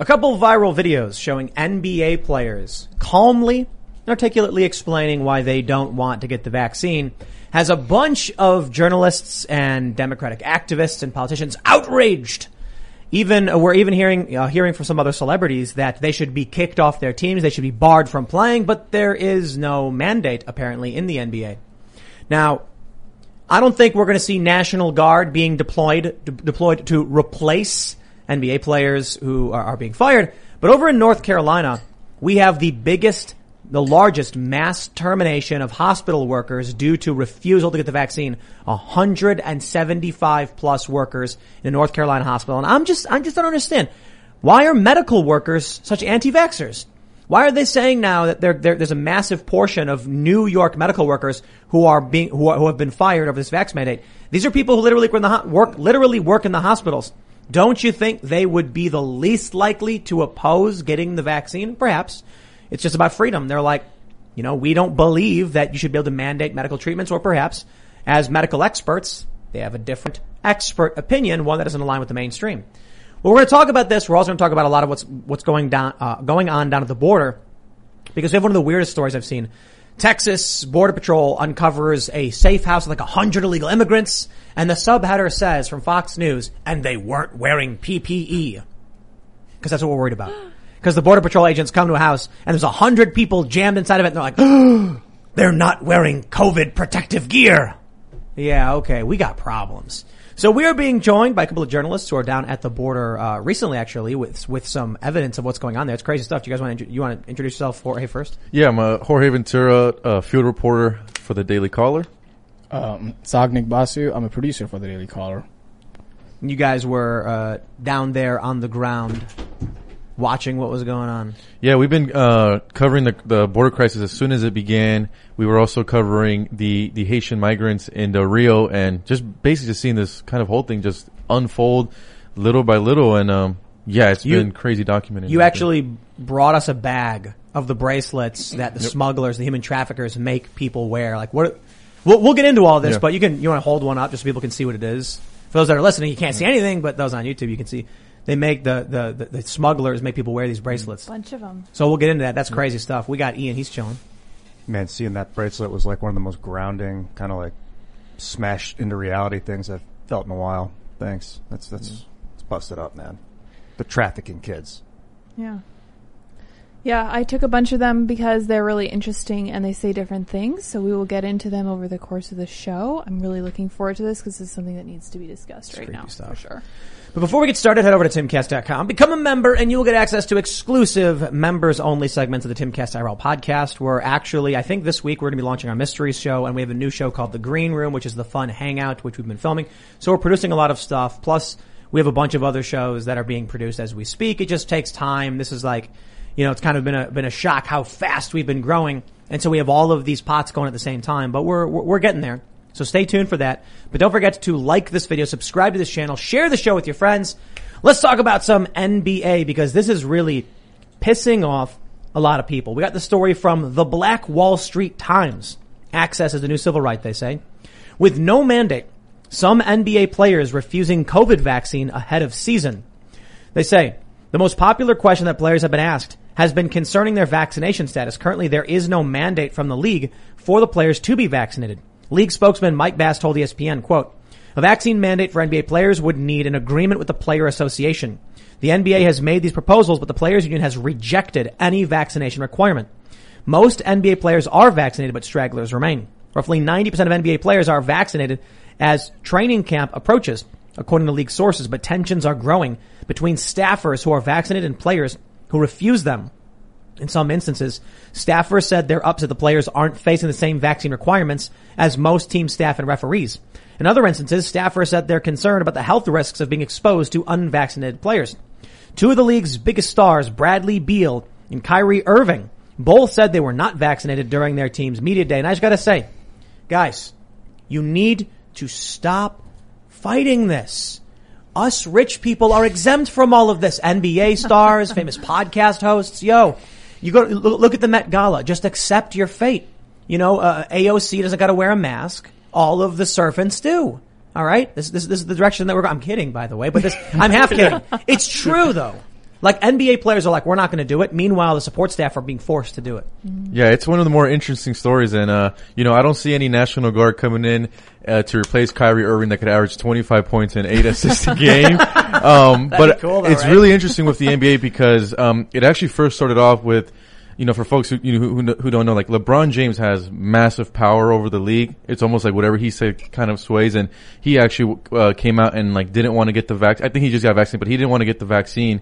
A couple viral videos showing NBA players calmly and articulately explaining why they don't want to get the vaccine has a bunch of journalists and Democratic activists and politicians outraged. Even uh, we're even hearing uh, hearing from some other celebrities that they should be kicked off their teams, they should be barred from playing, but there is no mandate apparently in the NBA. Now, I don't think we're going to see National Guard being deployed de- deployed to replace NBA players who are, are being fired. But over in North Carolina, we have the biggest, the largest mass termination of hospital workers due to refusal to get the vaccine. 175 plus workers in a North Carolina hospital. And I'm just, I just don't understand. Why are medical workers such anti-vaxxers? Why are they saying now that there's a massive portion of New York medical workers who are being who, are, who have been fired over this vax mandate? These are people who literally work the work literally work in the hospitals. Don't you think they would be the least likely to oppose getting the vaccine? Perhaps. It's just about freedom. They're like, you know, we don't believe that you should be able to mandate medical treatments or perhaps as medical experts, they have a different expert opinion, one that doesn't align with the mainstream. Well, we're going to talk about this. We're also going to talk about a lot of what's, what's going down, uh, going on down at the border because we have one of the weirdest stories I've seen. Texas Border Patrol uncovers a safe house with like a hundred illegal immigrants and the subheader says from Fox News, and they weren't wearing PPE. Cause that's what we're worried about. Cause the Border Patrol agents come to a house and there's a hundred people jammed inside of it and they're like, oh, they're not wearing COVID protective gear. Yeah, okay, we got problems. So we are being joined by a couple of journalists who are down at the border uh, recently, actually, with with some evidence of what's going on there. It's crazy stuff. Do you guys want to you want to introduce yourself, Jorge, first? Yeah, I'm a Jorge Ventura, uh, field reporter for the Daily Caller. Um, Sagnik Basu. I'm a producer for the Daily Caller. You guys were uh, down there on the ground watching what was going on. Yeah, we've been uh, covering the, the border crisis as soon as it began. We were also covering the, the Haitian migrants in the Rio and just basically just seeing this kind of whole thing just unfold little by little. And um, yeah, it's you, been crazy documented. You actually there. brought us a bag of the bracelets that the yep. smugglers, the human traffickers make people wear. Like what We'll, we'll get into all this, yeah. but you can, you want to hold one up just so people can see what it is. For those that are listening, you can't see anything, but those on YouTube, you can see. They make the, the, the, the smugglers make people wear these bracelets. Bunch of them. So we'll get into that. That's crazy stuff. We got Ian. He's chilling. Man, seeing that bracelet was like one of the most grounding, kind of like smashed into reality things I've felt in a while. Thanks. That's, that's, mm. it's busted up, man. The trafficking kids. Yeah. Yeah, I took a bunch of them because they're really interesting and they say different things. So we will get into them over the course of the show. I'm really looking forward to this because this is something that needs to be discussed it's right now stuff. for sure. But before we get started, head over to timcast.com, become a member, and you will get access to exclusive members only segments of the Timcast IRL podcast. We're actually, I think this week we're going to be launching our mysteries show, and we have a new show called The Green Room, which is the fun hangout, which we've been filming. So we're producing a lot of stuff. Plus, we have a bunch of other shows that are being produced as we speak. It just takes time. This is like, you know, it's kind of been a, been a shock how fast we've been growing. And so we have all of these pots going at the same time, but we're, we're getting there. So stay tuned for that. But don't forget to like this video, subscribe to this channel, share the show with your friends. Let's talk about some NBA because this is really pissing off a lot of people. We got the story from the Black Wall Street Times. Access is the new civil right, they say. With no mandate, some NBA players refusing COVID vaccine ahead of season. They say the most popular question that players have been asked has been concerning their vaccination status. Currently, there is no mandate from the league for the players to be vaccinated. League spokesman Mike Bass told ESPN, quote, a vaccine mandate for NBA players would need an agreement with the player association. The NBA has made these proposals, but the players union has rejected any vaccination requirement. Most NBA players are vaccinated, but stragglers remain. Roughly 90% of NBA players are vaccinated as training camp approaches, according to league sources, but tensions are growing between staffers who are vaccinated and players who refuse them. In some instances, staffers said they're upset the players aren't facing the same vaccine requirements as most team staff and referees. In other instances, staffers said they're concerned about the health risks of being exposed to unvaccinated players. Two of the league's biggest stars, Bradley Beal and Kyrie Irving, both said they were not vaccinated during their team's media day. And I just gotta say, guys, you need to stop fighting this. Us rich people are exempt from all of this. NBA stars, famous podcast hosts. Yo, you go look at the Met Gala. Just accept your fate. You know, uh, AOC doesn't got to wear a mask. All of the servants do. All right, this, this this is the direction that we're. going. I'm kidding, by the way, but this I'm half kidding. It's true though. Like NBA players are like, we're not going to do it. Meanwhile, the support staff are being forced to do it. Yeah, it's one of the more interesting stories, and uh, you know, I don't see any National Guard coming in uh, to replace Kyrie Irving that could average 25 points and eight assists a game. Um, but cool though, it's right? really interesting with the NBA because um, it actually first started off with, you know, for folks who you know, who, who don't know, like LeBron James has massive power over the league. It's almost like whatever he said kind of sways, and he actually uh, came out and like didn't want to get the vaccine. I think he just got vaccinated, but he didn't want to get the vaccine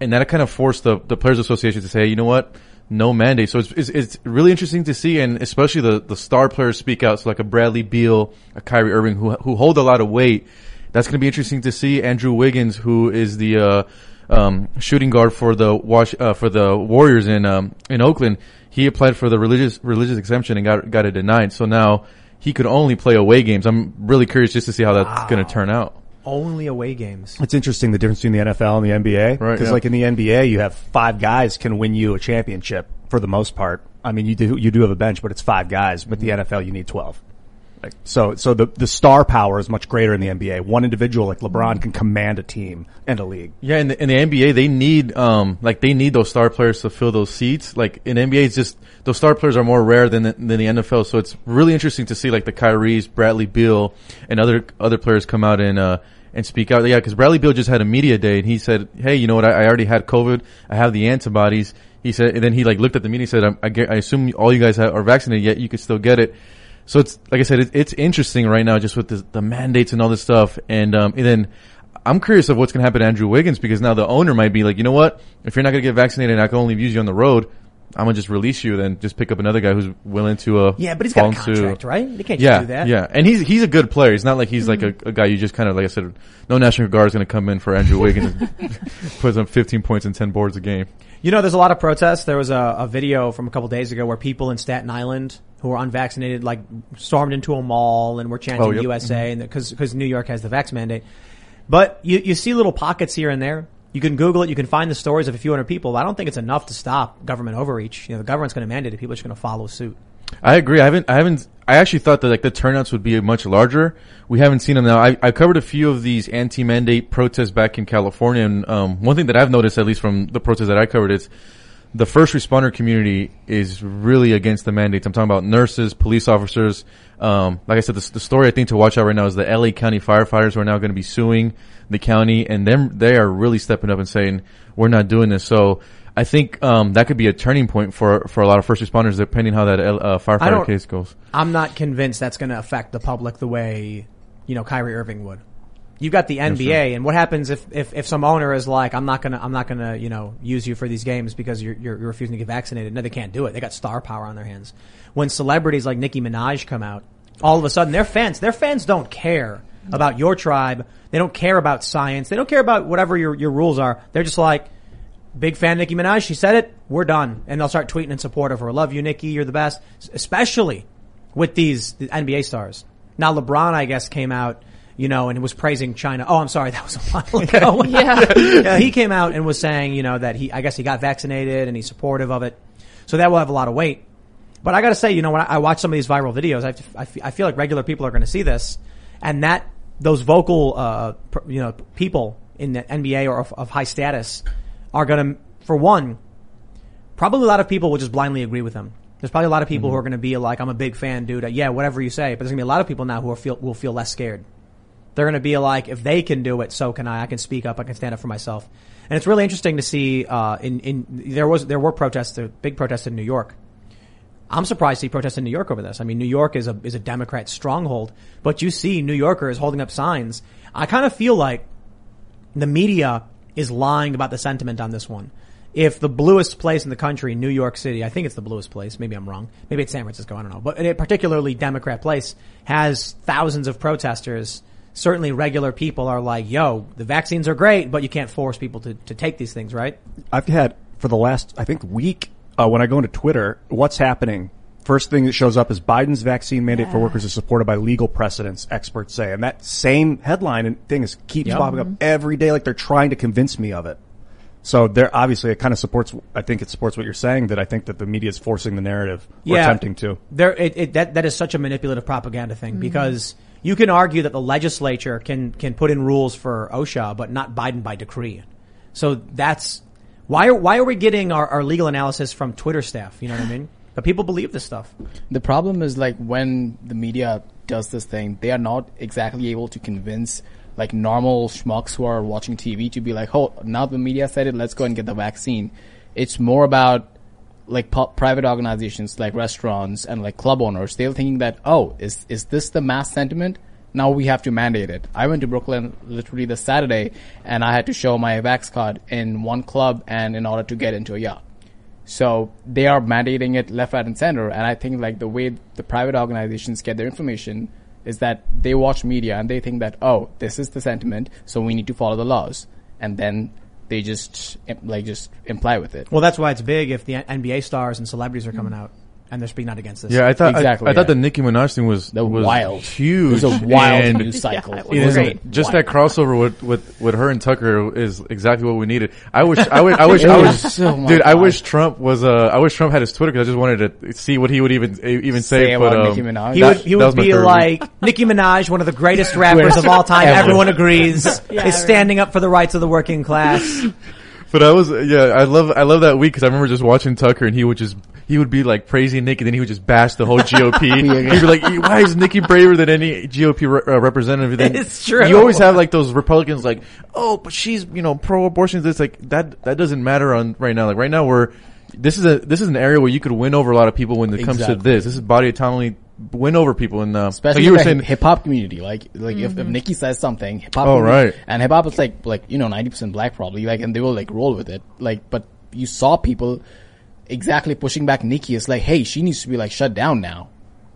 and that kind of forced the, the players association to say, you know what, no mandate. So it's, it's, it's really interesting to see, and especially the, the star players speak out. So like a Bradley Beal, a Kyrie Irving, who who hold a lot of weight. That's going to be interesting to see. Andrew Wiggins, who is the uh, um, shooting guard for the Wash uh, for the Warriors in um, in Oakland, he applied for the religious religious exemption and got got it denied. So now he could only play away games. I'm really curious just to see how that's going to turn out. Only away games. It's interesting the difference between the NFL and the NBA. Right, Because yeah. like in the NBA, you have five guys can win you a championship for the most part. I mean, you do you do have a bench, but it's five guys. But the NFL, you need twelve. Like, so so the the star power is much greater in the NBA. One individual like LeBron can command a team and a league. Yeah, in the, in the NBA, they need um like they need those star players to fill those seats. Like in NBA, it's just those star players are more rare than the, than the NFL. So it's really interesting to see like the Kyries, Bradley Beal, and other other players come out and uh and speak out. Yeah, because Bradley Beal just had a media day and he said, "Hey, you know what? I, I already had COVID. I have the antibodies." He said, and then he like looked at the media and said, I, I, I assume all you guys have, are vaccinated, yet you could still get it." So it's like I said, it, it's interesting right now, just with the, the mandates and all this stuff. And, um, and then I'm curious of what's going to happen to Andrew Wiggins because now the owner might be like, you know what? If you're not going to get vaccinated and I can only use you on the road, I'm gonna just release you. Then just pick up another guy who's willing to. Uh, Yeah, but he's got a contract, right? They can't just Yeah, do that. yeah, and he's he's a good player. He's not like he's like a, a guy you just kind of like I said. No National Guard is going to come in for Andrew Wiggins and put up 15 points and 10 boards a game. You know, there's a lot of protests. There was a, a video from a couple days ago where people in Staten Island who were unvaccinated, like, stormed into a mall and were chanting Oh, yep. USA mm-hmm. and because because New York has the vax mandate. But you you see little pockets here and there. You can Google it. You can find the stories of a few hundred people. But I don't think it's enough to stop government overreach. You know, the government's going to mandate it. People are just going to follow suit. I agree. I haven't. I haven't. I actually thought that like the turnouts would be much larger. We haven't seen them now. I, I covered a few of these anti-mandate protests back in California, and um, one thing that I've noticed, at least from the protests that I covered, is the first responder community is really against the mandates. I'm talking about nurses, police officers. Um, like I said, the, the story I think to watch out right now is the LA County firefighters who are now going to be suing the county, and them they are really stepping up and saying we're not doing this. So. I think um, that could be a turning point for for a lot of first responders, depending how that uh, firefighter case goes. I'm not convinced that's going to affect the public the way, you know, Kyrie Irving would. You've got the NBA, and what happens if, if, if some owner is like, I'm not gonna, I'm not gonna, you know, use you for these games because you're, you're, you're refusing to get vaccinated. No, they can't do it. They got star power on their hands. When celebrities like Nicki Minaj come out, all of a sudden their fans, their fans don't care about your tribe. They don't care about science. They don't care about whatever your, your rules are. They're just like, Big fan Nicki Minaj. She said it. We're done. And they'll start tweeting in support of her. Love you, Nicki. You're the best. Especially with these the NBA stars. Now LeBron, I guess, came out, you know, and was praising China. Oh, I'm sorry. That was a while ago. Yeah. yeah, he came out and was saying, you know, that he, I guess he got vaccinated and he's supportive of it. So that will have a lot of weight. But I gotta say, you know, when I, I watch some of these viral videos, I, to, I, I feel like regular people are gonna see this and that, those vocal, uh, pr- you know, people in the NBA or of, of high status are gonna, for one, probably a lot of people will just blindly agree with him. There's probably a lot of people who are going to be like, "I'm a big fan, dude. Yeah, whatever you say." But there's going to be a lot of people now who are feel will feel less scared. They're going to be like, "If they can do it, so can I. I can speak up. I can stand up for myself." And it's really interesting to see. Uh, in in there was there were protests, there were big protests in New York. I'm surprised to see protests in New York over this. I mean, New York is a is a Democrat stronghold, but you see New Yorkers holding up signs. I kind of feel like the media is lying about the sentiment on this one. If the bluest place in the country, New York City, I think it's the bluest place. Maybe I'm wrong. Maybe it's San Francisco. I don't know. But a particularly Democrat place has thousands of protesters. Certainly regular people are like, yo, the vaccines are great, but you can't force people to, to take these things, right? I've had for the last, I think, week, uh, when I go into Twitter, what's happening? First thing that shows up is Biden's vaccine mandate for workers is supported by legal precedents, experts say. And that same headline and thing is keeps Yep. popping up mm-hmm. every day like they're trying to convince me of it. So there, obviously, it kind of supports, I think it supports what you're saying that I think that the media is forcing the narrative or attempting to. There, it, it, that that is such a manipulative propaganda thing mm-hmm. because you can argue that the legislature can can put in rules for OSHA, but not Biden by decree. So that's Why are why are we getting our, our legal analysis from Twitter staff? You know what I mean? But people believe this stuff. The problem is like when the media does this thing, they are not exactly able to convince like normal schmucks who are watching TV to be like, oh, now the media said it, let's go and get the vaccine. It's more about like private organizations like restaurants and like club owners. They're thinking that, oh, is, is this the mass sentiment? Now we have to mandate it. I went to Brooklyn literally this Saturday and I had to show my vax card in one club and in order to get into a yacht. So they are mandating it left, right, and center. And I think like the way the private organizations get their information is that they watch media and they think that oh, this is the sentiment, so we need to follow the laws, and then they just like just imply with it. Well, that's why it's big if the NBA stars and celebrities are coming hmm. out and they're speaking out against this. Yeah, I thought Exactly, I, I thought yeah. the Nicki Minaj thing was The was wild, huge. It was a wild and news cycle. Yeah, it It It was is Great. just wild- that crossover with, with, with her and Tucker is exactly what we needed. I wish, I wish, I wish, I was wish, so- my dude, I wish Trump was, uh, I wish Trump had his Twitter because I just wanted to see what he would even, even say. Say but, about um, Nicki Minaj. He would, he would be favorite. like Nicki Minaj, one of the greatest rappers of all time. Everyone agrees Yeah, is standing up for the rights of the working class. But I was, yeah, I love, I love that week because I remember just watching Tucker and he would just, he would be like praising Nicki, then he would just bash the whole GOP. Yeah. He'd be like, "Why is Nicki braver than any GOP re- uh, representative?" Then It's true. You always have like those Republicans, like, "Oh, but she's you know pro-abortion." It's like that. That doesn't matter on right now. Like right now, we're this is a this is an area where you could win over a lot of people when it comes to this. This is body autonomy win over people, in the especially like you were the saying, hip hop community. Like, like if, if Nicki says something, hip hop. Oh, right. And hip hop is like, like you know, ninety percent black probably. Like, and they will like roll with it. Like, but you saw people exactly pushing back Nicki. It's like, hey, she needs to be like shut down now.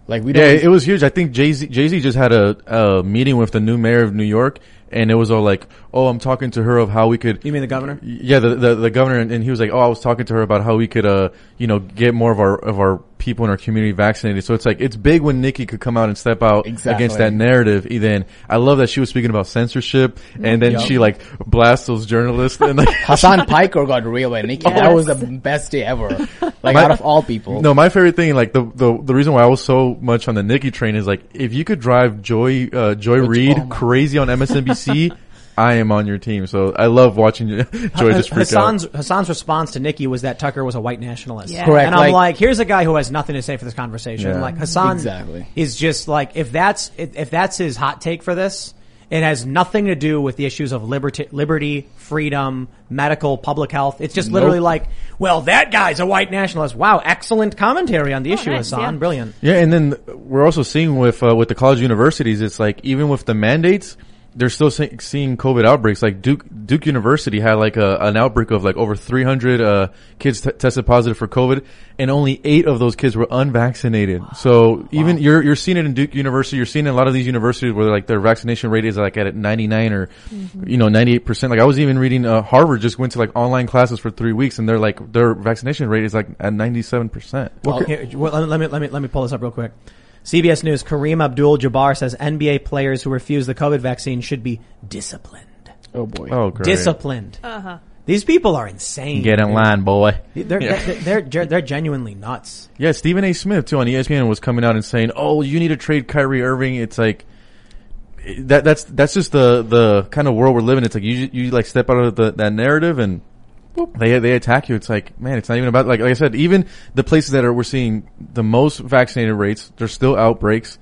Like we don't. Yeah, it was huge. I think Jay Z Jay Z just had a, a meeting with the new mayor of New York, and it was all like, "Oh, I'm talking to her of how we could." You mean the governor? Yeah, the, the the governor, and he was like, "Oh, I was talking to her about how we could, uh, you know, get more of our of our people in our community vaccinated." So it's like it's big when Nicki could come out and step out Exactly. against that narrative. And then I love that she was speaking about censorship, and then Yup. she like blasts those journalists and like. Hasan Piker got real by Nicki. Yes. That was the best day ever. Like My- out of all people. No, my favorite thing, like the, the the reason why I was so much on the Nicki train is like if you could drive Joy uh, Joy Reid oh crazy on MSNBC, I am on your team. So I love watching Joy just freak Hasan's out. Hasan's response to Nicki was that Tucker was a white nationalist. Yeah. Correct, And I'm like- like, here's a guy who has nothing to say for this conversation. Yeah. Like Hasan Exactly. is just like if that's if, if that's his hot take for this, it has nothing to do with the issues of liberty, liberty, freedom, medical, public health. It's just literally like, well, that guy's a white nationalist. Wow, excellent commentary on the issue, nice, Hasan. yeah. Brilliant. Yeah, and then we're also seeing with uh, with the college universities, it's like even with the mandates, they're still see- seeing COVID outbreaks. Like Duke Duke University had like a, an outbreak of like over 300 uh, kids t- tested positive for COVID, and only eight of those kids were unvaccinated. So even you're you're seeing it in Duke University, you're seeing it in a lot of these universities where like their vaccination rate is like at 99 or you know 98 percent. Like I was even reading uh, Harvard just went to like online classes for three weeks, and they're like their vaccination rate is like at 97 percent. Well, here, well, let me let me let me pull this up real quick. CBS News: Kareem Abdul-Jabbar says NBA players who refuse the COVID vaccine should be disciplined. Oh boy. Oh, great. Disciplined. Uh huh. These people are insane. Get in line, boy. They're, Yeah. they're, they're they're genuinely nuts. Yeah, Stephen A. Smith too on ESPN was coming out and saying, "Oh, you need to trade Kyrie Irving." It's like that. That's that's just the the kind of world we're living. It's like you you like step out of the, that narrative and they they attack you. It's like man, it's not even about like like I said. Even the places that are we're seeing the most vaccinated rates, there's still outbreaks.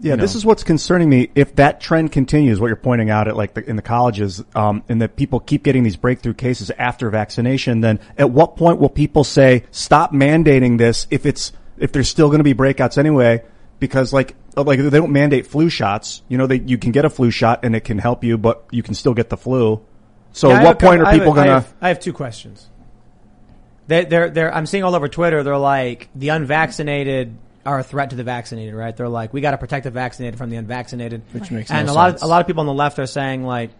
Yeah, you this is what's concerning me. If that trend continues, what you're pointing out at like the, in the colleges, um, and that people keep getting these breakthrough cases after vaccination, then at what point will people say stop mandating this if it's if there's still going to be breakouts anyway? Because like like they don't mandate flu shots. You know, they you can get a flu shot and it can help you, but you can still get the flu. So Yeah, at what point cou- are people going to? have- I have two questions. They, they're they're I'm seeing all over Twitter. They're like the unvaccinated are a threat to the vaccinated, right? They're like we got to protect the vaccinated from the unvaccinated, Which makes and no a lot sense. of a lot of people on the left are saying like,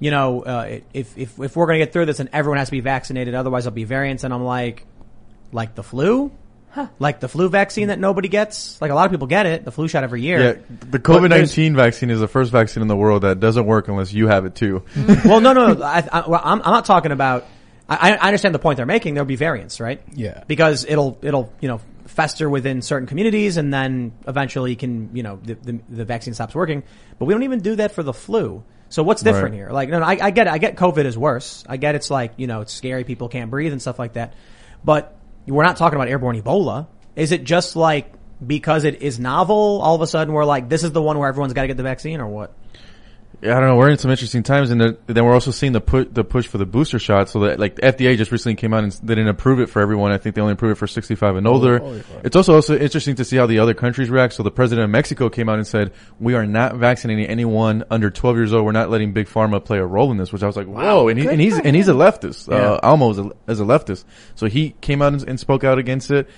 you know, uh, if if if we're going to get through this, and everyone has to be vaccinated, otherwise there'll be variants. And I'm like, like the flu. Like the flu vaccine that nobody gets. Like a lot of people get it, the flu shot every year. Yeah, the COVID nineteen vaccine is the first vaccine in the world that doesn't work unless you have it too. well, no, no, no. I, I, well, I'm, I'm not talking about. I, I understand the point they're making. There'll be variants, right? Yeah. Because it'll it'll you know fester within certain communities, and then eventually can you know the, the the vaccine stops working. But we don't even do that for the flu. So what's different Right. here? Like, no, no, I, I get it. I get COVID is worse. I get it's like, you know, it's scary. People can't breathe and stuff like that. But we're not talking about airborne Ebola. Is it just like because it is novel, all of a sudden we're like, this is the one where everyone's got to get the vaccine or what? Yeah, I don't know. We're in some interesting times, and the- then we're also seeing the put the push for the booster shot. So that like the FDA just recently came out and they didn't approve it for everyone. I think they only approved it for 65 and older. oh, yeah. It's also also interesting to see how the other countries react. So the president of Mexico came out and said, "We are not vaccinating anyone under 12 years old. We're not letting big pharma play a role in this." Which I was like, "Whoa!" And, he, and he's and he's a leftist. Uh, AMLO is a, is a leftist, so he came out and, and spoke out against it.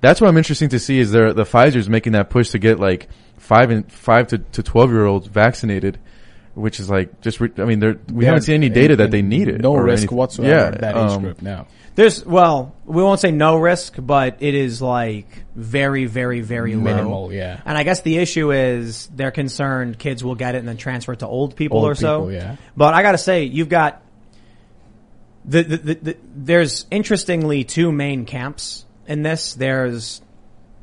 That's what I'm interesting to see is there the Pfizer's making that push to get like five and five to, to 12 year olds vaccinated. Which is like just, re- I mean, there we Yeah, haven't seen any and- data that they need it. No or risk anything. whatsoever Yeah, at that age um, group now. There's, well, we won't say no risk, but it is like very, very, very low. Minimal, yeah. And I guess the issue is they're concerned kids will get it and then transfer it to old people Old or so. people, yeah. But I gotta say, you've got the, the, the, the there's interestingly two main camps in this. There's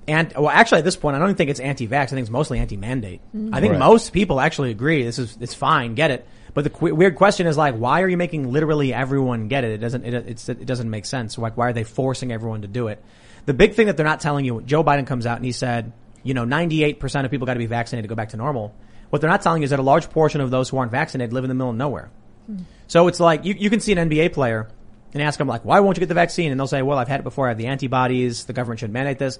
and well, actually, at this point, I don't even think it's anti-vax. I think it's mostly anti-mandate. I think Right. most people actually agree this is it's fine, get it. But the qu- weird question is like, why are you making literally everyone get it? It doesn't it, it's, it doesn't make sense. Like, why are they forcing everyone to do it? The big thing that they're not telling you, Joe Biden comes out and he said, you know, 98% of people got to be vaccinated to go back to normal. What they're not telling you is that a large portion of those who aren't vaccinated live in the middle of nowhere. So it's like you, you can see an NBA player and ask them like, why won't you get the vaccine? And they'll say, well, I've had it before. I have the antibodies. The government should mandate this.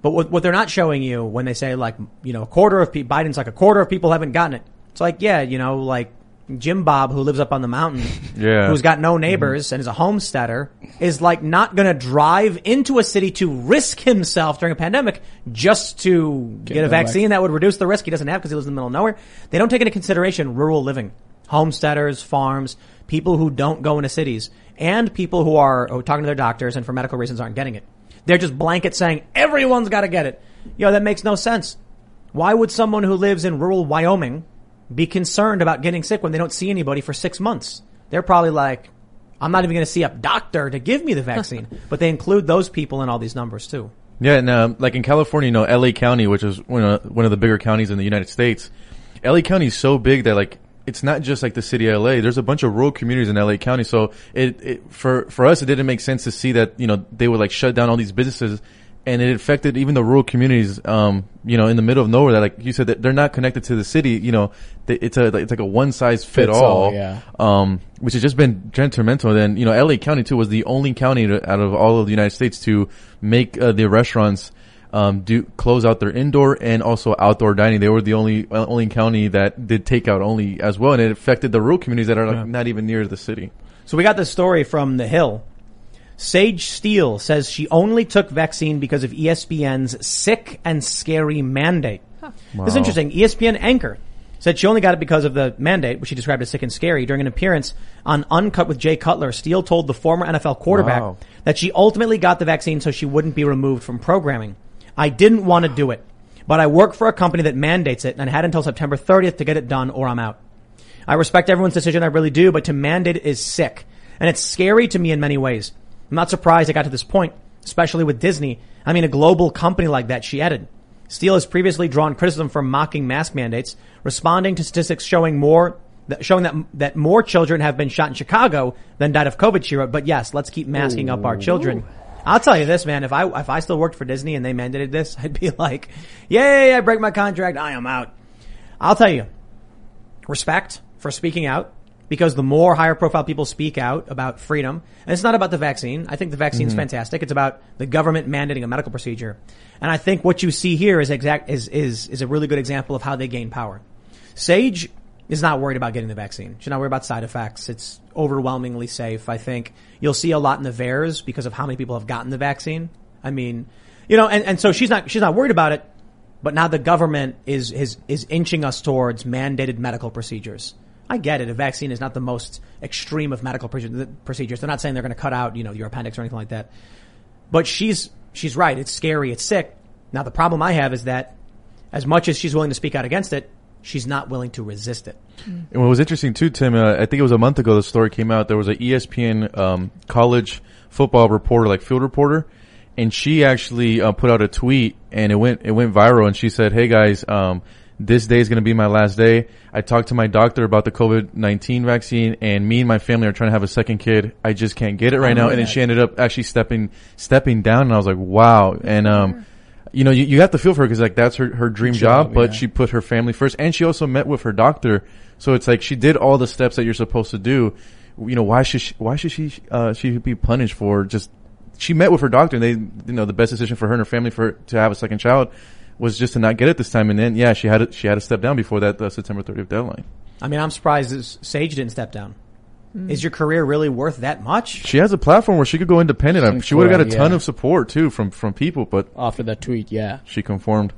But what, what they're not showing you when they say like, you know, a quarter of people, Biden's like a quarter of people haven't gotten it. It's like, yeah, you know, like Jim Bob who lives up on the mountain, Yeah. who's got no mm-hmm. neighbors and is a homesteader is like not going to drive into a city to risk himself during a pandemic just to get, a the vaccine that would reduce the risk he doesn't have because he lives in the middle of nowhere. They don't take into consideration rural living, homesteaders, farms, people who don't go into cities, and people who are oh, talking to their doctors and for medical reasons aren't getting it. They're just blanket saying everyone's got to get it. Yo, that makes no sense. Why would someone who lives in rural Wyoming be concerned about getting sick when they don't see anybody for six months? They're probably like, I'm not even going to see a doctor to give me the vaccine. but they include those people in all these numbers too. Yeah, and um, like in California, you know, LA County, which is one of one of the bigger counties in the United States. LA County is so big that like it's not just like the city of LA. There's a bunch of rural communities in LA County. So it, it for for us, it didn't make sense to see that you know they would like shut down all these businesses, and it affected even the rural communities. Um, you know, in the middle of nowhere, that like you said, that they're not connected to the city. You know, they, it's a it's like a one size fit Fits all. all, yeah. Um, which has just been detrimental. Then you know, LA County too was the only county to, out of all of the United States to make uh, the restaurants um, do close out their indoor and also outdoor dining. They were the only uh, only county that did takeout only as well, and it affected the rural communities that are like, not even near the city. So we got this story from The Hill. Sage Steele says she only took vaccine because of ESPN's sick and scary mandate. This is Wow. interesting. ESPN anchor said she only got it because of the mandate, which she described as sick and scary. During an appearance on Uncut with Jay Cutler, Steele told the former NFL quarterback Wow. that she ultimately got the vaccine so she wouldn't be removed from programming. I didn't want to do it, but I work for a company that mandates it and I had until September 30th to get it done or I'm out. I respect everyone's decision, I really do, but to mandate it is sick. And it's scary to me in many ways. I'm not surprised it got to this point, especially with Disney. I mean, a global company like that, she added. Steele has previously drawn criticism for mocking mask mandates, responding to statistics showing more, showing that, that more children have been shot in Chicago than died of COVID, she wrote. But yes, let's keep masking up our children. I'll tell you this, man. If I, if I still worked for Disney and they mandated this, I'd be like, yay, I break my contract. I am out. I'll tell you, respect for speaking out because the more higher profile people speak out about freedom, and it's not about the vaccine. I think the vaccine's mm-hmm. fantastic. It's about the government mandating a medical procedure. And I think what you see here is exact, is, is, is a really good example of how they gain power. Sage is not worried about getting the vaccine. She's not worried about side effects. It's overwhelmingly safe. I think you'll see a lot in the VAERS because of how many people have gotten the vaccine. I mean, you know, and, and so she's not, she's not worried about it. But now the government is, is, is inching us towards mandated medical procedures. I get it. A vaccine is not the most extreme of medical procedures. They're not saying they're going to cut out, you know, your appendix or anything like that. But she's, she's right. It's scary. It's sick. Now the problem I have is that as much as she's willing to speak out against it, she's not willing to resist it. And what was interesting too, Tim, uh, I think it was a month ago the story came out. There was a E ESPN um, college football reporter, like field reporter, and she actually uh, put out a tweet and it went it went viral. And she said, "Hey guys, um, this day is going to be my last day. I talked to my doctor about the COVID-19 vaccine and me and my family are trying to have a second kid. I just can't get it right now. And then she ended up actually stepping, stepping down and I was like, wow. And, um, you know, you, you have to feel for her because like that's her, her dream job, Job, but yeah. she put her family first and she also met with her doctor. So it's like she did all the steps that you're supposed to do. You know, why should she, why should she, uh, she be punished for just, she met with her doctor and they, you know, the best decision for her and her family for to have a second child was just to not get it this time. And then, yeah, she had to, she had to step down before that uh, September 30th deadline. I mean, I'm surprised Sage didn't step down. Mm. Is your career really worth that much? She has a platform where she could go independent. She She would have got a correct, ton yeah. of support too from, from people, but After that tweet, yeah. she conformed.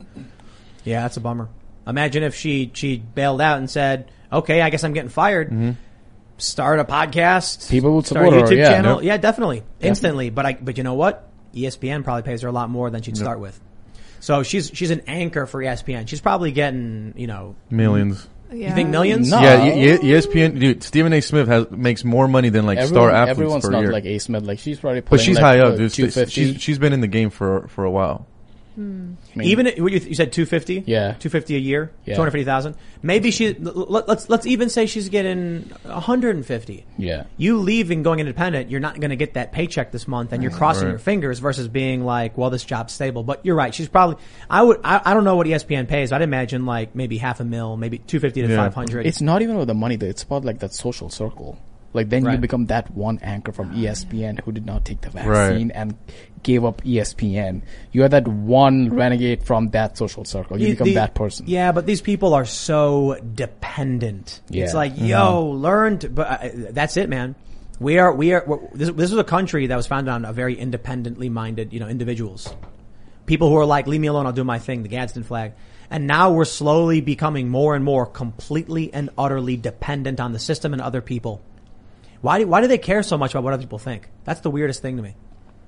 Yeah, that's a bummer. Imagine if she she bailed out and said, "Okay, I guess I'm getting fired." Mm-hmm. Start a podcast. People would start a support her, YouTube yeah. channel. Yep. Yeah, definitely, instantly. But I but you know what? ESPN probably pays her a lot more than she'd start with. So she's she's an anchor for ESPN. She's probably getting you know Millions. Yeah. you think millions? No. Yeah, E- E- ESPN, dude, Stephen A. Smith has, makes more money than like Everyone, star athletes everyone's per not year. like A Smith. Like she's probably but she's like, high up, what, dude. 250. She's, she's been in the game for, for a while. Hmm. I mean, Even if- what you, you said two fifty. Yeah. two fifty a year. Yeah. Two hundred fifty thousand. Maybe she. Let, let's let's even say she's getting one hundred and fifty. yeah. you leaving going independent, you're not going to get that paycheck this month, and you're mm-hmm. crossing Right. your fingers versus being like, well, this job's stable. But you're right. She's probably. I would. I, I don't know what ESPN pays. I'd imagine like maybe half a mil, maybe two fifty to Yeah. five hundred. It's not even about the money though. It's about like that social circle. Like then you become that one anchor from ah, E ESPN who did not take the vaccine and gave up ESPN. You are that one renegade from that social circle. You, become the- that person. Yeah, but these people are so dependent. It's Yeah. like, yo, learn to. But uh, that's it, man. We are. We are. This, this is a country that was founded on a very independently minded, you know, individuals. People who are like, leave me alone, I'll do my thing, the Gadsden flag. And now we're slowly becoming more and more completely and utterly dependent on the system and other people. Why do, why do they care so much about what other people think? That's the weirdest thing to me.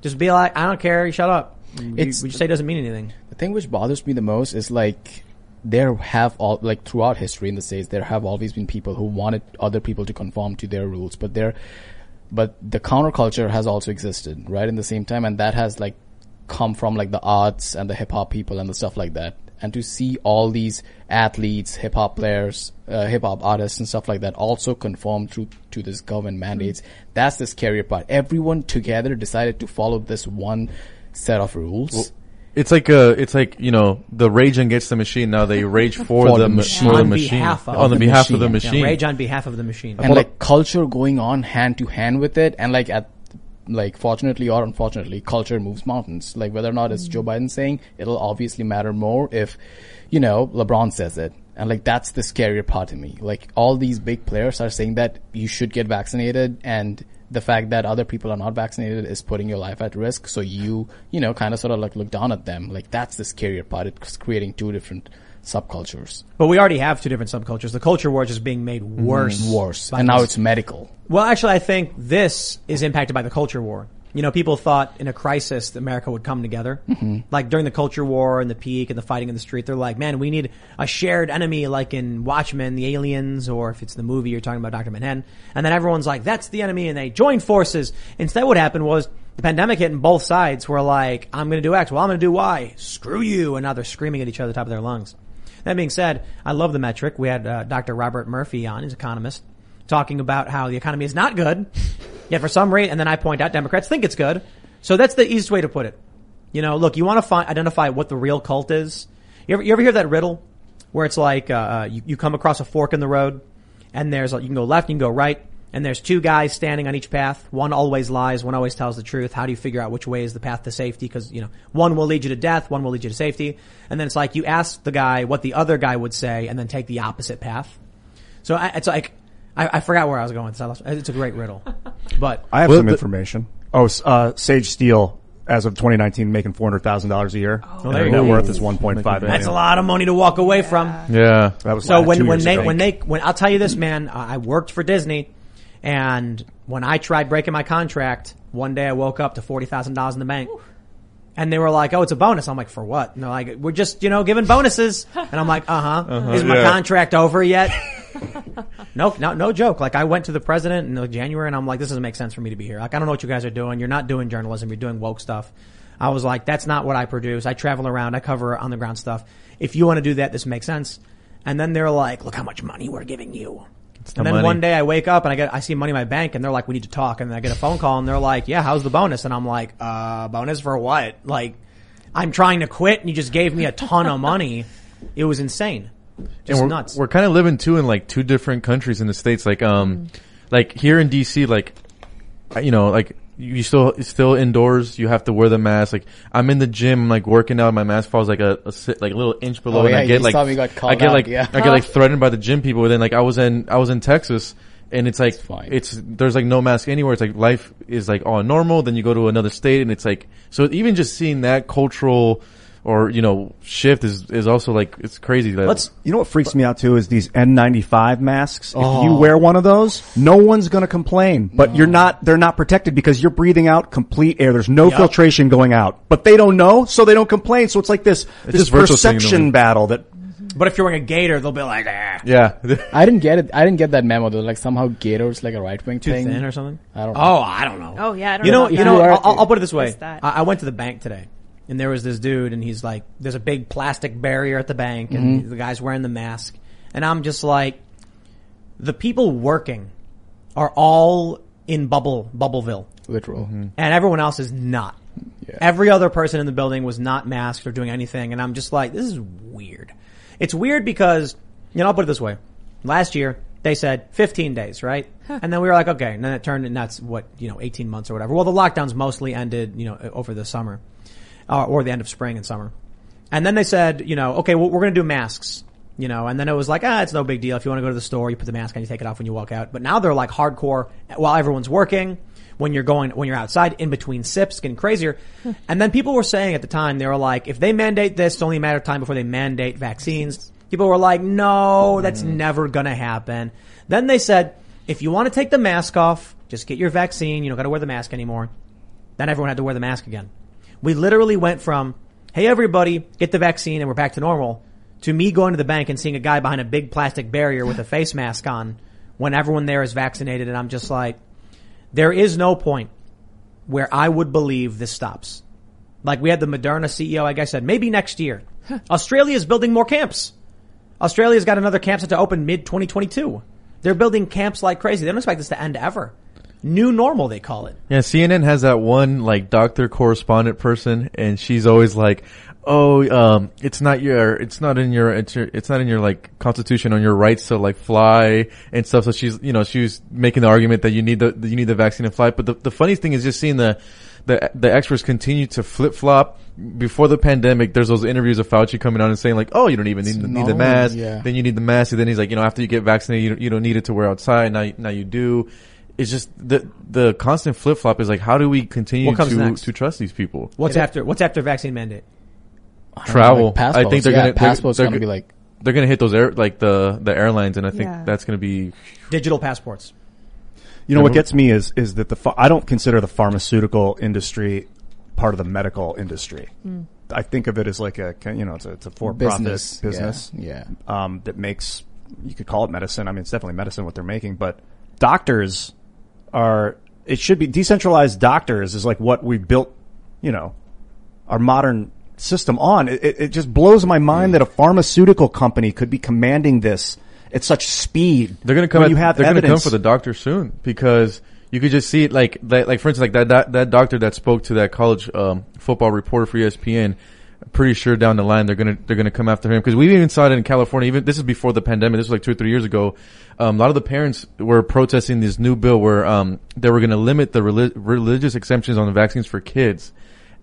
Just be like, I don't care, shut up. You, It's- you just say it doesn't mean anything. The thing which bothers me the most is like there have all like throughout history in the states there have always been people who wanted other people to conform to their rules, but there, but the counterculture has also existed right in the same time, and that has like come from like the arts and the hip hop people and the stuff like that. And to see all these athletes, hip hop players, uh, hip hop artists and stuff like that also conform through to this government mandates, that's the scary part. Everyone together decided to follow this one set of rules. It's like uh it's like you know the rage against the machine. Now they rage for, For the, the ma- machine. for the On machine behalf of on the the behalf of the machine. Yeah, machine. rage on behalf of the machine. and like culture going on hand to hand with it and like at like fortunately or unfortunately culture moves mountains. Like whether or not it's joe mm-hmm. biden saying it'll obviously matter more if you know lebron says it. And like that's the scarier part to me. Like all these big players are saying that you should get vaccinated and the fact that other people are not vaccinated is putting your life at risk. So you you know kind of sort of like look down at them. Like that's the scarier part. It's creating two different subcultures But we already have two different subcultures. The culture war is just being made worse. worse by and now it's medical Well, actually, I think this is impacted by the culture war. You know, people thought in a crisis that America would come together. Mm-hmm. Like during the culture war and the peak and the fighting in the street, they're like, man, we need a shared enemy like in Watchmen, the aliens, or if it's the movie you're talking about, Dr. Manhattan. And then everyone's like, that's the enemy and they joined forces. Instead, what happened was the pandemic hit and both sides were like, I'm going to do X. Well, I'm going to do Y. Screw you. And now they're screaming at each other at the top of their lungs. That being said, I love the metric. We had uh, Dr. Robert Murphy on, he's an economist, talking about how the economy is not good. Yet for some reason, and then I point out Democrats think it's good. So that's the easiest way to put it. You know, look, you want to find, identify what the real cult is. You ever, you ever hear that riddle where it's like, uh, uh, you, you come across a fork in the road and there's, you can go left, you can go right, and there's two guys standing on each path. One always lies, one always tells the truth. How do you figure out which way is the path to safety? Cause, you know, one will lead you to death, one will lead you to safety. And then it's like you ask the guy what the other guy would say and then take the opposite path. So I, it's like, I, I forgot where I was going with this. It's a great riddle. But I have Well, some the- information. Oh, uh, Sage Steele, as of 2019, making $400,000 a year. there and her you net worth is 1.5 million. that's a lot of money to walk away from. Yeah. That was So like when two when they when they when I'll tell you this, man, I I worked for Disney, and when I tried breaking my contract, one day I woke up to forty thousand dollars in the bank. And they were like, "Oh, it's a bonus." I'm like, "For what?" And they're like, "We're just, you know, giving bonuses." And I'm like, "Uh huh." Is my yeah. contract over yet? no, no, no joke. Like I went to the president in January, and I'm like, "This doesn't make sense for me to be here." Like I don't know what you guys are doing. You're not doing journalism. You're doing woke stuff. I was like, "That's not what I produce. I travel around. I cover on the ground stuff. If you want to do that, this makes sense." And then they're like, look how much money we're giving you. The And then money. one day I wake up and I get, I see money in my bank and they're like, we need to talk. And then I get a phone call and they're like, yeah, how's the bonus? And I'm like, uh, bonus for what? Like, I'm trying to quit and you just gave me a ton of money. It was insane. Just and we're, nuts. We're kind of living too in like two different countries in the states. Like um, like here in DC, like you know, like you still still indoors. You have to wear the mask. Like I'm in the gym, like working out. My mask falls like a, a si- like a little inch below, Oh, and I get like I get out, like yeah. I get like threatened by the gym people. And then like I was in I was in Texas. And it's like fine. it's there's like no mask anywhere. It's like life is like all normal. Then you go to another state, and it's like so. Even just seeing that cultural or you know shift is is also like it's crazy. That Let's, You know what freaks me out too is these N95 masks. If Oh. you wear one of those, no one's going to complain. But you're not, they're not protected because you're breathing out complete air. There's no Yup. filtration going out. But they don't know, so they don't complain. So it's like this, this just virtual signaling. perception battle that but if you're wearing a gaiter, they'll be like, ah, yeah. I didn't get it. I didn't get that memo. Though, like somehow Gaiters like a right wing too thing. thin or something. I don't. know. Oh, I don't know. Oh yeah, I don't You know, about you that. know, I'll, I'll put it this way. That? I, I went to the bank today and there was this dude and he's like, there's a big plastic barrier at the bank and mm-hmm. the guy's wearing the mask. And I'm just like, the people working are all in bubble, Bubbleville literal. Mm-hmm. and everyone else is not. Yeah. Every other person in the building was not masked or doing anything, and I'm just like, this is weird. It's weird because, you know, I'll put it this way. Last year, they said 15 days, right? And then we were like, okay, and then it turned, and that's what, you know, 18 months or whatever. Well, the lockdowns mostly ended, you know, over the summer, uh, or the end of spring and summer. And then they said, you know, okay, well, we're going to do masks, you know, and then it was like, ah, it's no big deal. If you want to go to the store, you put the mask on, you take it off when you walk out. But now they're like hardcore while everyone's working, when you're going, when you're outside, in between sips, getting crazier. and then people were saying at the time, they were like, if they mandate this, it's only a matter of time before they mandate vaccines. People were like, no, that's never going to happen. Then they said, if you want to take the mask off, just get your vaccine. You don't got to wear the mask anymore. Then everyone had to wear the mask again. We literally went from, hey everybody, get the vaccine and we're back to normal, to me going to the bank and seeing a guy behind a big plastic barrier with a face mask on when everyone there is vaccinated and I'm just like, there is no point where I would believe this stops. Like we had the Moderna CEO, like I said, maybe next year. Australia is building more camps. Australia's got another camp set to open mid 2022. They're building camps like crazy. They don't expect this to end ever. New normal, they call it. Yeah, CNN has that one like doctor correspondent person, and she's always like, "Oh, um, it's not your, it's not in your, it's your, it's not in your like constitution on your rights to like fly and stuff." So she's, you know, she's making the argument that you need the, you need the vaccine to fly. But the, the funny thing is just seeing the, the, the experts continue to flip flop. Before the pandemic, there's those interviews of Fauci coming on and saying like, "Oh, you don't even need, It's need the mask. yeah. Then you need the mask." And then he's like, "You know, after you get vaccinated, you don't, you don't need it to wear outside. Now, now you do." It's just the the constant flip flop is like, how do we continue What comes to next? to trust these people? What's after, what's after vaccine mandate? I don't know, Travel. like passports. I think they're yeah, gonna- they're- passports they're gonna go- be like They're gonna hit those air like the the airlines, and I think Yeah. that's gonna be Digital passports. You know what gets me is is that the ph- I don't consider the pharmaceutical industry part of the medical industry. I think of it as like a you know it's a, it's a for profit business. business, Yeah. um, that makes you could call it medicine. I mean, it's definitely medicine what they're making, but doctors are it should be decentralized. Doctors is like what we built, you know, our modern system on. It, it, just blows my mind that a pharmaceutical company could be commanding this at such speed. they're gonna come. At, you have they're gonna come for the doctor soon because you could just see it like like, like for instance like that, that that doctor that spoke to that college um, football reporter for ESPN. Pretty sure down the line they're gonna they're gonna come after him because we even saw it in California. Even this is before the pandemic. This was like two or three years ago. Um, a lot of the parents were protesting this new bill where um, they were gonna limit the reli- religious exemptions on the vaccines for kids,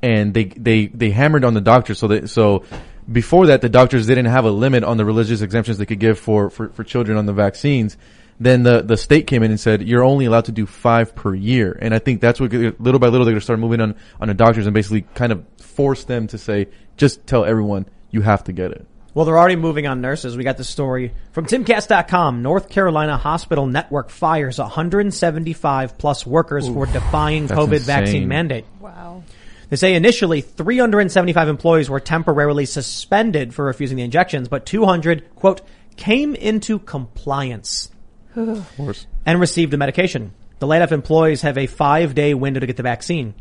and they they they hammered on the doctors. So that so before that the doctors didn't have a limit on the religious exemptions they could give for for, for children on the vaccines. Then the, the state came in and said you're only allowed to do five per year, and I think that's what little by little they're going to start moving on on the doctors and basically kind of force them to say just tell everyone you have to get it. Well, they're already moving on nurses. We got the story from timcast.com. North Carolina Hospital Network fires 175 plus workers for defying that's COVID vaccine mandate. Wow. They say initially 375 employees were temporarily suspended for refusing the injections, but 200, quote, came into compliance Of course. and received the medication. The laid off employees have a five day window to get the vaccine.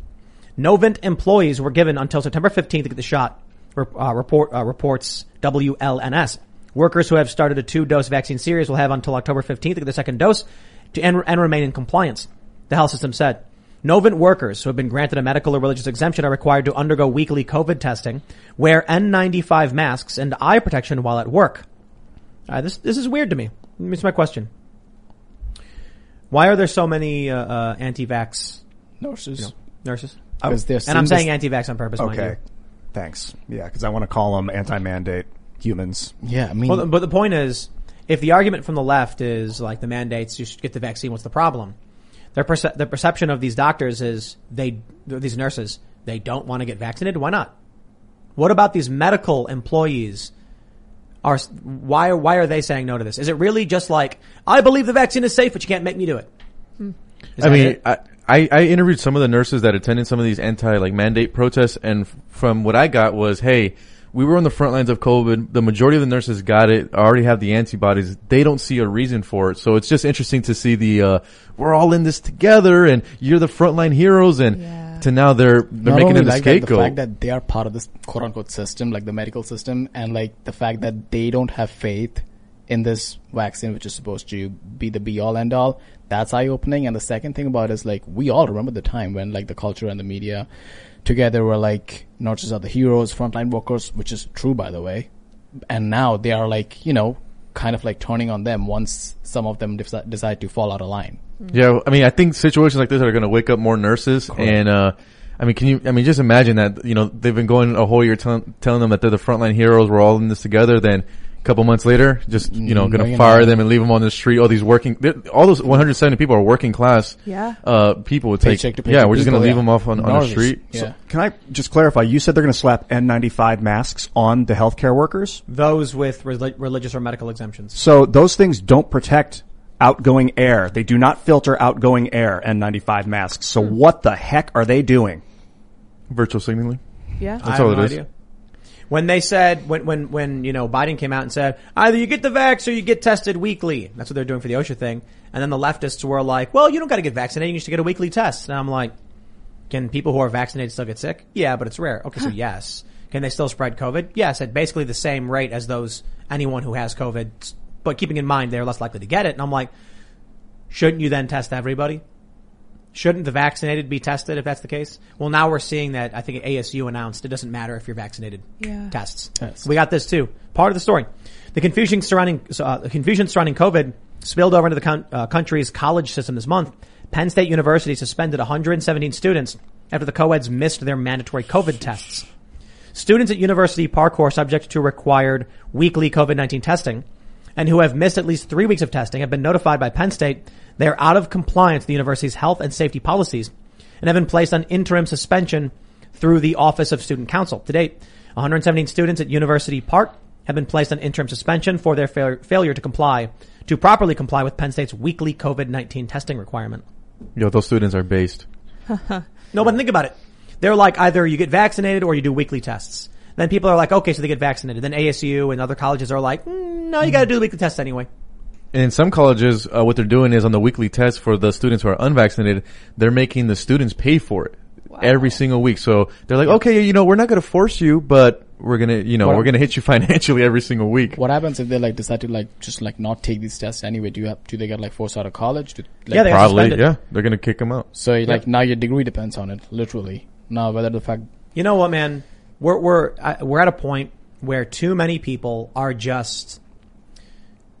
Novant employees were given until September 15th to get the shot, uh, report, uh, reports WLNS. Workers who have started a two-dose vaccine series will have until October 15th to get their second dose to, and, and remain in compliance. The health system said. Novant workers who have been granted a medical or religious exemption are required to undergo weekly COVID testing, wear N95 masks, and eye protection while at work. Uh, this this is weird to me. It's my question: Why are there so many uh, uh, anti-vax Nurses. nurses? Because they're And I'm saying anti-vax on purpose. mind Okay. You. Thanks. Yeah, because I want to call them anti-mandate humans. Yeah, I mean, Well, but the point is, if the argument from the left is like the mandates, you should get the vaccine. What's the problem? Their perce- the perception of these doctors is they, these nurses, they don't want to get vaccinated. Why not? What about these medical employees? Are why why are they saying no to this? Is it really just like I believe the vaccine is safe, but you can't make me do it? Hmm. Is I mean, it? I, I, I interviewed some of the nurses that attended some of these anti like mandate protests, and f- from what I got was, hey, we were on the front lines of COVID. The majority of the nurses got it, already have the antibodies. They don't see a reason for it. So it's just interesting to see the uh, we're all in this together, and you're the frontline heroes, and Yeah. to now they're they're not making only it a like that, the fact that they are part of this quote unquote system, like the medical system, and like the fact that they don't have faith in this vaccine, which is supposed to be the be all end all, that's eye opening. And the second thing about it is like we all remember the time when like the culture and the media together were like nurses are the heroes, frontline workers, which is true by the way. And now they are like, you know, kind of like turning on them once some of them deci- decide to fall out of line. Yeah, I mean, I think situations like this are going to wake up more nurses, and uh, I mean, can you? I mean, just imagine that you know they've been going a whole year tell, telling them that they're the frontline heroes. We're all in this together. Then a couple months later, just you know, going to you're fire not. them and leave them on the street. All these working, they're- all those 170 people are working class. Yeah. Uh, people would take. Paycheck to yeah, paycheck we're just going to people, leave yeah. them off on, on the Nurses, street. Yeah. Can I just clarify? You said they're going to slap N95 masks on the healthcare workers. Those with reli- religious or medical exemptions. So those things don't protect outgoing air. They do not filter outgoing air, N95 masks. So what the heck are they doing? Virtual signaling. Yeah. I have all no it is. idea. When they said, when, when, when, you know, Biden came out and said, either you get the vax or you get tested weekly. That's what they're doing for the OSHA thing. And then the leftists were like, well, you don't gotta get vaccinated, you just get a weekly test. And I'm like, can people who are vaccinated still get sick? Yeah, but it's rare. Okay, so yes. Can they still spread COVID? Yes, at basically the same rate as those, anyone who has COVID. But keeping in mind they're less likely to get it. And I'm like, shouldn't you then test everybody? Shouldn't the vaccinated be tested if that's the case? Well, now we're seeing that I think ASU announced it doesn't matter if you're vaccinated. Yeah. Tests. Yes. We got this too. Part of the story. The confusion surrounding uh, the confusion surrounding COVID spilled over into the con- uh, country's college system this month. Penn State University suspended 117 students after the co-eds missed their mandatory COVID tests. Students at University Park who are subject to required weekly COVID-19 testing and who have missed at least three weeks of testing have been notified by Penn State they are out of compliance with the university's health and safety policies and have been placed on interim suspension through the Office of Student Council. To date, 117 students at University Park have been placed on interim suspension for their fail- failure to comply, to properly comply with Penn State's weekly COVID-19 testing requirement. Yo, those students are based. No, but think about it. They're like either you get vaccinated or you do weekly tests. Then people are like, okay, so they get vaccinated. Then ASU and other colleges are like, mm, no, you got to do the weekly test anyway. And in some colleges, uh, what they're doing is on the weekly test for the students who are unvaccinated, they're making the students pay for it every single week. So they're like, okay, you know, we're not going to force you, but we're going to, you know, What- we're going to hit you financially every single week. What happens if they like decide to like just like not take these tests anyway? Do you have do they get like forced out of college? Do, like, Yeah, they got Probably, suspended. yeah. They're going to kick them out. So like now your degree depends on it, literally. Now whether the fact You know what, man? We're we're uh, we're at a point where too many people are just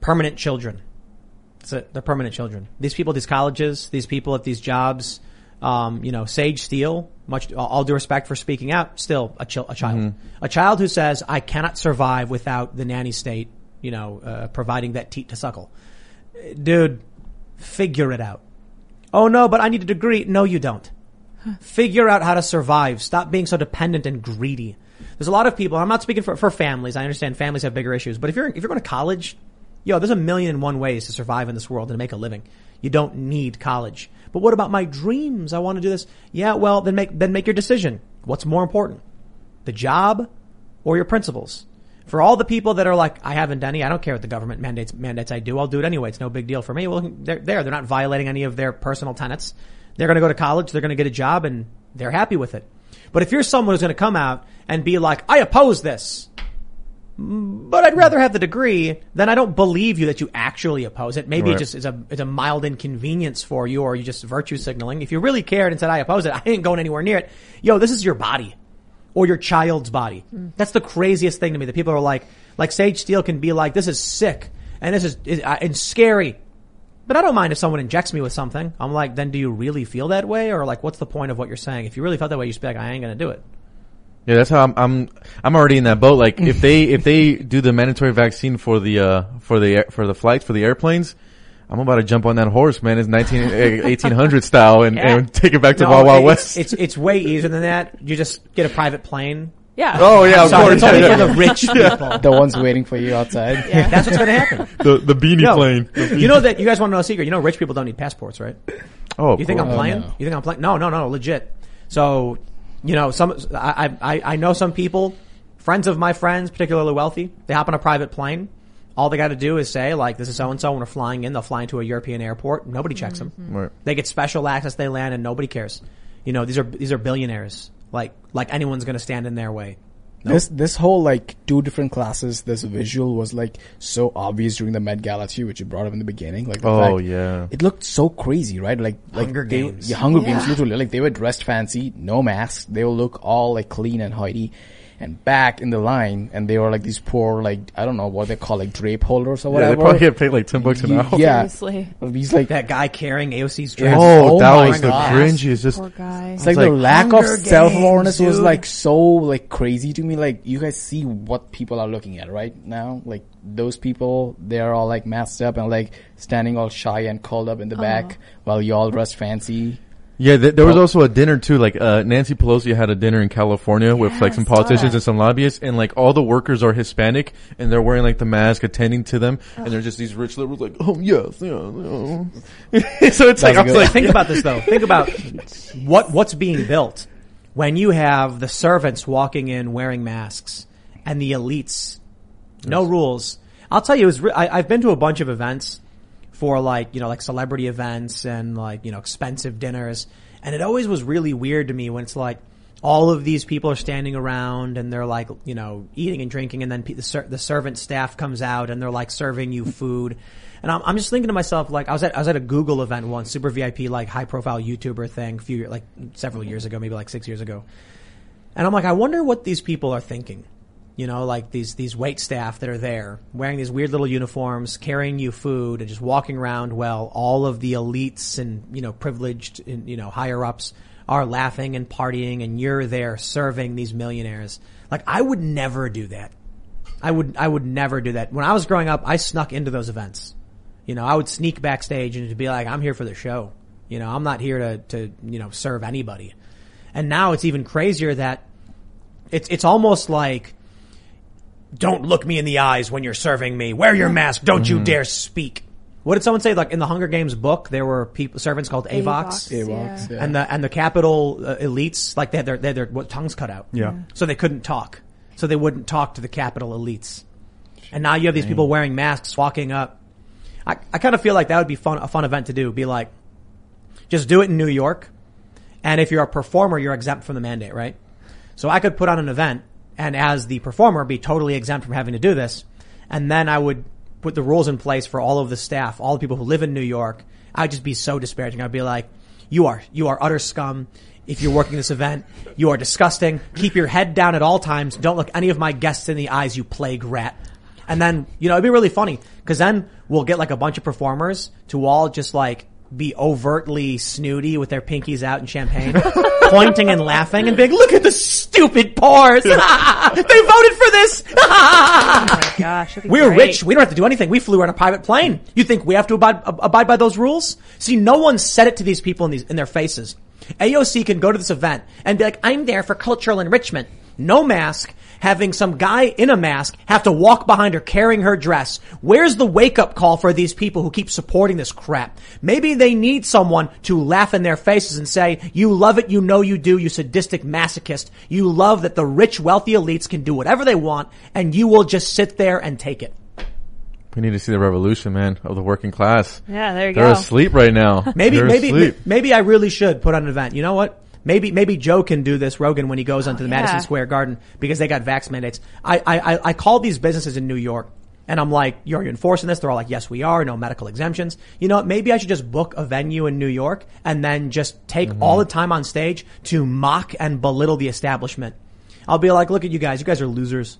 permanent children. That's it. They're permanent children. These people, at these colleges, these people at these jobs, um, you know, Sage Steele. Much all due respect for speaking out, still a, chil- a child, a child who says, "I cannot survive without the nanny state," you know, uh, providing that teat to suckle. Dude, figure it out. Oh no, but I need a degree. No, you don't. Figure out how to survive. Stop being so dependent and greedy. There's a lot of people. I'm not speaking for, for families. I understand families have bigger issues, but if you're if you're going to college, yo, there's a million and one ways to survive in this world and make a living. You don't need college. But what about my dreams? I want to do this. Yeah, well, then make then make your decision. What's more important, the job or your principles? For all the people that are like, I haven't done any, I don't care what the government mandates mandates I do. I'll do it anyway. It's no big deal for me. Well, they're there. They're not violating any of their personal tenets. They're going to go to college. They're going to get a job, and they're happy with it. But if you're someone who's going to come out and be like, I oppose this, but I'd rather have the degree than I don't believe you that you actually oppose it. Maybe it just is a it's a mild inconvenience for you, or you just virtue signaling. If you really cared and said I oppose it, I ain't going anywhere near it. Yo, this is your body or your child's body. That's the craziest thing to me. That people are like, like Sage Steele can be like, this is sick and this is, is uh, and scary. But I don't mind if someone injects me with something. I'm like, then do you really feel that way, or like, what's the point of what you're saying? If you really felt that way, you should be like, I ain't gonna do it. Yeah, that's how I'm. I'm. I'm already in that boat. Like if they if they do the mandatory vaccine for the uh for the air- for the flights for the airplanes, I'm about to jump on that horse, man. It's 19 eh, 1800 style and, Yeah. and take it back to No, Wild Wild West. It's it's way easier than that. You just get a private plane. Yeah. oh yeah, of course. it's only yeah, for the rich people. The ones waiting for you outside. Yeah. That's what's gonna happen. the the beanie Yo, plane. you know that you guys want to know a secret. You know, rich people don't need passports, right? Oh, You think I'm course. playing? no. You think I'm playing? No, no, no, legit. So, you know, some I, I I know some people, friends of my friends, particularly wealthy. They hop on a private plane. All they got to do is say like, "This is so and so." When we're flying in, they'll fly into a European airport. Nobody checks them. Mm-hmm. Right. They get special access. They land, and nobody cares. You know, these are these are billionaires. Like like anyone's going to stand in their way. This this whole like two different classes, this visual was like so obvious during the Met Gala too, which you brought up in the beginning. Like the Oh, fact- yeah. it looked so crazy, right? Like like Hunger they, Games. yeah, Hunger Yeah. Games, literally. Like they were dressed fancy, no masks. They will look all like clean and tidy, and back in the line, and they were like these poor like I don't know what they call like drape holders or Yeah, they whatever. probably get paid like ten bucks an hour. yeah, Seriously. these like That guy carrying AOC's dress. Oh, Oh that my was the gosh. cringiest. Just Poor guy. It's like, like the lack of Hunger self awareness Games, was dude. like so like crazy to me. Like you guys see what people are looking at right now. Like those people, they're all like masked up and like standing all shy and curled up in the uh-huh. back while you all dressed fancy. Yeah, th- there was Oh. also a dinner too. Like uh, Nancy Pelosi had a dinner in California with Yeah, like I some saw politicians that. and some lobbyists, and like all the workers are Hispanic, and they're wearing like the mask, attending to them, and they're just these rich liberals, like, oh yes, yeah. so it's like I was good. like, think about this though. Think about what what's being built when you have the servants walking in wearing masks and the elites, no rules. I'll tell you, it was re- I, I've been to a bunch of events for like you know like celebrity events and like you know expensive dinners, and it always was really weird to me when it's like all of these people are standing around and they're like you know eating and drinking, and then the, ser- the servant staff comes out and they're like serving you food. And I'm, I'm just thinking to myself, like, I was at, I was at a Google event once, super VIP, like high profile YouTuber thing, a few, like several years ago, maybe like six years ago. And I'm like, I wonder what these people are thinking. You know, like these, these wait staff that are there wearing these weird little uniforms, carrying you food and just walking around while all of the elites and, you know, privileged and, you know, higher ups are laughing and partying and you're there serving these millionaires. Like, I would never do that. I would, I would never do that. When I was growing up, I snuck into those events. You know, I would sneak backstage and be like, I'm here for the show. You know, I'm not here to, to, you know, serve anybody. And now it's even crazier that it's, it's almost like, don't look me in the eyes when you're serving me. Wear your mask. Don't you dare speak. What did someone say? Like in the Hunger Games book, there were people, servants called Avox. Avox. Avox, Yeah. yeah. And the, and the Capitol uh, elites, like they had their, they had their what, tongues cut out. Yeah. So they couldn't talk. So they wouldn't talk to the Capitol elites. And now you have these people wearing masks walking up. I, I kind of feel like that would be fun, a fun event to do. Be like, just do it in New York. And if you're a performer, you're exempt from the mandate, right? So I could put on an event and as the performer be totally exempt from having to do this. And then I would put the rules in place for all of the staff, all the people who live in New York. I'd just be so disparaging. I'd be like, you are, you are utter scum. If you're working this event, you are disgusting. Keep your head down at all times. Don't look any of my guests in the eyes, you plague rat. And then, you know, it'd be really funny because then we'll get like a bunch of performers to all just like be overtly snooty with their pinkies out and champagne, pointing and laughing and being, look at the stupid pores. they voted for this. Oh my gosh. We're great. rich. We don't have to do anything. We flew on a private plane. You think we have to abide, ab- abide by those rules? See, no one said it to these people in these, in their faces. AOC can go to this event and be like, I'm there for cultural enrichment. No mask, having some guy in a mask have to walk behind her carrying her dress. Where's the wake up call for these people who keep supporting this crap? Maybe they need someone to laugh in their faces and say, you love it, you know you do, you sadistic masochist. You love that the rich, wealthy elites can do whatever they want and you will just sit there and take it. we need to see the revolution, man, of the working class. Yeah, there you go. They're asleep right now. Maybe, They're maybe, asleep. maybe I really should put on an event. You know what? Maybe maybe Joe can do this, Rogan, when he goes onto the oh, yeah. Madison Square Garden because they got vax mandates. I, I, I, I called these businesses in New York and I'm like, "You're enforcing this?" They're all like, "Yes, we are. No medical exemptions." You know, maybe I should just book a venue in New York and then just take mm-hmm. all the time on stage to mock and belittle the establishment. I'll be like, "Look at you guys. You guys are losers.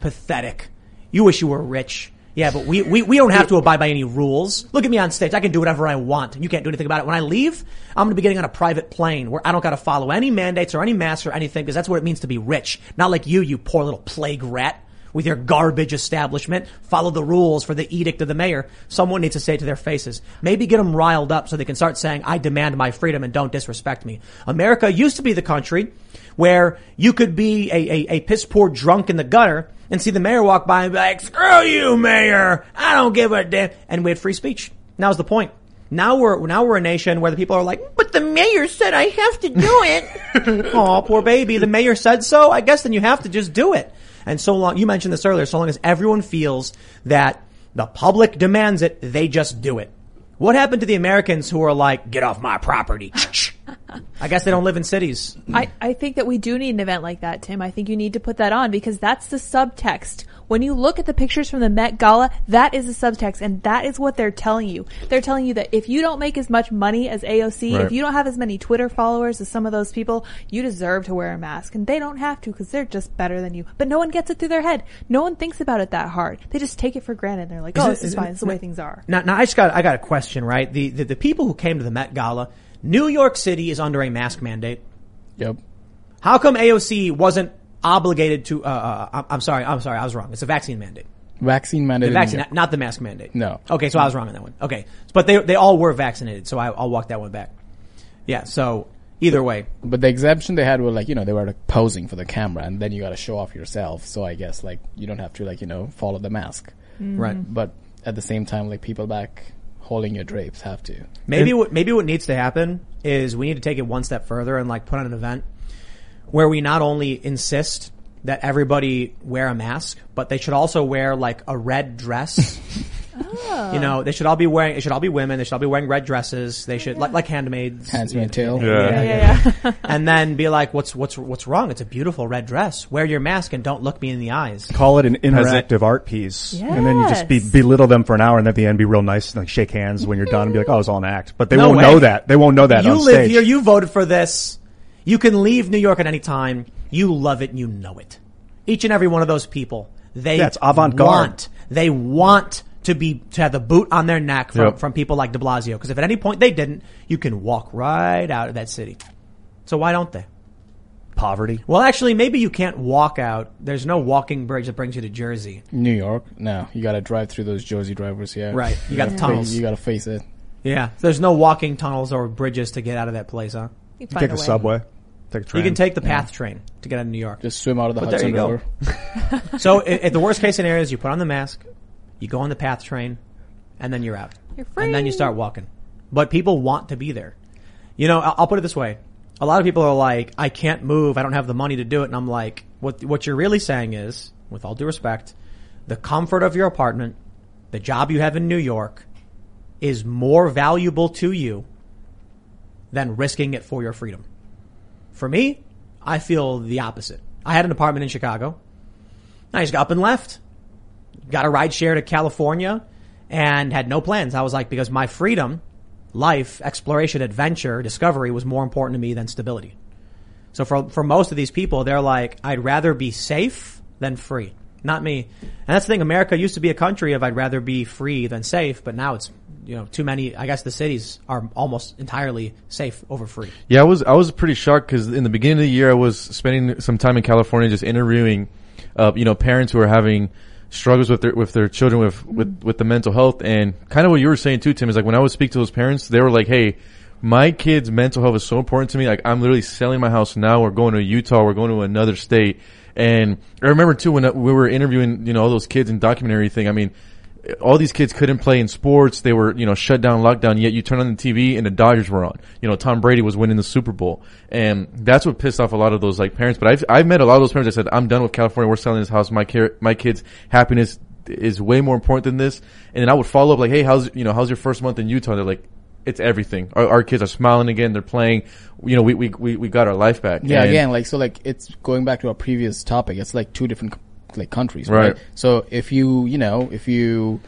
Pathetic. You wish you were rich." Yeah, but we, we, we don't have to abide by any rules. Look at me on stage. I can do whatever I want. You can't do anything about it. When I leave, I'm going to be getting on a private plane where I don't got to follow any mandates or any masks or anything because that's what it means to be rich. Not like you, you poor little plague rat with your garbage establishment. Follow the rules for the edict of the mayor. Someone needs to say to their faces. Maybe get them riled up so they can start saying, I demand my freedom and don't disrespect me. America used to be the country where you could be a, a, a piss poor drunk in the gutter and see the mayor walk by and be like, screw you, mayor. I don't give a damn. And we had free speech. Now's the point. Now we're, now we're a nation where the people are like, but the mayor said I have to do it. oh, poor baby. The mayor said so. I guess then you have to just do it. And so long, you mentioned this earlier, so long as everyone feels that the public demands it, they just do it. What happened to the Americans who are like, get off my property? I guess they don't live in cities. I, I think that we do need an event like that, Tim. I think you need to put that on because that's the subtext. When you look at the pictures from the Met Gala, that is the subtext and that is what they're telling you. They're telling you that if you don't make as much money as AOC, Right. if you don't have as many Twitter followers as some of those people, you deserve to wear a mask. And they don't have to because they're just better than you. But no one gets it through their head. No one thinks about it that hard. They just take it for granted. And they're like, oh, it- this is is it- fine. This is the way things are. Now, now I just got, I got a question, right? The, the, the people who came to the Met Gala, New York City is under a mask mandate. Yep. How come AOC wasn't obligated to, uh, uh, I'm- sorry, I'm sorry, I was wrong. It's a vaccine mandate. Vaccine The mandate. vaccine, not- not the mask mandate. No. Okay, so I was wrong on that one. Okay. But they, they all were vaccinated, so I, I'll walk that one back. Yeah, so either way. But the exemption they had were like, you know, they were like posing for the camera and then you gotta show off yourself. So I guess like you don't have to like, you know, follow the mask. Right. But at the same time, like people back holding your drapes have to. Maybe what maybe what needs to happen is we need to take it one step further and like put on an event where we not only insist that everybody wear a mask, but they should also wear like a red dress. Oh. You know, they should all be wearing. It should all be women. They should all be wearing red dresses. They should like like handmaids. Handmaid's Tale. Yeah. Yeah, yeah, yeah. and then be like, "What's what's what's wrong? It's a beautiful red dress. Wear your mask and don't look me in the eyes." Call it an Has it- interactive art piece, and then you just be, belittle them for an hour, and at the end be real nice, and like shake hands when you're done, and be like, "Oh, it was all an act." But they No won't way. know that. They won't know that. You on live stage. here. You voted for this. You can leave New York at any time. You love it and you know it. Each and every one of those people, they Yeah, it's avant-garde. want, they want to be, to have the boot on their neck from, Yep. from people like de Blasio. Cause if at any point they didn't, you can walk right out of that city. So why don't they? poverty. Well, actually, maybe you can't walk out. There's no walking bridge that brings you to Jersey. New York, no, you gotta drive through those Jersey drivers. Yeah, Right. You got the tunnels. You gotta face it. Yeah. There's no walking tunnels or bridges to get out of that place, huh? You Take find the a way. subway. Take a train. You can take the path train to get out of New York. Just swim out of the But there Hudson you go. River. So i if the worst case scenario is you put on the mask, you go on the path train, and then you're out. You're free. And then you start walking. But people want to be there. You know, I'll, put it this way. A lot of people are like, I can't move, I don't have the money to do it, and I'm like, what, what you're really saying is, with all due respect, the comfort of your apartment, the job you have in New York, is more valuable to you than risking it for your freedom. For me, I feel the opposite. I had an apartment in Chicago. I just got up and left. Got a ride share to California and had no plans. I was like, because my freedom, life, exploration, adventure, discovery was more important to me than stability. So for, for most of these people, they're like, I'd rather be safe than free. Not me. And that's the thing. America used to be a country of I'd rather be free than safe, but now it's, you know, too many, I guess the cities are almost entirely safe over free. Yeah, I was I was pretty shocked because in the beginning of the year I was spending some time in California just interviewing, uh, you know, parents who are having struggles with their with their children with with with the mental health and kind of what you were saying too, Tim is like when I would speak to those parents, they were like, "Hey, my kid's mental health is so important to me. Like I'm literally selling my house now. We're going to Utah. We're going to another state." And I remember too when we were interviewing, you know, all those kids and documentary thing. I mean, all these kids couldn't play in sports. They were, you know, shut down, lockdown. Yet you turn on the TV and the Dodgers were on. You know, Tom Brady was winning the Super Bowl, and that's what pissed off a lot of those like parents. But I've I've met a lot of those parents that said, "I'm done with California. We're selling this house. My care, my kids' happiness is way more important than this." And then I would follow up like, "Hey, how's you know how's your first month in Utah?" They're like, it's everything. Our, our kids are smiling again. They're playing. You know, we we we, we got our life back. Yeah, And- again, like so, like it's going back to our previous topic. It's like two different like countries, Right. right? So if you, you know, if you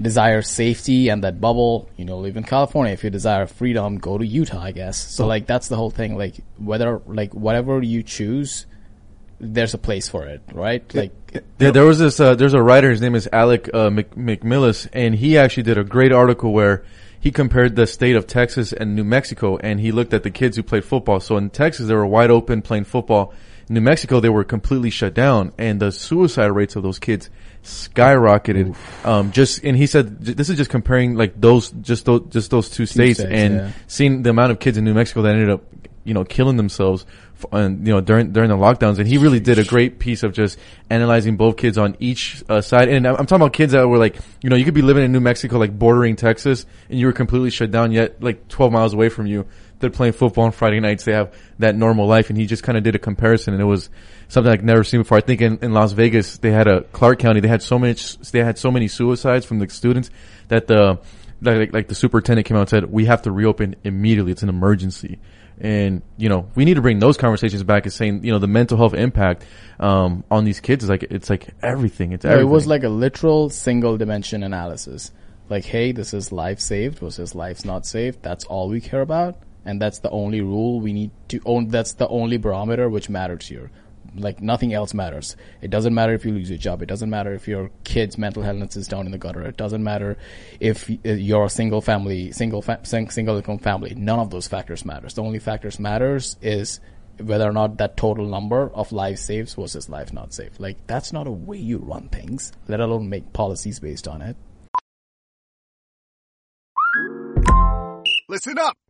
desire safety and that bubble, you know, live in California. If you desire freedom, go to Utah, I guess. So like that's the whole thing. Like whether like whatever you choose, there's a place for it, right? Like Yeah, there was this. Uh, there's a writer. His name is Alec uh, Mc, McMillis, and he actually did a great article where he compared the state of Texas and New Mexico, and he looked at the kids who played football. So in Texas, they were wide open playing football. New Mexico, they were completely shut down, and the suicide rates of those kids skyrocketed. Um, just and he said this is just comparing like those just those just those two states, states, and yeah. seeing the amount of kids in New Mexico that ended up, you know, killing themselves, and you know during during the lockdowns. And he really did a great piece of just analyzing both kids on each uh, side. And I'm I'm talking about kids that were like, you know, you could be living in New Mexico, like bordering Texas, and you were completely shut down. Yet, like 12 miles away from you, they're playing football on Friday nights. They have that normal life, and he just kind of did a comparison, and it was something I've never seen before. I think in, in Las Vegas, they had a Clark County, they had so much, they had so many suicides from the students that the like, like the superintendent came out and said, we have to reopen immediately. It's an emergency. And, you know, we need to bring those conversations back as saying, you know, the mental health impact, um, on these kids is like, it's like everything. It's No, everything. it was like a literal single dimension analysis. Like, hey, this is life saved versus life's not saved. That's all we care about. And that's the only rule we need to own. That's the only barometer which matters here. Like nothing else matters. It doesn't matter if you lose your job. It doesn't matter if your kid's mental health is down in the gutter. It doesn't matter if uh, you're a single family, single fa- single income family. None of those factors matters. The only factors matters is whether or not that total number of lives saved versus life not saved. Like that's not a way you run things, let alone make policies based on it. Listen up.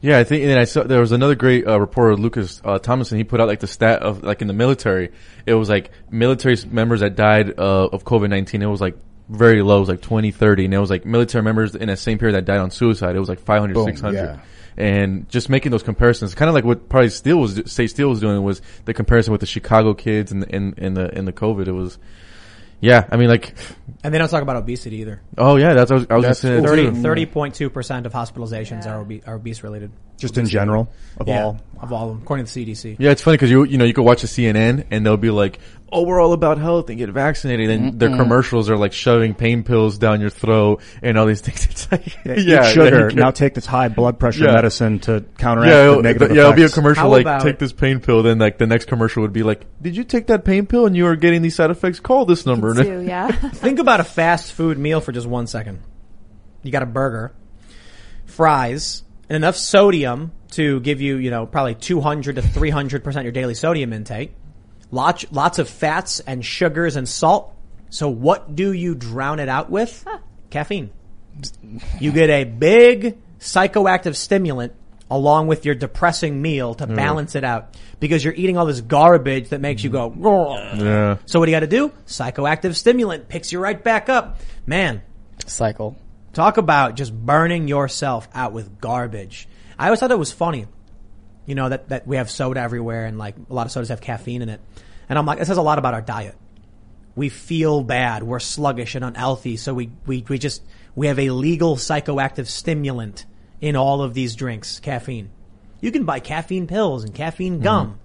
Yeah, I think, and I saw there was another great uh, reporter, Lucas uh, Thomason. He put out like the stat of like in the military, it was like military members that died uh, of COVID nineteen. It was like very low, it was like 20, 30. and it was like military members in that same period that died on suicide. It was like 500, Boom, 600. yeah. And just making those comparisons, kind of like what probably Steele was, Sage Steele was doing was the comparison with the Chicago kids and the, and, and the, and the COVID. It was, yeah, I mean like, And they don't talk about obesity either. oh yeah, that's, what I was, I was That's gonna say that too. 30, 30.2% of hospitalizations are, obe- are obese related. Just in general of Yeah, all. of all of them, according to the CDC. Yeah, it's funny because you you know you could watch the CNN and they'll be like, "Oh, we're all about health and get vaccinated," and their commercials are like shoving pain pills down your throat and all these things. It's like, yeah, Eat sugar. you can- now take this high blood pressure Yeah. medicine to counteract yeah, the it'll, negative yeah, it'll be a commercial How like about- take this pain pill. Then like the next commercial would be like, "Did you take that pain pill and you are getting these side effects? Call this number." Too, yeah. Think about a fast food meal for just one second. You got a burger, fries, and enough sodium to give you, you know, probably 200 to 300% your daily sodium intake. Lots, lots of fats and sugars and salt. So what do you drown it out with? Caffeine. You get a big psychoactive stimulant along with your depressing meal to balance it out because you're eating all this garbage that makes you go, mm-hmm. "Grr." yeah, So what do you got to do? Psychoactive stimulant picks you right back up. Man, Cycle. Talk about just burning yourself out with garbage. I always thought it was funny. You know, that, that we have soda everywhere and like a lot of sodas have caffeine in it. And I'm like, this says a lot about our diet. We feel bad. We're sluggish and unhealthy. So we, we, we just, we have a legal psychoactive stimulant in all of these drinks, caffeine. You can buy caffeine pills and caffeine gum. Mm-hmm.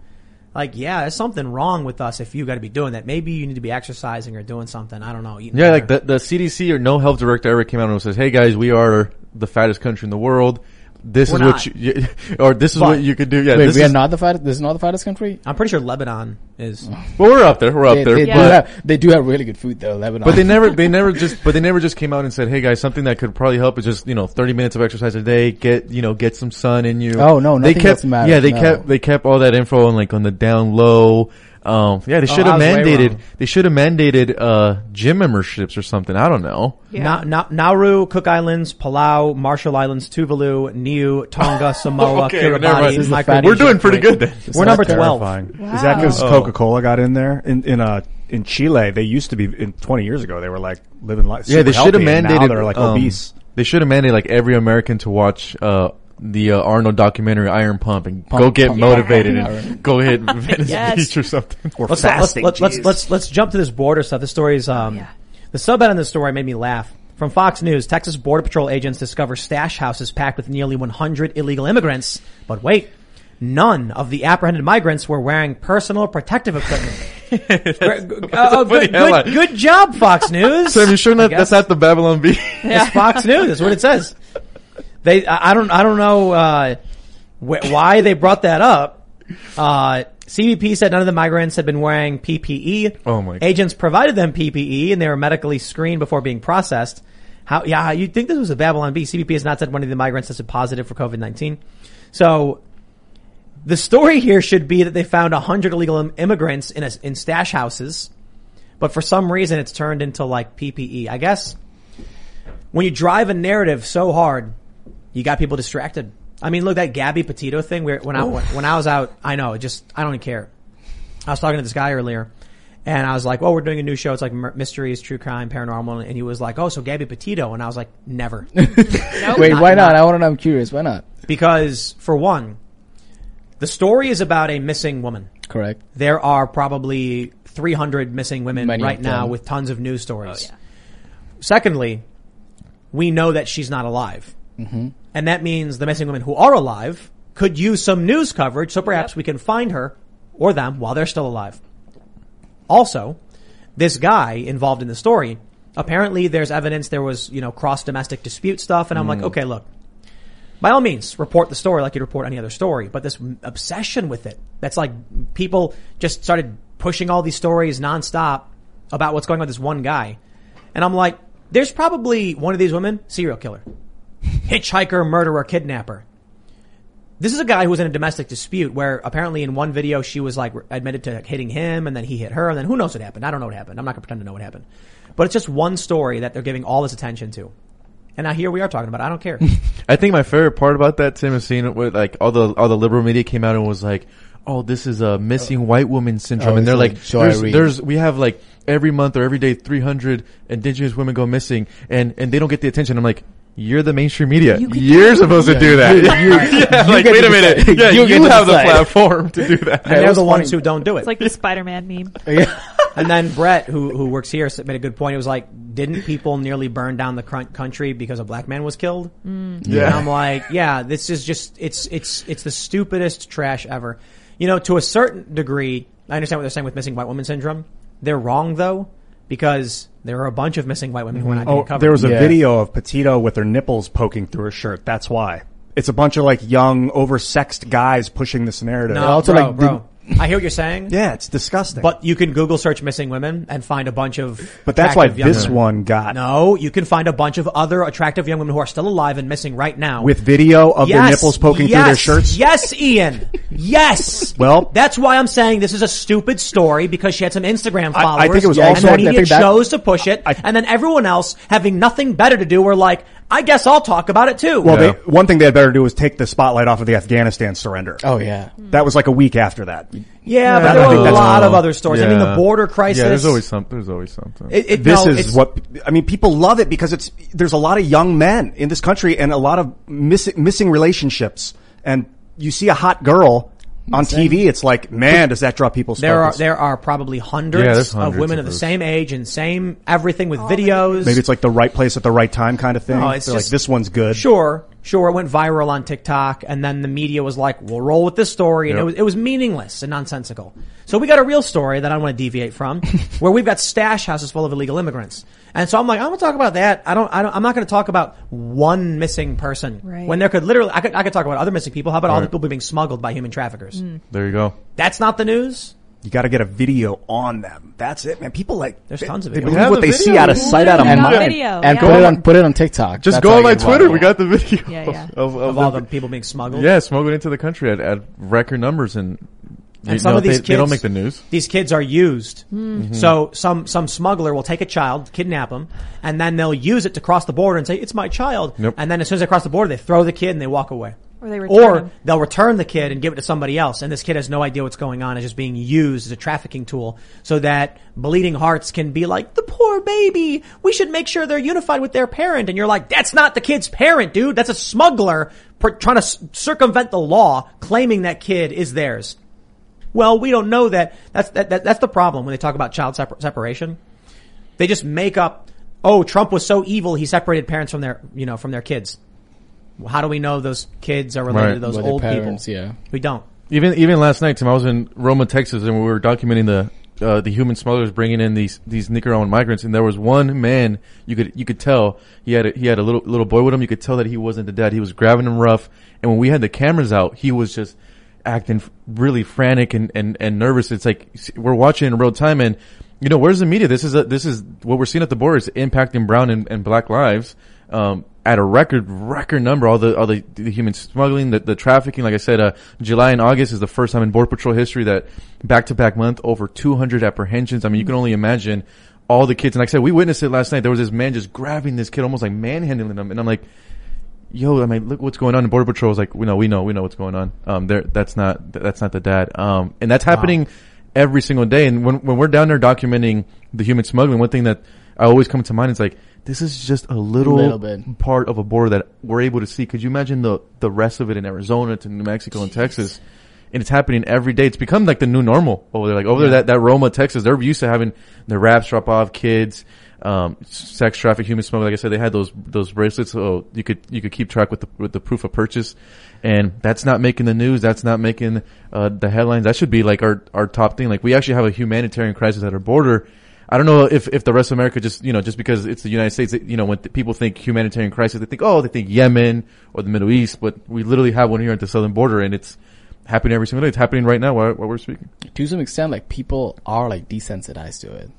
Like, yeah, there's something wrong with us if you got to be doing that. Maybe you need to be exercising or doing something. I don't know. yeah. Like the the CDC or no health director ever came out and says, "Hey guys, we are the fattest country in the world. This We're is not. what you, or this is But- what you could do." Yeah, Wait, this we is, are not the fattest. This is not the fattest country. I'm pretty sure Lebanon is. well, we're up there. We're up They, there. they, but- do have, they do have really good food though. Lebanon. But they never, they never just, but they never just came out and said, "Hey guys, something that could probably help is just you know 30 minutes of exercise a day. Get you know get some sun in you." Oh, no, they kept, else matters, yeah, they no. kept they kept all that info on like on the down low. Um, yeah, they should I have was mandated. They should have mandated uh, gym memberships or something. I don't know. Na- Na- Nauru, Cook Islands, Palau, Marshall Islands, Tuvalu, Niue, Tonga, Samoa, Okay. Kiribati, This is. We're doing pretty good then. We're number twelve. Terrifying. Is that because Oh. Coca Cola got in there in in uh in Chile? They used to be in 20 years ago. They were like living life. Yeah, they should have mandated. Now they're like um, obese. They should have mandated like every American to watch uh, the uh, Arnold documentary Iron Pump and go get Pump- motivated Yeah. and go hit Venice Yes. Beach or something. Or Let's, let's, fasting. let's, let's, let's, let's jump to this border stuff. This story is, um, yeah. the subhead on this story made me laugh. From Fox News, Texas Border Patrol agents discover stash houses packed with nearly 100 illegal immigrants. But wait, none of the apprehended migrants were wearing personal protective equipment. Uh, good, good, good job, Fox News. Sam, you sure I not, that's not the Babylon Bee? It's Fox News. That's what it says. They, I don't, I don't know uh, wh- why they brought that up. Uh, CBP said none of the migrants had been wearing PPE. Oh my God. Agents provided them PPE and they were medically screened before being processed. How? Yeah, you'd think this was a Babylon Bee. CBP has not said one of the migrants tested positive for COVID nineteen. So. The story here should be that they found 100 illegal im- immigrants in a, in stash houses, but for some reason it's turned into like PPE. I guess when you drive a narrative so hard, you got people distracted. I mean, look that Gabby Petito thing. Where when I when, when I was out, I know it just I don't even care. I was talking to this guy earlier, and I was like, "Well, we're doing a new show. It's like mysteries, true crime, paranormal." And he was like, "Oh, so Gabby Petito?" And I was like, "Never." Wait, not- why not- not? I want to know. I'm curious. Why not? because for one, the story is about a missing woman. Correct. There are probably 300 missing women Many right now with tons of news stories. Secondly, we know that she's not alive. Mm-hmm. And that means the missing women who are alive could use some news coverage so perhaps we can find her or them while they're still alive. Also, this guy involved in the story, apparently there's evidence there was, you know, cross domestic dispute stuff. And I'm like, hmm. okay, look, by all means, report the story like you'd report any other story, but this obsession with it, that's like people just started pushing all these stories nonstop about what's going on with this one guy. And I'm like, there's probably one of these women, serial killer, hitchhiker, murderer, kidnapper. This is a guy who was in a domestic dispute where apparently in one video she was like admitted to hitting him and then he hit her and then who knows what happened. I don't know what happened. I'm not gonna pretend to know what happened. But it's just one story that they're giving all this attention to. And now here we are talking about it. I don't care. I think my favorite part about that, Tim, is seeing it with like all the all the liberal media came out and was like, "Oh, this is a missing white woman syndrome," Oh, and they're like, like there's, "There's we have like every month or every day 300 indigenous women go missing, and and they don't get the attention." I'm like. You're the mainstream media. You you're do it. supposed to do that. You- yeah, you like, wait to a minute. Yeah, You you, get have the platform to do that. And they're the ones who don't do it. It's like the Spider-Man meme. Yeah. and then Brett, who who works here, made a good point. It was like, didn't people nearly burn down the cr- country because a black man was killed? Mm. And I'm like, yeah, this is just it's it's it's the stupidest trash ever. You know, to a certain degree, I understand what they're saying with missing white woman syndrome. They're wrong though, because there are a bunch of missing white women who are not mm-hmm. Oh, getting covered. there was a Yeah. video of Petito with her nipples poking through her shirt. That's why. It's a bunch of like young, oversexed guys pushing this narrative. no, also, bro, like, bro. I hear what you're saying. Yeah, it's disgusting. But you can Google search missing women and find a bunch of. but that's why this women. one got No, you can find a bunch of other attractive young women who are still alive and missing right now. with video of their nipples poking through their shirts. Yes, Ian. Yes. Well- that's why I'm saying this is a stupid story because she had some Instagram I- I followers. think it was and also- the I media chose to push it, I- and then everyone else having nothing better to do were like, I guess I'll talk about it too. Well, Yeah. they, one thing they had better do was take the spotlight off of the Afghanistan surrender. Oh yeah. That was like a week after that. yeah, but there think were a that's- lot of other stories. I mean, the Yeah. border crisis. Yeah, there's always something. There's always something. It, it, This no, is it's- what I mean. People love it because it's there's a lot of young men in this country and a lot of missing missing relationships. And you see a hot girl on TV, it's like, man, does that draw people's There are there are probably hundreds, Yeah, there's of women of of the those. same age and same everything with oh, videos. Maybe it's like the right place at the right time kind of thing. No, it's They're just- like this one's good. Sure, sure. It went viral on TikTok, and then the media was like, "We'll roll with this story," and Yep. it was it was meaningless and nonsensical. So we got a real story that I don't want to deviate from, where we've got stash houses full of illegal immigrants, and so I'm like, I'm gonna talk about that. I don't, I don't I'm not gonna talk about one missing person Right. when there could literally, I could, I could talk about other missing people. How about all the people being smuggled by human traffickers? Mm. there you go. That's not the news. You got to get a video on them. That's it, man. People like There's they, tons of they believe what the they see out of sight, out of And- mind. video. And yeah. put it on put it on TikTok. Just That's go on my Twitter. viral. We got the video Yeah, yeah. of, of, Of all the- the people being smuggled. Yeah, smuggled into the country at, at record numbers, and And You some know, of these they, kids they don't make the news. These kids are used. Mm-hmm. Mm-hmm. So some some smuggler will take a child, kidnap him, and then they'll use it to cross the border and say it's my child. Yep. And then as soon as they cross the border, they throw the kid and they walk away. Or they return Or him. they'll return the kid and give it to somebody else, and this kid has no idea what's going on. It's just being used as a trafficking tool, so that bleeding hearts can be like the poor baby. We should make sure they're unified with their parent. And you're like, that's not the kid's parent, dude. That's a smuggler per- trying to c- circumvent the law, claiming that kid is theirs. Well, we don't know that. That's that, that that's the problem when they talk about child separ- separation. They just make up. Oh, Trump was so evil. He separated parents from their you know from their kids. How do we know those kids are related Right. to those With old parents, people? yeah. We don't. Even even last night, Tim, I was in Roma, Texas, and we were documenting the uh, the human smugglers bringing in these these Nicaraguan migrants, and there was one man you could you could tell he had a, he had a little little boy with him. You could tell that he wasn't the dad. He was grabbing him rough, and when we had the cameras out, he was just acting really frantic and, and, and nervous. It's like we're watching in real time, and you know where's the media? This is a, this is what we're seeing at the border is impacting brown and, and black lives. Um, at a record record number. All the all the, the human smuggling, the, the trafficking. Like I said, uh, July and August is the first time in Border Patrol history that back to back month over 200 apprehensions. I mean, you can only imagine all the kids. And like I said, we witnessed it last night. There was this man just grabbing this kid, almost like manhandling him, and I'm like. Yo, I mean, look what's going on. And Border Patrol is like, we know, we know, we know what's going on. Um, there, that's not, that's not the dad. Um, and that's happening every single day. And when, when we're down there documenting the human smuggling, one thing that I always come to mind is like, this is just a little, Little bit. part of a border that we're able to see. Could you imagine the, the rest of it in Arizona to New Mexico and Texas? And it's happening every day. It's become like the new normal over there. Like over there, that, that Roma, Texas, they're used to having the wraps drop off kids, um, sex traffic, human smuggling. Like I said, they had those, those bracelets. So you could, you could keep track with the, with the proof of purchase. And that's not making the news. That's not making, uh, the headlines. That should be like our, our top thing. Like we actually have a humanitarian crisis at our border. I don't know if, if the rest of America just, you know, just because it's the United States, you know, when th- people think humanitarian crisis, they think, oh, they think Yemen or the Middle East, but we literally have one here at the southern border and it's happening every single day. It's happening right now while, while we're speaking. to some extent, like people are like desensitized to it.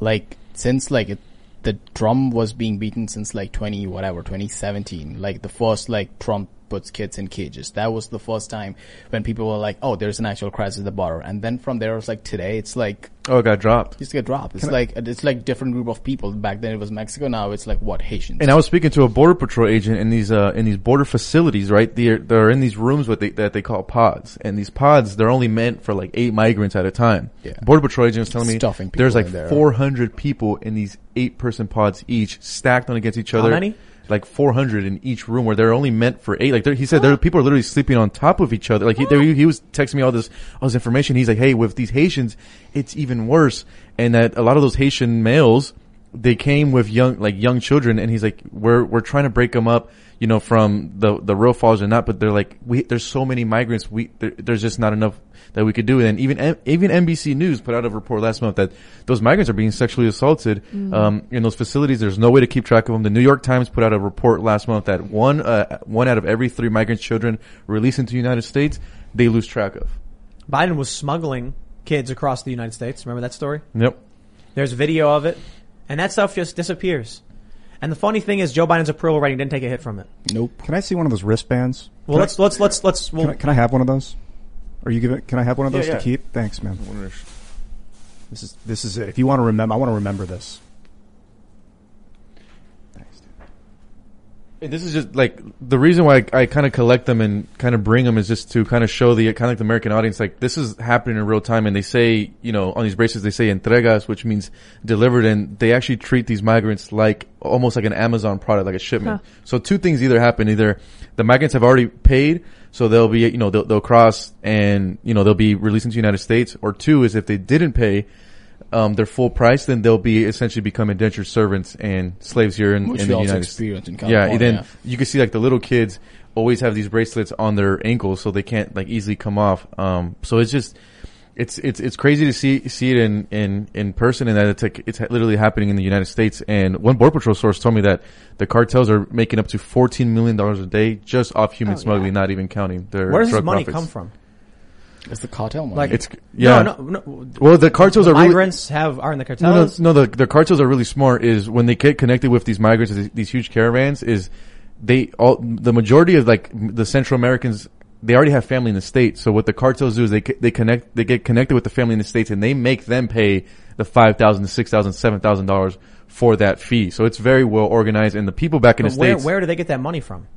Like since like it, the drum was being beaten since like twenty whatever twenty seventeen. Like the first like Trump puts kids in cages. That was the first time when people were like, "Oh, there's an actual crisis at the border." And then from there, it's like today, it's like Oh, it got dropped. just get dropped. It's like it's like different group of people. Back then it was Mexico. Now it's like what Haitians. And I was speaking to a border patrol agent in these uh, in these border facilities, right? They're they're in these rooms what they, that they call pods, and these pods they're only meant for like eight migrants at a time. Yeah. Border patrol agent was telling me Stuffing people there's like there. 400 people in these eight person pods each, stacked on against each other. many? Like 400 in each room, where they're only meant for eight. Like he said, there people are literally sleeping on top of each other. Like he, there, he was texting me all this all this information. He's like, hey, with these Haitians, it's even worse, and that a lot of those Haitian males they came with young like young children and he's like we're we're trying to break them up you know from the the real falls and not but they're like we there's so many migrants we there, there's just not enough that we could do. And even even NBC News put out a report last month that those migrants are being sexually assaulted um, in those facilities. There's no way to keep track of them. The New York Times put out a report last month that one uh, one out of every three migrant children released into the United States they lose track of. Biden was smuggling kids across the United States. Remember that story? yep. There's video of it, and that stuff just disappears. And the funny thing is, Joe Biden's approval rating didn't take a hit from it. nope. Can I see one of those wristbands? Well, let's let's let's let's. Can Well, I, can I have one of those? Are you giving? Can I have one of Yeah, those yeah. to keep? Thanks, man. This is this is it. If you want to remember, I want to remember this. Thanks. dude. And This is just like the reason why I, I kind of collect them and kind of bring them is just to kind of show the kind of like the American audience like this is happening in real time and they say you know on these braces they say entregas which means delivered and they actually treat these migrants like almost like an Amazon product like a shipment. Huh. So two things either happen either the migrants have already paid so they'll be you know they'll, they'll cross and you know they'll be released into the United States or two is if they didn't pay um, their full price, then they'll be essentially become indentured servants and slaves here in, Which in the also United States. in Yeah, California. then you can see like the little kids always have these bracelets on their ankles so they can't like easily come off. Um, so it's just, it's, it's, it's crazy to see, see it in, in, in person and that it's like, it's literally happening in the United States. And one border patrol source told me that the cartels are making up to $14 million a day just off human Oh, yeah. smuggling, not even counting their where does this money profits. come from? It's the cartel money. Like It's, yeah. No, no, no. Well, the cartels are really, migrants have are in the no, no, cartels. no. The the cartels are really smart. Is when they get connected with these migrants, these, these huge caravans, is they all the majority of like the Central Americans they already have family in the states. So what the cartels do is they they connect they get connected with the family in the states and they make them pay the five thousand, six thousand, seven thousand dollars for that fee. So it's very well organized, and the people back in But the where, states, where do they get that money from?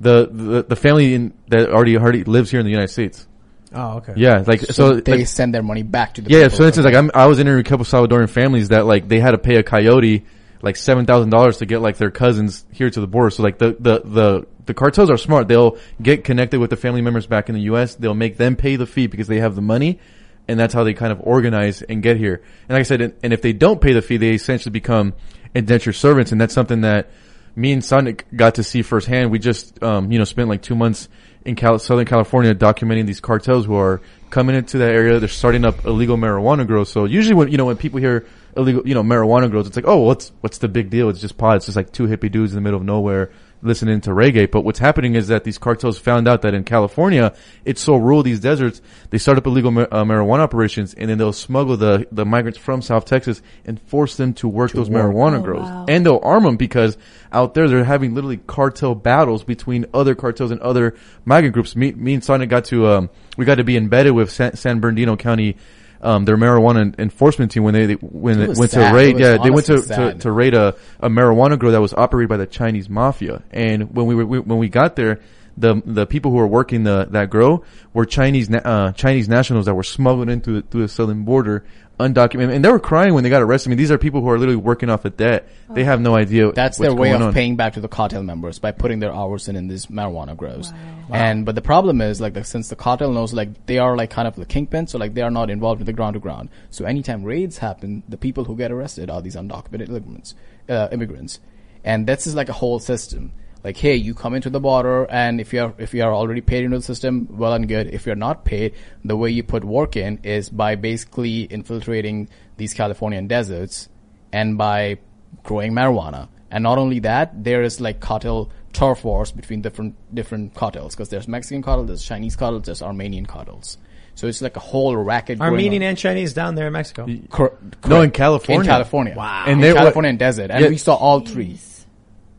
the, the the family in, that already already lives here in the United States. Oh, okay. Yeah, like so, So, they like, send their money back to the yeah. people. So instance, like I'm, I was interviewing a couple Salvadoran families that like they had to pay a coyote like seven thousand dollars to get like their cousins here to the border. So like the the the the cartels are smart. They'll get connected with the family members back in the U.S. They'll make them pay the fee because they have the money, and that's how they kind of organize and get here. And like I said, and and if they don't pay the fee, they essentially become indentured servants, and that's something that me and Sonic got to see firsthand. We just, um, you know, spent like two months in Cal- Southern California documenting these cartels who are coming into that area. They're starting up illegal marijuana grows. So usually when, you know, when people hear illegal, you know, marijuana grows, it's like, oh, what's, what's the big deal? It's just pot. It's just like two hippie dudes in the middle of nowhere listening to reggae. But what's happening is that these cartels found out that in California, it's so rural, these deserts, they start up illegal ma- uh, marijuana operations and then they'll smuggle the, the migrants from South Texas and force them to work those marijuana Oh, grows. wow. And they'll arm them because out there they're having literally cartel battles between other cartels and other migrant groups. Me, me and Sagnik got to, um, we got to be embedded with San, San Bernardino County, um, their marijuana enforcement team when they, they when It they went sad. to raid. Yeah, they went to, to, to raid a, a marijuana grow that was operated by the Chinese mafia. And when we were, we, when we got there, the, the people who were working the, that grow were Chinese, uh, Chinese nationals that were smuggled into the, through the southern border, undocumented. And they were crying when they got arrested. I mean, these are people who are literally working off a debt. They have no idea. That's what's their way going of on. paying back to the cartel members by putting their hours in in these marijuana grows. And but the problem is like the, since the cartel knows like they are like kind of the kingpin, so like they are not involved in the ground to ground. So anytime raids happen, the people who get arrested are these undocumented immigrants, uh, immigrants, and this is like a whole system. Like, hey, you come into the border, and if you're if you are already paid into the system, well and good. If you're not paid, the way you put work in is by basically infiltrating these Californian deserts and by growing marijuana. And not only that, there is like cartel turf wars between different different cartels because there's Mexican cartel, there's Chinese cartels, there's Armenian cartels. So it's like a whole racket. Armenian and Chinese down there in Mexico. Cor- No, in. California. In California. Wow. And In they were- California and desert, and Yeah. we saw all three.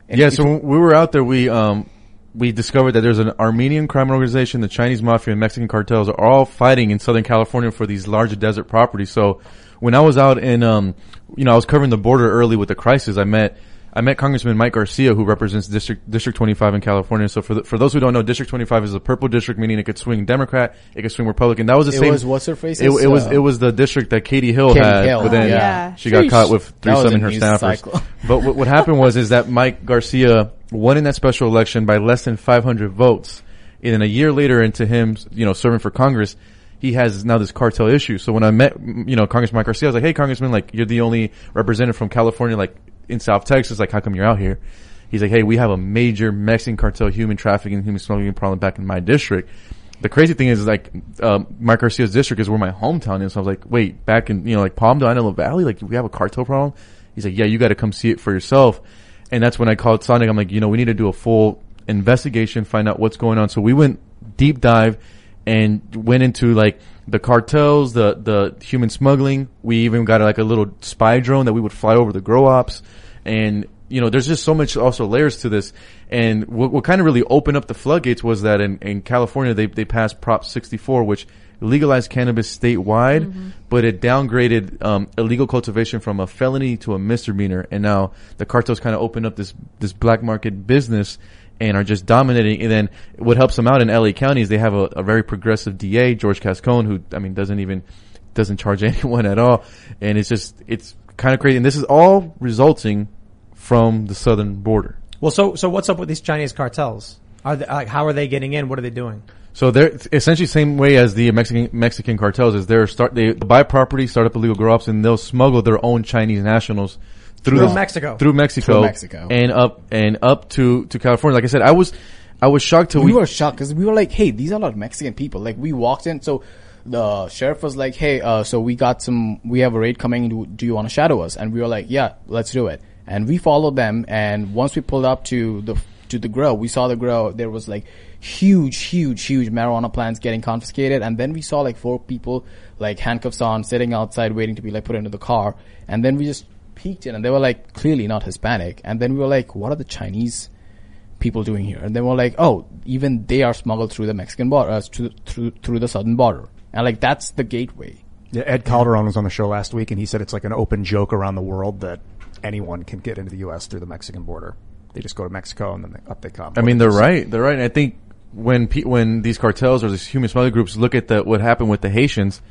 And yeah, so when we were out there, we um we discovered that there's an Armenian crime organization, the Chinese mafia, and Mexican cartels are all fighting in Southern California for these large desert properties. So when I was out in um you know I was covering the border early with the crisis, I met. I met Congressman Mike Garcia, who represents District District 25 in California. So for the, for those who don't know, District 25 is a purple district, meaning it could swing Democrat, it could swing Republican. That was the It same. was what's her face? It, it was Uh, it was the district that Katie Hill Katie had, Hill, but then Oh, yeah. she got Sheesh. caught with three That seven her staffers. cycle. But what, what happened was is that Mike Garcia won in that special election by less than 500 votes. And then a year later into him, you know, serving for Congress, he has now this cartel issue. So when I met, you know, Congressman Mike Garcia, I was like, hey, Congressman, like, you're the only representative from California, like, in South Texas. Like, how come you're out here? He's like, hey, we have a major Mexican cartel human trafficking, human smuggling problem back in my district. The crazy thing is, like, um, Mike Garcia's district is where my hometown is. So I was like, wait, back in, you know, like Palmdale, Antelope Valley, like, we have a cartel problem? He's like, yeah, you got to come see it for yourself. And that's when I called Sagnik. I'm like, you know, we need to do a full investigation, find out what's going on. So we went deep dive and went into like the cartels, the, the human smuggling. We even got like a little spy drone that we would fly over the grow ops. And, you know, there's just so much also layers to this. And what, what kind of really opened up the floodgates was that in, in California, they, they passed Prop 64, which legalized cannabis statewide, but it downgraded um, illegal cultivation from a felony to a misdemeanor. And now the cartels kind of opened up this this black market business and are just dominating. And then what helps them out in LA County is they have a, a very progressive DA, George Gascón, who I mean doesn't even doesn't charge anyone at all. And it's just it's kind of crazy. And this is all resulting from the southern border. Well, so so what's up with these Chinese cartels? Are they, like how are they getting in? What are they doing? So they're essentially same way as the Mexican Mexican cartels is they're start they buy property, start up illegal grow ops, and they'll smuggle their own Chinese nationals through, Through Mexico. through Mexico, Through Mexico. and up and up to to California. Like I said, I was I was shocked till we we, were shocked because we were like, "Hey, these are not Mexican people." Like we walked in, so the sheriff was like, "Hey, uh, so we got some, we have a raid coming. Do, do you want to shadow us?" And we were like, "Yeah, let's do it." And we followed them, and once we pulled up to the to the grow, we saw the grow. There was like huge, huge, huge marijuana plants getting confiscated, and then we saw like four people like handcuffs on, sitting outside waiting to be like put into the car, and then we just peeked in, and they were like clearly not Hispanic, and then we were like, "What are the Chinese?" people doing here? And they were like, oh, even they are smuggled through the Mexican border, uh, through, through through the southern border, and like that's the gateway. Yeah, Ed Calderon was on the show last week, and he said it's like an open joke around the world that anyone can get into the U.S. through the Mexican border. They just go to Mexico and then they, up they come. I mean, they're right. They're right. And I think when pe- when these cartels or these human smuggling groups look at the, what happened with the Haitians,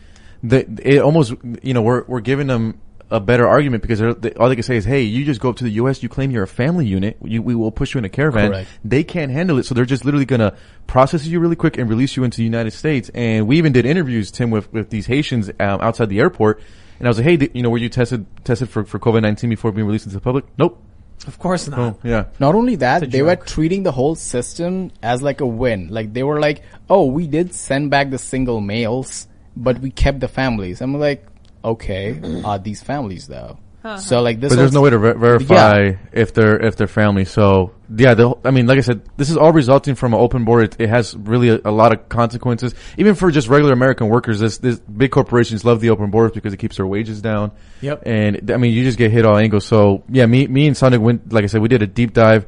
the, it almost you know we're we're giving them a better argument because they're, all they can say is, "Hey, you just go up to the U.S., you claim you're a family unit, you, we will push you in a caravan." Correct. They can't handle it, so they're just literally gonna process you really quick and release you into the United States. And we even did interviews, Tim, with with these Haitians um, outside the airport, and I was like, "Hey, th- you know, were you tested tested for for COVID nineteen before being released into the public?" Nope. Of course not. Oh, yeah. Not only that, It's a they were treating the whole system as like a win. Like they were like, "Oh, we did send back the single males, but we kept the families." I'm like, "Okay, are these families though?" So like this, But there's no way to ver- verify if they're if they're family. So yeah, the, I mean, like I said, this is all resulting from an open border. It, it has really a, a lot of consequences, even for just regular American workers. This, this big corporations love the open borders because it keeps their wages down. Yep. And I mean, you just get hit all angles. So yeah, me me and Sagnik went. Like I said, we did a deep dive.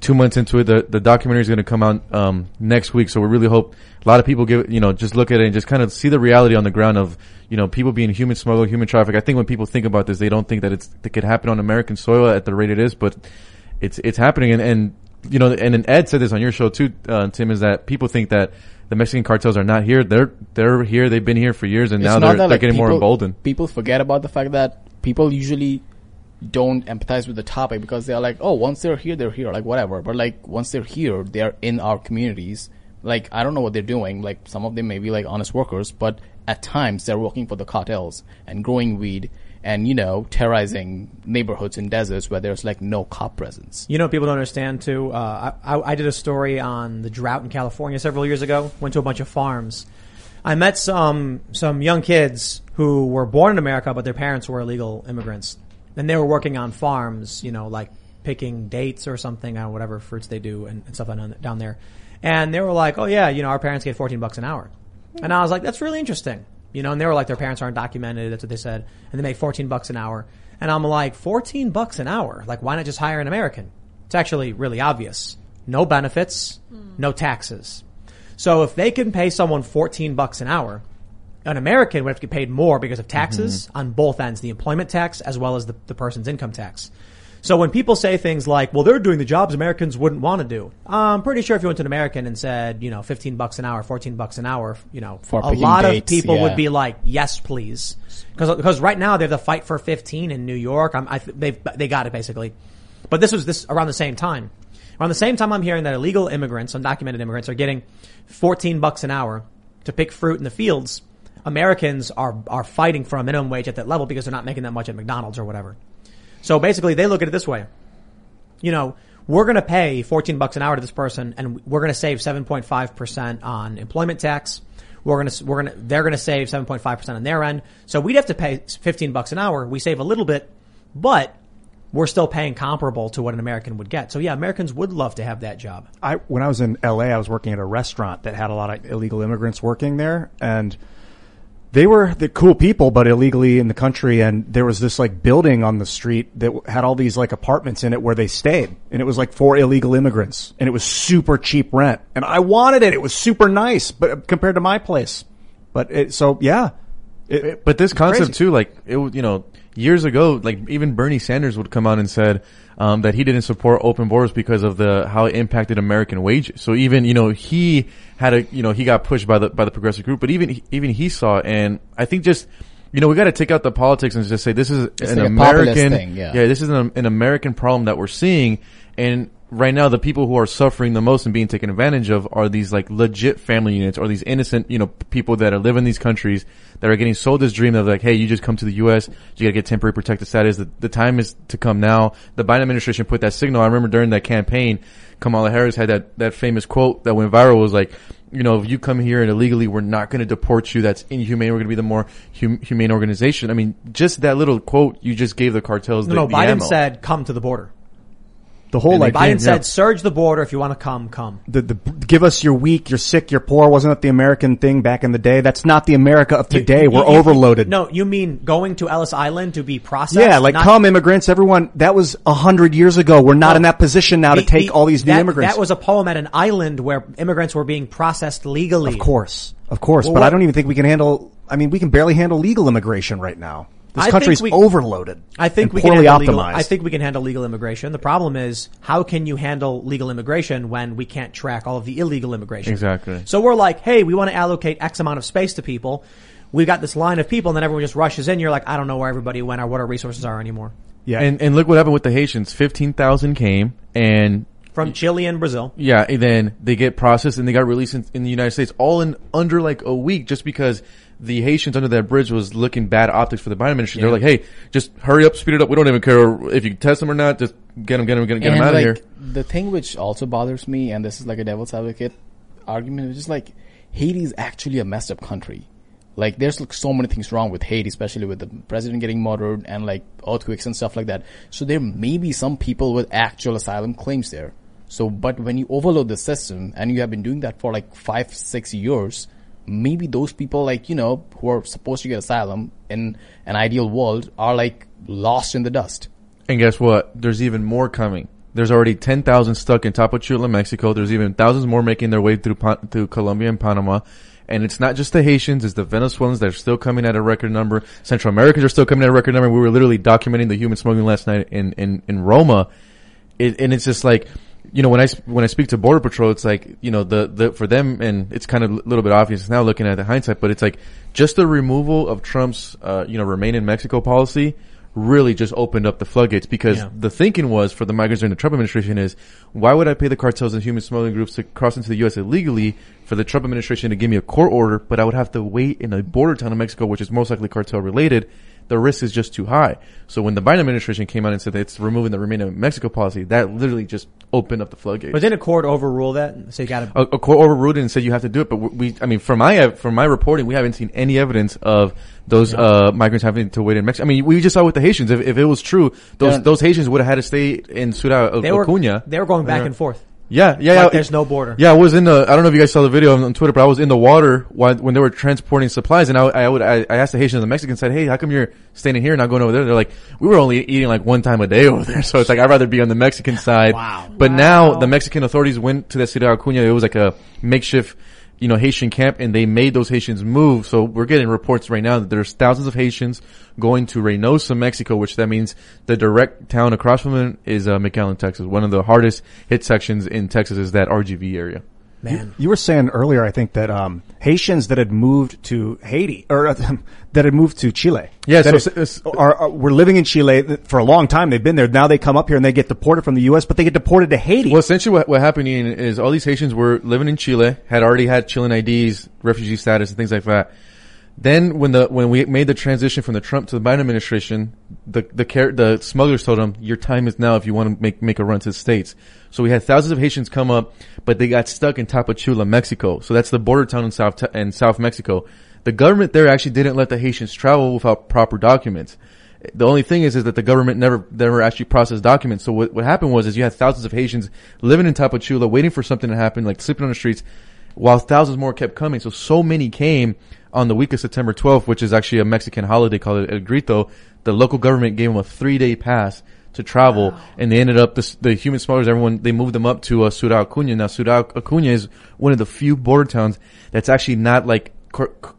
Two months into it, the the documentary is going to come out um, next week. So we really hope a lot of people give you know just look at it and just kind of see the reality on the ground of you know people being human smuggled, human traffic. I think when people think about this, they don't think that it's it could happen on American soil at the rate it is, but it's it's happening. And, and you know, and then Ed said this on your show too, uh, Tim, is that people think that the Mexican cartels are not here. They're they're here. They've been here for years, and It's now they're, that, they're like, getting more emboldened. People forget about the fact that people usually don't empathize with the topic because they're like, oh, once they're here, they're here, like whatever. But like once they're here, they're in our communities. Like I don't know what they're doing. Like some of them may be like honest workers, but at times they're working for the cartels and growing weed and you know terrorizing neighborhoods in deserts where there's like no cop presence. You know, people don't understand too. Uh, I, I did a story on the drought in California several years ago. Went to a bunch of farms. I met some some young kids who were born in America, but their parents were illegal immigrants, and they were working on farms. You know, like picking dates or something, or whatever fruits they do and, and stuff down, down there. And they were like, "Oh yeah, you know, our parents get fourteen bucks an hour," and I was like, "That's really interesting." You know, and they were like, "Their parents aren't documented." That's what they said, and they make fourteen bucks an hour. And I'm like, 14 bucks an hour? Like, why not just hire an American? It's actually really obvious. No benefits, hmm. no taxes. So if they can pay someone 14 bucks an hour, an American would have to get paid more because of taxes mm-hmm. on both ends, the employment tax as well as the, the person's income tax. So when people say things like, well, they're doing the jobs Americans wouldn't want to do, I'm pretty sure if you went to an American and said, you know, 15 bucks an hour, 14 bucks an hour, you know, For a lot of people yeah. would be like, yes, please. Cause, because right now they have the fight for 15 in New York. I'm, I, they've, they got it basically. But this was this around the same time. Around the same time I'm hearing that illegal immigrants, undocumented immigrants are getting 14 bucks an hour to pick fruit in the fields. Americans are, are fighting for a minimum wage at that level because they're not making that much at McDonald's or whatever. So basically they look at it this way. You know, we're going to pay 14 bucks an hour to this person and we're going to save 7.5% on employment tax. We're going to, we're going to, they're going to save 7.5% on their end. So we'd have to pay 15 bucks an hour. We save a little bit, but we're still paying comparable to what an American would get. So yeah, Americans would love to have that job. I when I was in LA, I was working at a restaurant that had a lot of illegal immigrants working there, and they were the cool people, but illegally in the country. And there was this like building on the street that had all these like apartments in it where they stayed, and it was like for illegal immigrants, and it was super cheap rent, and I wanted it. It was super nice, but compared to my place, but it, so yeah. It, it- But this concept crazy. too, like it, would- you know, years ago, like even Bernie Sanders would come out and said um, that he didn't support open borders because of the how it impacted American wages. So even you know he had a you know he got pushed by the by the progressive group, but even even he saw, it, and I think just. You know, we got to take out the politics and just say this is It's an like American, thing, yeah. this is an, an American problem that we're seeing, and right now the people who are suffering the most and being taken advantage of are these like legit family units or these innocent, you know, people that are living in these countries that are getting sold this dream of like, hey, you just come to the U.S., you gotta get temporary protected status. The, the time is to come now. The Biden administration put that signal. I remember during that campaign, Kamala Harris had that, that famous quote that went viral was like, you know, if you come here and illegally, we're not going to deport you. That's inhumane. We're going to be the more hum- humane organization. I mean, just that little quote you just gave the cartels. No, the, no, Biden ammo. said come to the border. The whole And like Biden yeah, said, "Surge the border if you want to come, come." the, the give us you're weak, you're sick, you're poor. Wasn't that the American thing back in the day? That's not the America of today. You- We're you- you- overloaded. No, you mean going to Ellis Island to be processed? Yeah, like not- come immigrants, everyone. That was a hundred years ago. We're not No. in that position now to take the- all these new that, immigrants. That was a poem at an island where immigrants were being processed legally. of course, of course. Well, but what- I don't even think we can handle. I mean, we can barely handle legal immigration right now. This I think country's we- overloaded. I think we can poorly handle legal. I think we can handle legal immigration. The problem is, how can you handle legal immigration when we can't track all of the illegal immigration? Exactly. So we're like, hey, we want to allocate X amount of space to people. We've got this line of people, and then everyone just rushes in. You're like, I don't know where everybody went or what our resources are anymore. yeah, And and look what happened with the Haitians. Fifteen thousand came, and From Chile and Brazil. yeah, and then they get processed and they got released in, in the United States, all in under like a week, just because the Haitians under that bridge was looking bad optics for the Biden administration. They're like, hey, just hurry up, speed it up. We don't even care if you test them or not. Just get them, get them, get them, get them out like, of here. The thing which also bothers me, and this is like a devil's advocate argument, is just like Haiti is actually a messed up country. Like there's like so many things wrong with Haiti, especially with the president getting murdered and like earthquakes and stuff like that. So there may be some people with actual asylum claims there. So, but when you overload the system and you have been doing that for like five, six years, maybe those people like, you know, who are supposed to get asylum in an ideal world are like lost in the dust. And guess what? There's even more coming. There's already 10,000 stuck in Tapachula, Mexico. There's even thousands more making their way through through Colombia and Panama. And it's not just the Haitians, it's the Venezuelans that are still coming at a record number. Central Americans are still coming at a record number. We were literally documenting the human smuggling last night in, in, in Roma. It, and it's just like, you know, when I, when I speak to Border Patrol, it's like, you know, the, the, for them, and it's kind of a little bit obvious now looking at the hindsight, but it's like just the removal of Trump's, uh, you know, remain in Mexico policy really just opened up the floodgates because Yeah. the thinking was for the migrants during the Trump administration is why would I pay the cartels and human smuggling groups to cross into the U.S. illegally for the Trump administration to give me a court order, but I would have to wait in a border town of Mexico, which is most likely cartel related. The risk is just too high. So when the Biden administration came out and said that it's removing the remain in Mexico policy, that literally just opened up the floodgates. But didn't a court overrule that? So you got to. a, a court overruled it and said you have to do it. But we, I mean, from my from my reporting, we haven't seen any evidence of those uh, migrants having to wait in Mexico. I mean, we just saw with the Haitians. If, if it was true, those Yeah. those Haitians would have had to stay in Ciudad They were Acuna. they were going back Yeah. and forth. Yeah, yeah, Like yeah. there's no border. Yeah, I was in the. I don't know if you guys saw the video on, on Twitter, but I was in the water while, when they were transporting supplies, and I, I would I, I asked the Haitians and the Mexicans, said, "Hey, how come you're standing here and not going over there?" They're like, "We were only eating like one time a day over there, so it's like I'd rather be on the Mexican side." Wow. But now the Mexican authorities went to the Ciudad Acuna. It was like a makeshift, you know, Haitian camp, and they made those Haitians move. So we're getting reports right now that there's thousands of Haitians going to Reynosa, Mexico, which that means the direct town across from it is uh, McAllen, Texas. One of the hardest hit sections in Texas is that RGV area. Man. You were saying earlier, I think that um, Haitians that had moved to Haiti or uh, that had moved to Chile, Yeah, that so is, are, are were living in Chile for a long time. They've been there. Now they come up here and they get deported from the U.S., but they get deported to Haiti. Well, essentially what, what happened is all these Haitians were living in Chile, had already had Chilean IDs, refugee status, and things like that. Then when the when we made the transition from the Trump to the Biden administration, the the car- the smugglers told them your time is now if you want to make make a run to the states. So we had thousands of Haitians come up, but they got stuck in Tapachula, Mexico. So that's the border town in South in South Mexico. The government there actually didn't let the Haitians travel without proper documents. The only thing is, is that the government never, never actually processed documents. So what, what happened was, is you had thousands of Haitians living in Tapachula, waiting for something to happen, like sleeping on the streets, while thousands more kept coming. So, so many came on the week of September 12th, which is actually a Mexican holiday called El Grito. The local government gave them a three day pass to travel, and they ended up the, the human smugglers. Everyone they moved them up to uh, Ciudad Acuna. Now, Ciudad Acuna is one of the few border towns that's actually not like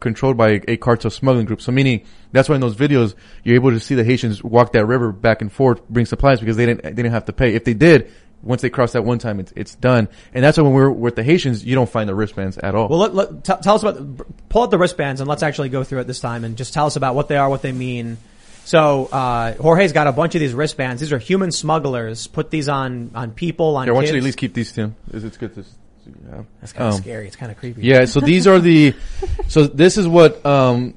controlled by a, a cartel smuggling group. So, meaning that's why in those videos you're able to see the Haitians walk that river back and forth, bring supplies because they didn't they didn't have to pay. If they did. Once they cross that one time, it's it's done, and that's why when we're with the Haitians, you don't find the wristbands at all. Well, let, let, t- tell us about, pull out the wristbands and let's actually go through it this time and just tell us about what they are, what they mean. So, uh, Jorge's got a bunch of these wristbands. These are human smugglers. Put these on, on people, on Here, I want kids. you to at least keep these, Tim. It's, it's good to. Yeah. That's kind of Um, scary. It's kind of creepy. Yeah, so these are the, so this is what, um,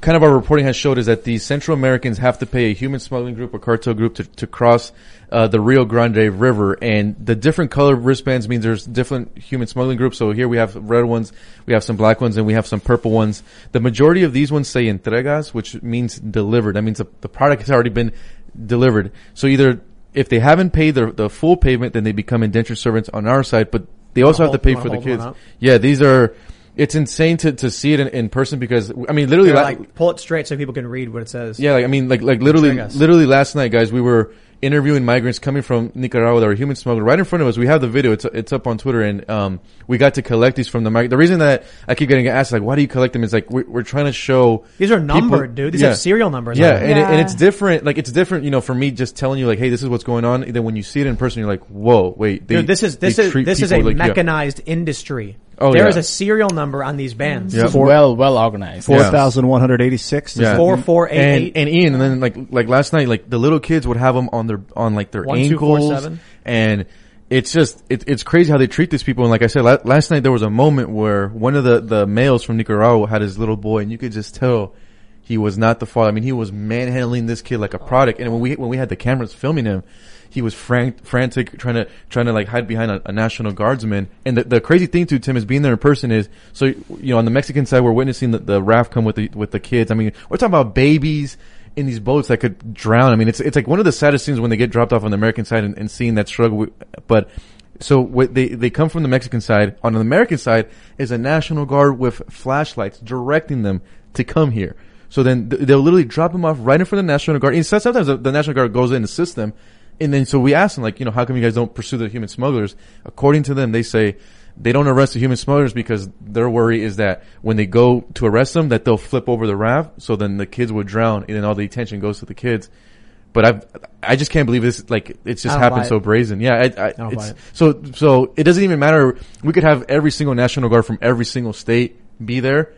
kind of our reporting has showed is that the Central Americans have to pay a human smuggling group or cartel group to, to cross, uh, the Rio Grande River. And the different color wristbands means there's different human smuggling groups. So here we have red ones, we have some black ones, and we have some purple ones. The majority of these ones say entregas, which means delivered. That means the, the product has already been delivered. So either if they haven't paid the the full payment, then they become indentured servants on our side. But they also have to pay for the kids. Yeah, these are. It's insane to, to see it in, in person because I mean, literally, la- like pull it straight so people can read what it says. yeah, like I mean, like like literally, literally last night, guys, we were interviewing migrants coming from Nicaragua that were human smuggled right in front of us. We have the video; it's it's up on Twitter, and um, we got to collect these from the mig- The reason that I keep getting asked, like, why do you collect them? Is like we're, we're trying to show These are people- numbered, dude. These Yeah. have serial numbers. Yeah, on them. and, it, and it's different. Like it's different, you know, for me just telling you like, hey, this is what's going on. And then when you see it in person, you're like, whoa, wait, they, Dude, this is this is treat this is a people like- yeah. mechanized industry. Oh, There yeah. is a serial number on these bands. Yeah. It's well, well organized. Four thousand one hundred eighty-six. Yeah. Four four eight and, eight. and Ian, and then like like last night, like the little kids would have them on their on like their One, two, four, ankles, seven. and it's just it, it's crazy how they treat these people. And like I said, la- last night there was a moment where one of the the males from Nicaragua had his little boy, and you could just tell he was not the father. I mean, he was manhandling this kid like a product. And when we when we had the cameras filming him, he was frantic, trying to trying to like hide behind a, a national guardsman. And the, the crazy thing too, Tim, is being there in person is so you know on the Mexican side we're witnessing the, the raft come with the with the kids. I mean, we're talking about babies in these boats that could drown. I mean, it's it's like one of the saddest scenes when they get dropped off on the American side and, and seeing that struggle. But so they they come from the Mexican side. On the American side is a national guard with flashlights directing them to come here. So then they'll literally drop them off right in front of the National Guard. And sometimes the National Guard goes in and assists them. And then so we ask them like, you know, how come you guys don't pursue the human smugglers? According to them, they say they don't arrest the human smugglers because their worry is that when they go to arrest them, that they'll flip over the raft. So then the kids would drown and then all the attention goes to the kids. But I've, I just can't believe this, like, it's just I don't happened buy so it. brazen. Yeah, I, I, don't it's, it. so, so it doesn't even matter. We could have every single National Guard from every single state be there,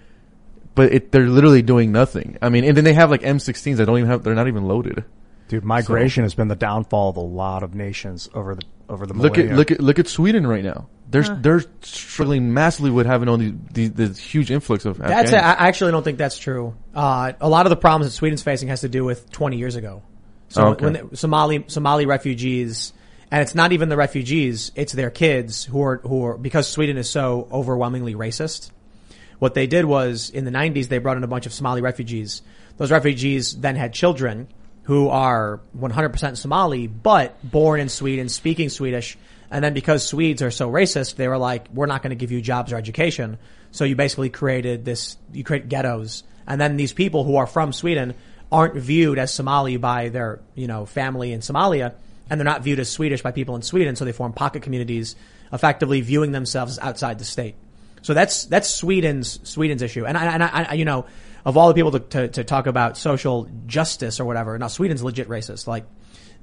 but it, they're literally doing nothing. I mean, and then they have like M16s that don't even have, they're not even loaded. Dude, migration has been the downfall of a lot of nations over the over the Look at, millennia. look at, look at Sweden right now. They're, they're struggling massively with having all these, these, this huge influx of That's Afghans. a, I actually don't think that's true. Uh, a lot of the problems that Sweden's facing has to do with 20 years ago. So Oh, okay. when the Somali Somali refugees, and it's not even the refugees, it's their kids who are who are because Sweden is so overwhelmingly racist. What they did was in the 90s they brought in a bunch of Somali refugees. Those refugees then had children who are 100% Somali, but born in Sweden, speaking Swedish. And then because Swedes are so racist, they were like, we're not going to give you jobs or education. So you basically created this, you create ghettos. And then these people who are from Sweden aren't viewed as Somali by their, you know, family in Somalia. And they're not viewed as Swedish by people in Sweden. So they form pocket communities, effectively viewing themselves outside the state. So that's that's Sweden's Sweden's issue, and I, and I, I you know of all the people to, to, to talk about social justice or whatever. Now Sweden's legit racist. Like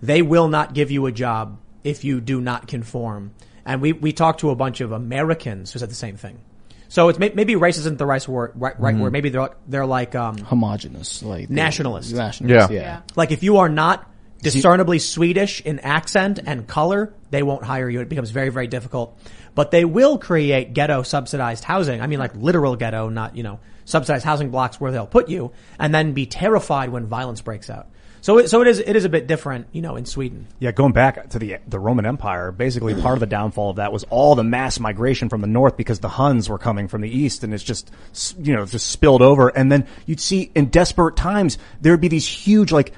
they will not give you a job if you do not conform. And we we talked to a bunch of Americans who said the same thing. So it's may, maybe race isn't the right word. Right, right word. Maybe they're they're like um Homogenous, like they- Nationalist. Nationalist, Yeah. yeah. like if you are not discernibly Swedish in accent and color, they won't hire you. It becomes very, very difficult. But they will create ghetto subsidized housing. I mean like literal ghetto, not, you know, subsidized housing blocks where they'll put you and then be terrified when violence breaks out. So so it is, it is a bit different, you know, in Sweden. Yeah, going back to the the Roman Empire, basically part of the downfall of that was all the mass migration from the north because the Huns were coming from the east, and it's just you know just spilled over. And then you'd see in desperate times there would be these huge like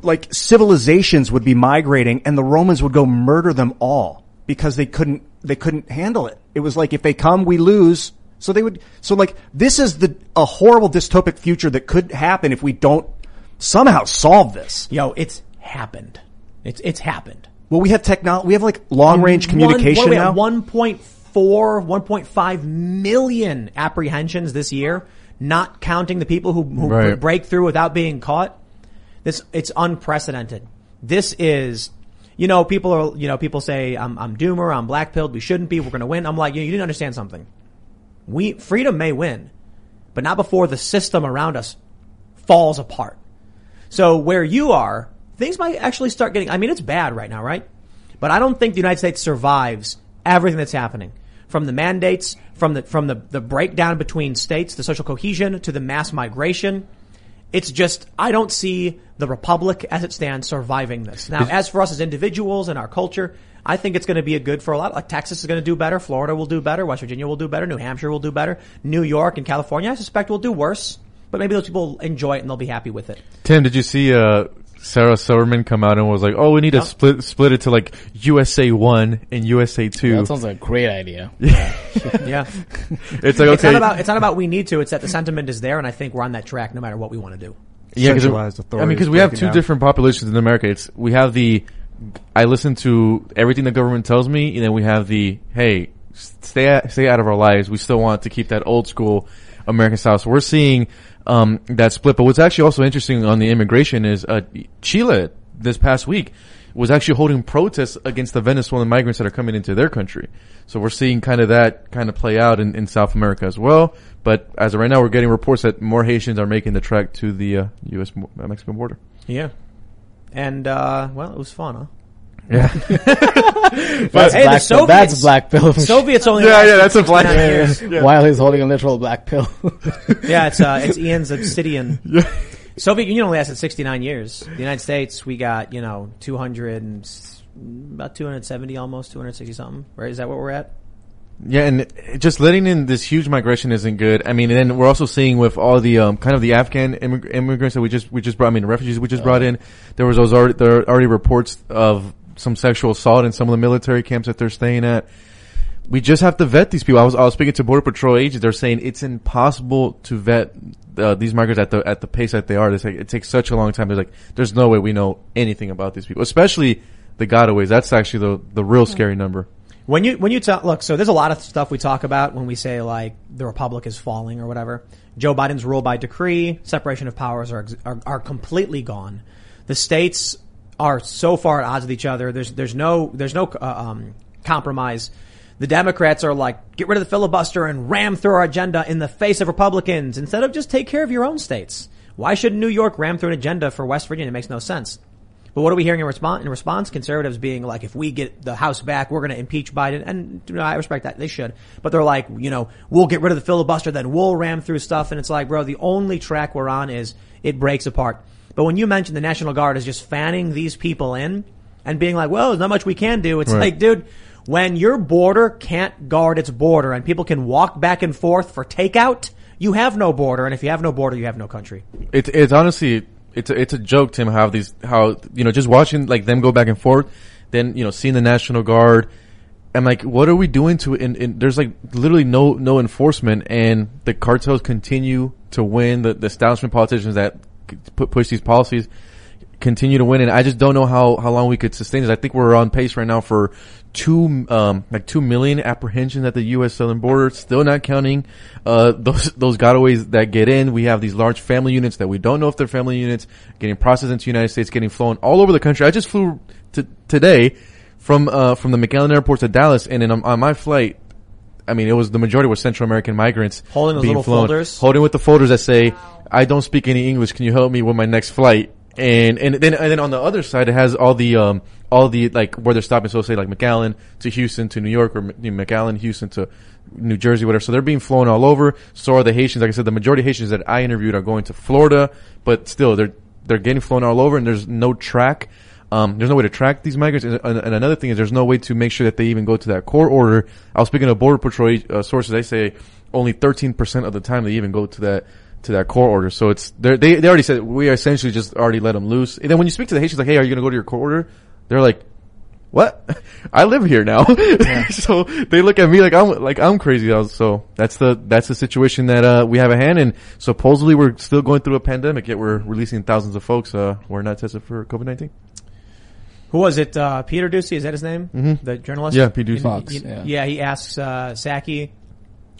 like civilizations would be migrating, and the Romans would go murder them all because they couldn't they couldn't handle it. It was like if they come, we lose. So they would. So like this is the a horrible dystopic future that could happen if we don't somehow solve this. Yo, it's happened. It's, it's happened. Well, we have technology. We have like long range communication one, now. 1.4, 1.5 million apprehensions this year, not counting the people who, who Right. break through without being caught. This, it's unprecedented. This is, you know, people are, you know, people say, I'm, I'm doomer, I'm black pilled, we shouldn't be, we're gonna win. I'm like, you, you didn't understand something. We, freedom may win, but not before the system around us falls apart. So where you are, things might actually start getting, I mean, it's bad right now, right? But I don't think the United States survives everything that's happening. From the mandates, from the, from the, the breakdown between states, the social cohesion, to the mass migration. It's just, I don't see the Republic as it stands surviving this. Now, as for us as individuals and our culture, I think it's going to be a good for a lot. Like Texas is going to do better, Florida will do better, West Virginia will do better, New Hampshire will do better, New York and California, I suspect will do worse. But maybe those people will enjoy it and they'll be happy with it. Tim, did you see, uh, Sarah Silverman come out and was like, "Oh, we need to split split it to like USA one and USA two. That sounds like a great idea. Yeah. It's like It's okay, not about it's not about we need to. It's that the sentiment is there, and I think we're on that track no matter what we want to do. yeah, because I mean, because we have two down. different populations in America. It's we have the I listen to everything the government tells me, and then we have the hey, stay stay out of our lives. We still want to keep that old school American style. So we're seeing um, that split. But what's actually also interesting on the immigration is uh, Chile this past week was actually holding protests against the Venezuelan migrants that are coming into their country. So we're seeing kind of that kind of play out in, in South America as well. But as of right now, we're getting reports that more Haitians are making the trek to the uh, U.S. Mexican border. Yeah. And uh, well, it was fun, huh? Yeah, That's Hey, the black pill. Soviets- That's black pill. Soviets only Yeah, yeah, that's a black- 69 years. While he's holding a literal black pill. Yeah, it's uh, it's Ian's obsidian. Yeah. Soviet Union only lasted 69 years. The United States, we got you know 200 and about 270 almost 260 something. Right? Is that what we're at? Yeah, and just letting in this huge migration isn't good. I mean, and then we're also seeing with all the um, kind of the Afghan immig- immigrants that we just we just brought. I mean, the refugees we just brought in. There was those already there are already reports of some sexual assault in some of the military camps that they're staying at. we just have to vet these people. I was I was speaking to border patrol agents. They're saying it's impossible to vet uh, these migrants at the at the pace that they are. It's like, it takes such a long time. There's like there's no way we know anything about these people, especially the gotaways. That's actually the the real scary number. When you when you talk, look, so there's a lot of stuff we talk about when we say like the republic is falling or whatever. Joe Biden's rule by decree, separation of powers are are, are completely gone. The states are so far at odds with each other. There's there's no there's no uh, um, compromise. The Democrats are like, get rid of the filibuster and ram through our agenda in the face of Republicans instead of just take care of your own states. Why should New York ram through an agenda for West Virginia? It makes no sense. But what are we hearing in response? In response, conservatives being like, if we get the House back, we're going to impeach Biden. And you know, I respect that. They should. But they're like, you know, we'll get rid of the filibuster, then we'll ram through stuff. And it's like, bro, the only track we're on is it breaks apart. But when you mention the National Guard is just fanning these people in and being like, well, there's not much we can do. It's Right. like, dude, when your border can't guard its border and people can walk back and forth for takeout, you have no border. And if you have no border, you have no country. It's it's honestly it's a, it's a joke, Tim. How these how you know just watching like them go back and forth, then you know seeing the National Guard. I'm like, what are we doing to? In, and there's like literally no no enforcement, and the cartels continue to win. The the establishment politicians that push these policies continue to win, and I just don't know how how long we could sustain this. I think we're on pace right now for two um like two million apprehensions at the U.S. southern border. Still not counting uh those those gotaways that get in. We have these large family units that we don't know if they're family units getting processed into the United States, getting flown all over the country. I just flew to today from uh from the McAllen airport to Dallas, and then on, on my flight. I mean, it was the majority were Central American migrants Holding those being little flown, folders? holding with the folders that say, "I don't speak any English. Can you help me with my next flight?" And and then and then on the other side, it has all the um all the like where they're stopping. So say like McAllen to Houston to New York or McAllen Houston to New Jersey, whatever. So they're being flown all over. So are the Haitians. Like I said, the majority of Haitians that I interviewed are going to Florida, but still they're they're getting flown all over, and there's no track. Um, there's no way to track these migrants, and, and another thing is there's no way to make sure that they even go to that court order. I was speaking to border patrol uh, sources; they say only 13 percent of the time they even go to that to that court order. So it's they're- they they already said we essentially just already let them loose. And then when you speak to the Haitians, like, hey, are you going to go to your court order? They're like, what? I live here now. so they look at me like I'm like I'm crazy. So that's the that's the situation that uh, we have at hand. And supposedly we're still going through a pandemic, yet we're releasing thousands of folks uh, who are not tested for COVID nineteen. Who was it? Uh, Peter Doocy, is that his name? Mm-hmm. The journalist? Yeah, Pete Doocy. Fox, He- yeah. he asks, uh, Psaki,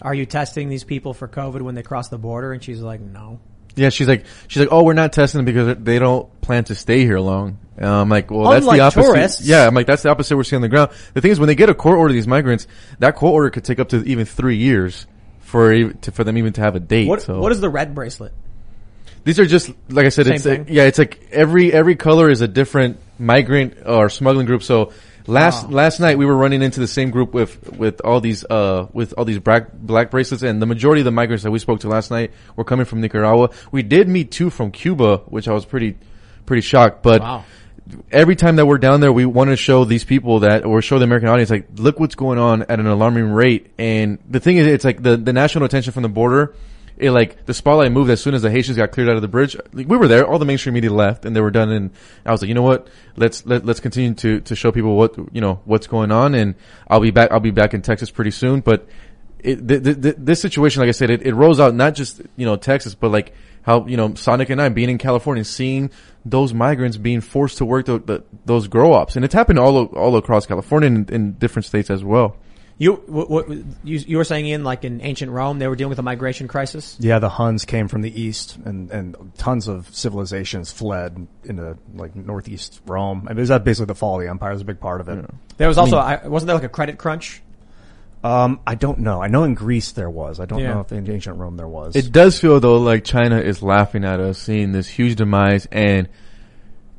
are you testing these people for COVID when they cross the border? And she's like, no. Yeah, she's like she's like, oh, we're not testing them because they don't plan to stay here long. Uh, I'm like, well, that's Unlike the opposite. tourists. Yeah, I'm like, that's the opposite we're seeing on the ground. The thing is, when they get a court order, these migrants, that court order could take up to even three years for to, for them even to have a date. What, so. what is the red bracelet? These are just like I said. Same it's like, yeah, it's like every every color is a different migrant or smuggling group. So last last night we were running into the same group with with all these uh with all these black black bracelets, and the majority of the migrants that we spoke to last night were coming from Nicaragua. We did meet two from Cuba, which I was pretty pretty shocked. But Wow. every time that we're down there, we want to show these people that, or show the American audience, like, look what's going on at an alarming rate. And the thing is, it's like the, the national attention from the border it like the spotlight moved as soon as the Haitians got cleared out of the bridge. Like, we were there, all the mainstream media left, and they were done. And I was like, you know what? Let's let, let's continue to to show people what you know what's going on, and I'll be back. I'll be back in Texas pretty soon. But it, th- th- th- this situation, like I said, it, it rolls out not just you know Texas, but like how you know Sagnik and I being in California, seeing those migrants being forced to work the, the, those grow ops, and it's happened all all across California and in different states as well. You, what, what, you, you were saying, Ian, like in ancient Rome, they were dealing with a migration crisis? Yeah, the Huns came from the east, and, and tons of civilizations fled into like northeast Rome. I mean, is that basically the fall of the empire is a big part of it. There was also, I wasn't there like a credit crunch? Um, I don't know. I know in Greece there was. I don't Yeah. know if in ancient Rome there was. It does feel though like China is laughing at us, seeing this huge demise and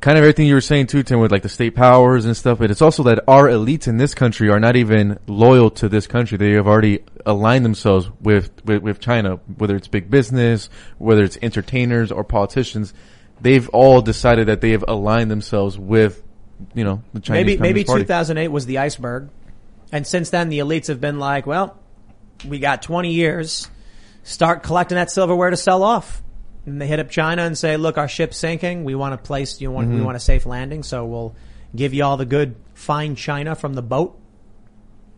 kind of everything you were saying too, Tim, with like the state powers and stuff. But it's also that our elites in this country are not even loyal to this country. They have already aligned themselves with, with, with China, whether it's big business, whether it's entertainers or politicians. They've all decided that they have aligned themselves with, you know, the Chinese Maybe, maybe Communist Party. 2008 was the iceberg. And since then, the elites have been like, well, we got 20 years. Start collecting that silverware to sell off. And they hit up China and say, look, our ship's sinking. We want a place, you want, we want a safe landing. So we'll give you all the good, fine China from the boat.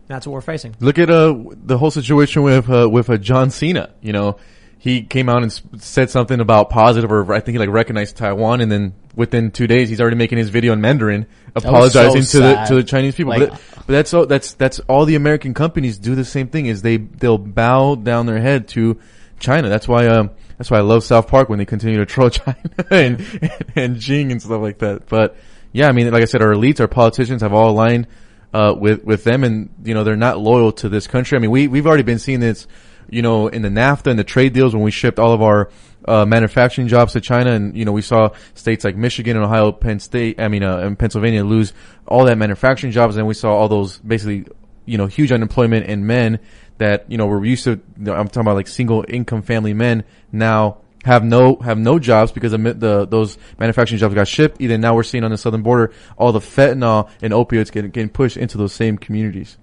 That's what we're facing. Look at uh the whole situation with uh, with uh, John Cena. You know, he came out and s- said something about positive, or I think he like recognized Taiwan, and then within two days he's already making his video in Mandarin apologizing so to the to the Chinese people. Like- but, but that's all. That's that's all the American companies do the same thing. Is they they'll bow down their head to China. That's why um that's why I love South Park when they continue to troll China and and Jing and stuff like that. But yeah, I mean, like I said, our elites, our politicians have all aligned uh, with with them, and you know they're not loyal to this country. I mean, we we've already been seeing this, you know, in the NAFTA and the trade deals when we shipped all of our uh, manufacturing jobs to China, and you know we saw states like Michigan and Ohio, Penn State, I mean, uh, and Pennsylvania lose all that manufacturing jobs, and we saw all those basically, you know, huge unemployment in men that you know we're used to. I'm talking about like single income family men now have no have no jobs because the, the those manufacturing jobs got shipped. Either now we're seeing on the southern border all the fentanyl and opioids getting getting pushed into those same communities.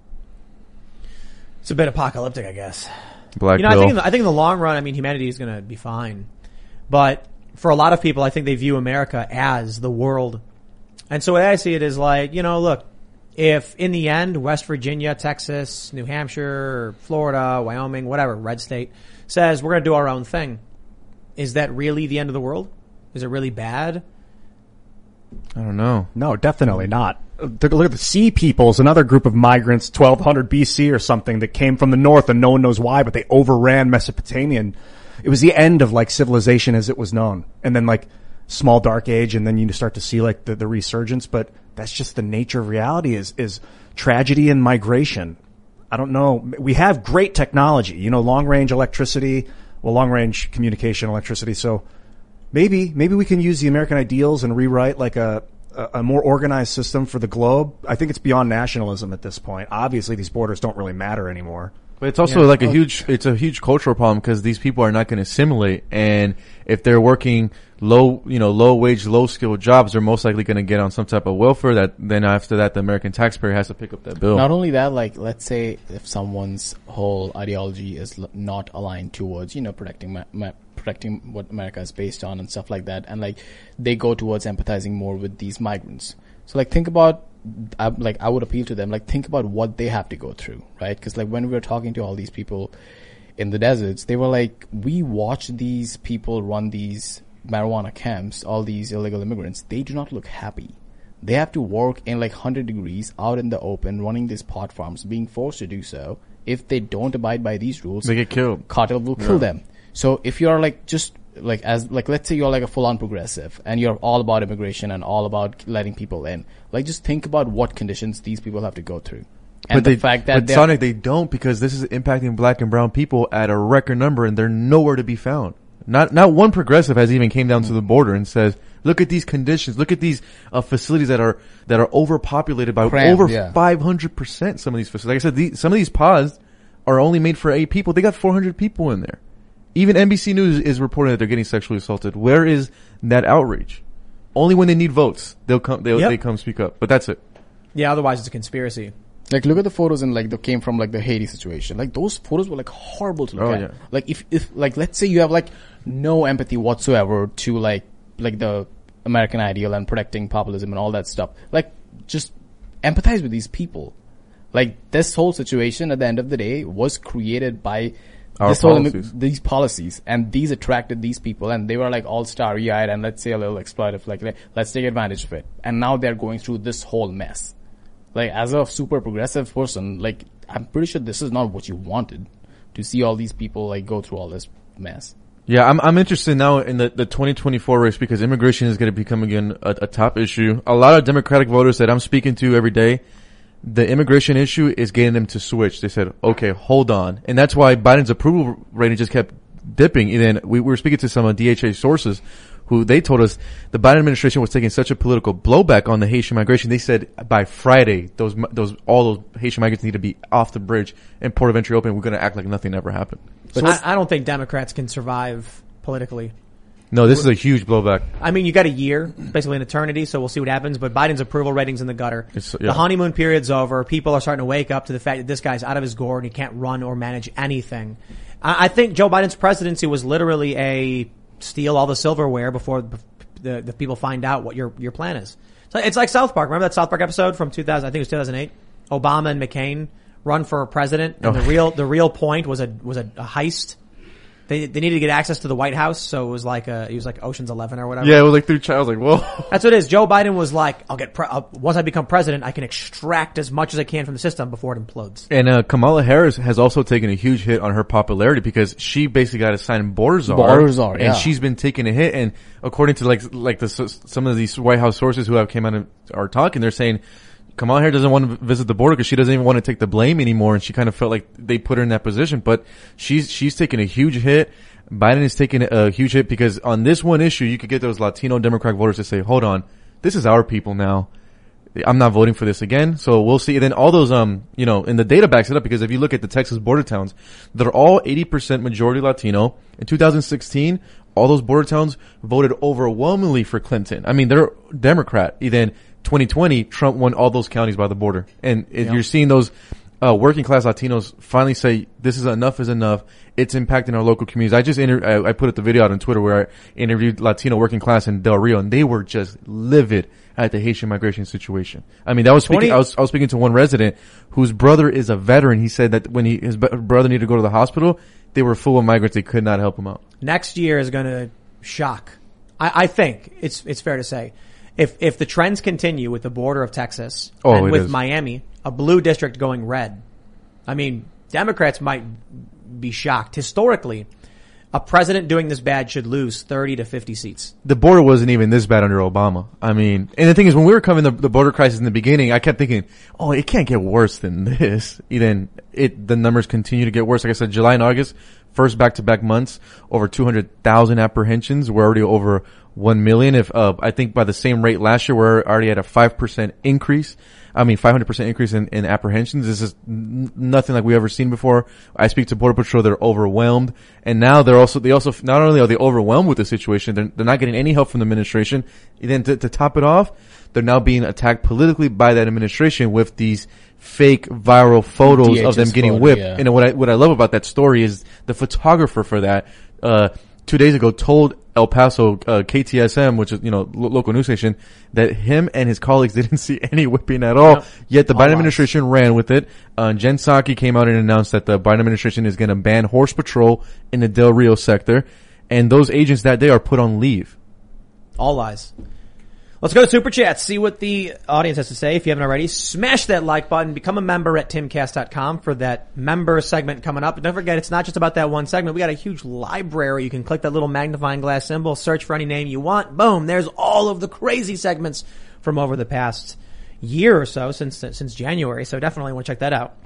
It's a bit apocalyptic, I guess. Black you know, I think, in the, I think in the long run, I mean, humanity is going to be fine. But for a lot of people, I think they view America as the world. And so the way I see it is like, you know, look, if in the end, West Virginia, Texas, New Hampshire, Florida, Wyoming, whatever, red state says we're going to do our own thing, is that really the end of the world? Is it really bad? I don't know. No, definitely not. Uh, Look at the Sea Peoples, another group of migrants, 1200 BC or something, that came from the north and no one knows why, but they overran Mesopotamia. And it was the end of like civilization as it was known. And then like small dark age and then you start to see like the, the resurgence, but that's just the nature of reality is, is tragedy and migration. I don't know. We have great technology, you know, long range electricity, well, long range communication electricity. So maybe maybe we can use the American ideals and rewrite like a a a more organized system for the globe. I think it's beyond nationalism at this point. Obviously, these borders don't really matter anymore. But it's also like a oh. huge, it's a huge cultural problem because these people are not going to assimilate. And if they're working low, you know, low wage, low skilled jobs, they're most likely going to get on some type of welfare that then after that, the American taxpayer has to pick up that bill. Not only that, like let's say if someone's whole ideology is not aligned towards you know protecting ma- ma- protecting what America is based on and stuff like that, and like they go towards empathizing more with these migrants. So like think about I, like I would appeal to them like think about what they have to go through, right? Because like when we were talking to all these people in the deserts, they were like, we watch these people run these marijuana camps, all these illegal immigrants. They do not look happy. They have to work in like 100 degrees out in the open, running these pot farms, being forced to do so. If they don't abide by these rules, They get killed. cartel will kill them. So if you're like just like as like let's say you're like a full on progressive and you're all about immigration and all about letting people in, like just think about what conditions these people have to go through. And but the they, fact that but Sagnik, they don't because this is impacting black and brown people at a record number and they're nowhere to be found. Not, not one progressive has even came down to the border and says, look at these conditions, look at these, uh, facilities that are, that are overpopulated by Crammed, over 500% some of these facilities. Like I said, these, some of these pods are only made for eight people. They got 400 people in there. Even NBC News is reporting that they're getting sexually assaulted. Where is that outrage? Only when they need votes, they'll come, they'll, Yep. they come speak up. But that's it. Yeah, otherwise it's a conspiracy. Like look at the photos and like that came from like the Haiti situation. Like those photos were like horrible to look Oh, at. yeah. Like if if like let's say you have like no empathy whatsoever to like like the American ideal and protecting populism and all that stuff. Like just empathize with these people. Like this whole situation at the end of the day was created by Our this whole policies. these policies and these attracted these people and they were like all starry eyed and let's say a little exploitive like let- let's take advantage of it and now they're going through this whole mess like as a super progressive person like i'm pretty sure this is not what you wanted to see all these people like go through all this mess Yeah, I'm I'm interested now in the, the 2024 race because immigration is going to become again a, a top issue. A lot of Democratic voters that I'm speaking to every day, the immigration issue is getting them to switch. They said, "Okay, hold on," and that's why Biden's approval rating just kept dipping. And then we, we were speaking to some of DHA sources who they told us the Biden administration was taking such a political blowback on the Haitian migration. They said by Friday, those those all those Haitian migrants need to be off the bridge and port of entry open. We're going to act like nothing ever happened. I, I don't think Democrats can survive politically. No, this is a huge blowback. I mean, you got a year, basically an eternity, so we'll see what happens. But Biden's approval rating's in the gutter. It's- yeah. The honeymoon period's over. People are starting to wake up to the fact that this guy's out of his gourd and he can't run or manage anything. I, I think Joe Biden's presidency was literally a steal all the silverware before the, the people find out what your your plan is. So it's like South Park. Remember that South Park episode from 2000? I think it was 2008. Obama and McCain run for president, and Oh. the real the real point was a was a, a heist. They they needed to get access to the White House, so it was like a it was like Ocean's Eleven or whatever. Yeah, it was like through child. I was like, whoa. That's what it is. Joe Biden was like, I'll get, pre- I'll, once I become president, I can extract as much as I can from the system before it implodes. And uh, Kamala Harris has also taken a huge hit on her popularity because she basically got assigned border czar, Border czar, and yeah. she's been taking a hit. And according to like like the some of these White House sources who have came out and are talking, they're saying Kamala Harris doesn't want to visit the border because she doesn't even want to take the blame anymore, and she kind of felt like they put her in that position. But she's she's taking a huge hit. Biden is taking a huge hit because on this one issue, you could get those Latino Democratic voters to say, "Hold on, this is our people now." I'm not voting for this again. So we'll see. And then all those, um, you know, and the data backs it up because if you look at the Texas border towns, they're all 80% majority Latino. In 2016, all those border towns voted overwhelmingly for Clinton. I mean, they're Democrat. Then 2020, Trump won all those counties by the border. And if you're seeing those, uh, working class Latinos finally say this is enough is enough. It's impacting our local communities. I just inter- I, I put it the video out on Twitter where I interviewed Latino working class in Del Rio and they were just livid at the Haitian migration situation. I mean, that was speaking, 20 I was, I was speaking to one resident whose brother is a veteran. He said that when he, his brother needed to go to the hospital, they were full of migrants. They could not help him out. Next year is going to shock. I, I think it's, it's fair to say. If, if the trends continue with the border of Texas Oh, and with is. Miami, a blue district going red, I mean, Democrats might be shocked. Historically, a president doing this bad should lose 30 to 50 seats. the border wasn't even this bad under Obama. I mean, and the thing is, when we were covering the, the border crisis in the beginning, I kept thinking, oh, it can't get worse than this. And then it, the numbers continue to get worse. Like I said, July and August, first back-to-back months, over 200,000 apprehensions. We're already over 1 million. If, uh, I think by the same rate last year, we're already at a 5% increase. I mean, 500% increase in, in apprehensions. This is n- nothing like we've ever seen before. I speak to Border Patrol. They're overwhelmed. And now they're also, they also, not only are they overwhelmed with the situation, they're, they're not getting any help from the administration. And then to, to top it off, they're now being attacked politically by that administration with these fake viral photos of them getting photo, whipped. yeah. And what I, what I love about that story is the photographer for that, uh, two days ago told El Paso, uh, KTSM, which is, you know, lo- local news station, that him and his colleagues didn't see any whipping at all. Yet the All Biden lies. administration ran with it. Uh, Jen Psaki came out and announced that the Biden administration is going to ban horse patrol in the Del Rio sector. And those agents that day are put on leave. All lies. Let's go to Super Chats, see what the audience has to say. If you haven't already, smash that like button, become a member at timcast.com for that member segment coming up. And don't forget, it's not just about that one segment. We got a huge library. You can click that little magnifying glass symbol, search for any name you want. Boom, there's all of the crazy segments from over the past year or so since, since January. So definitely want to check that out.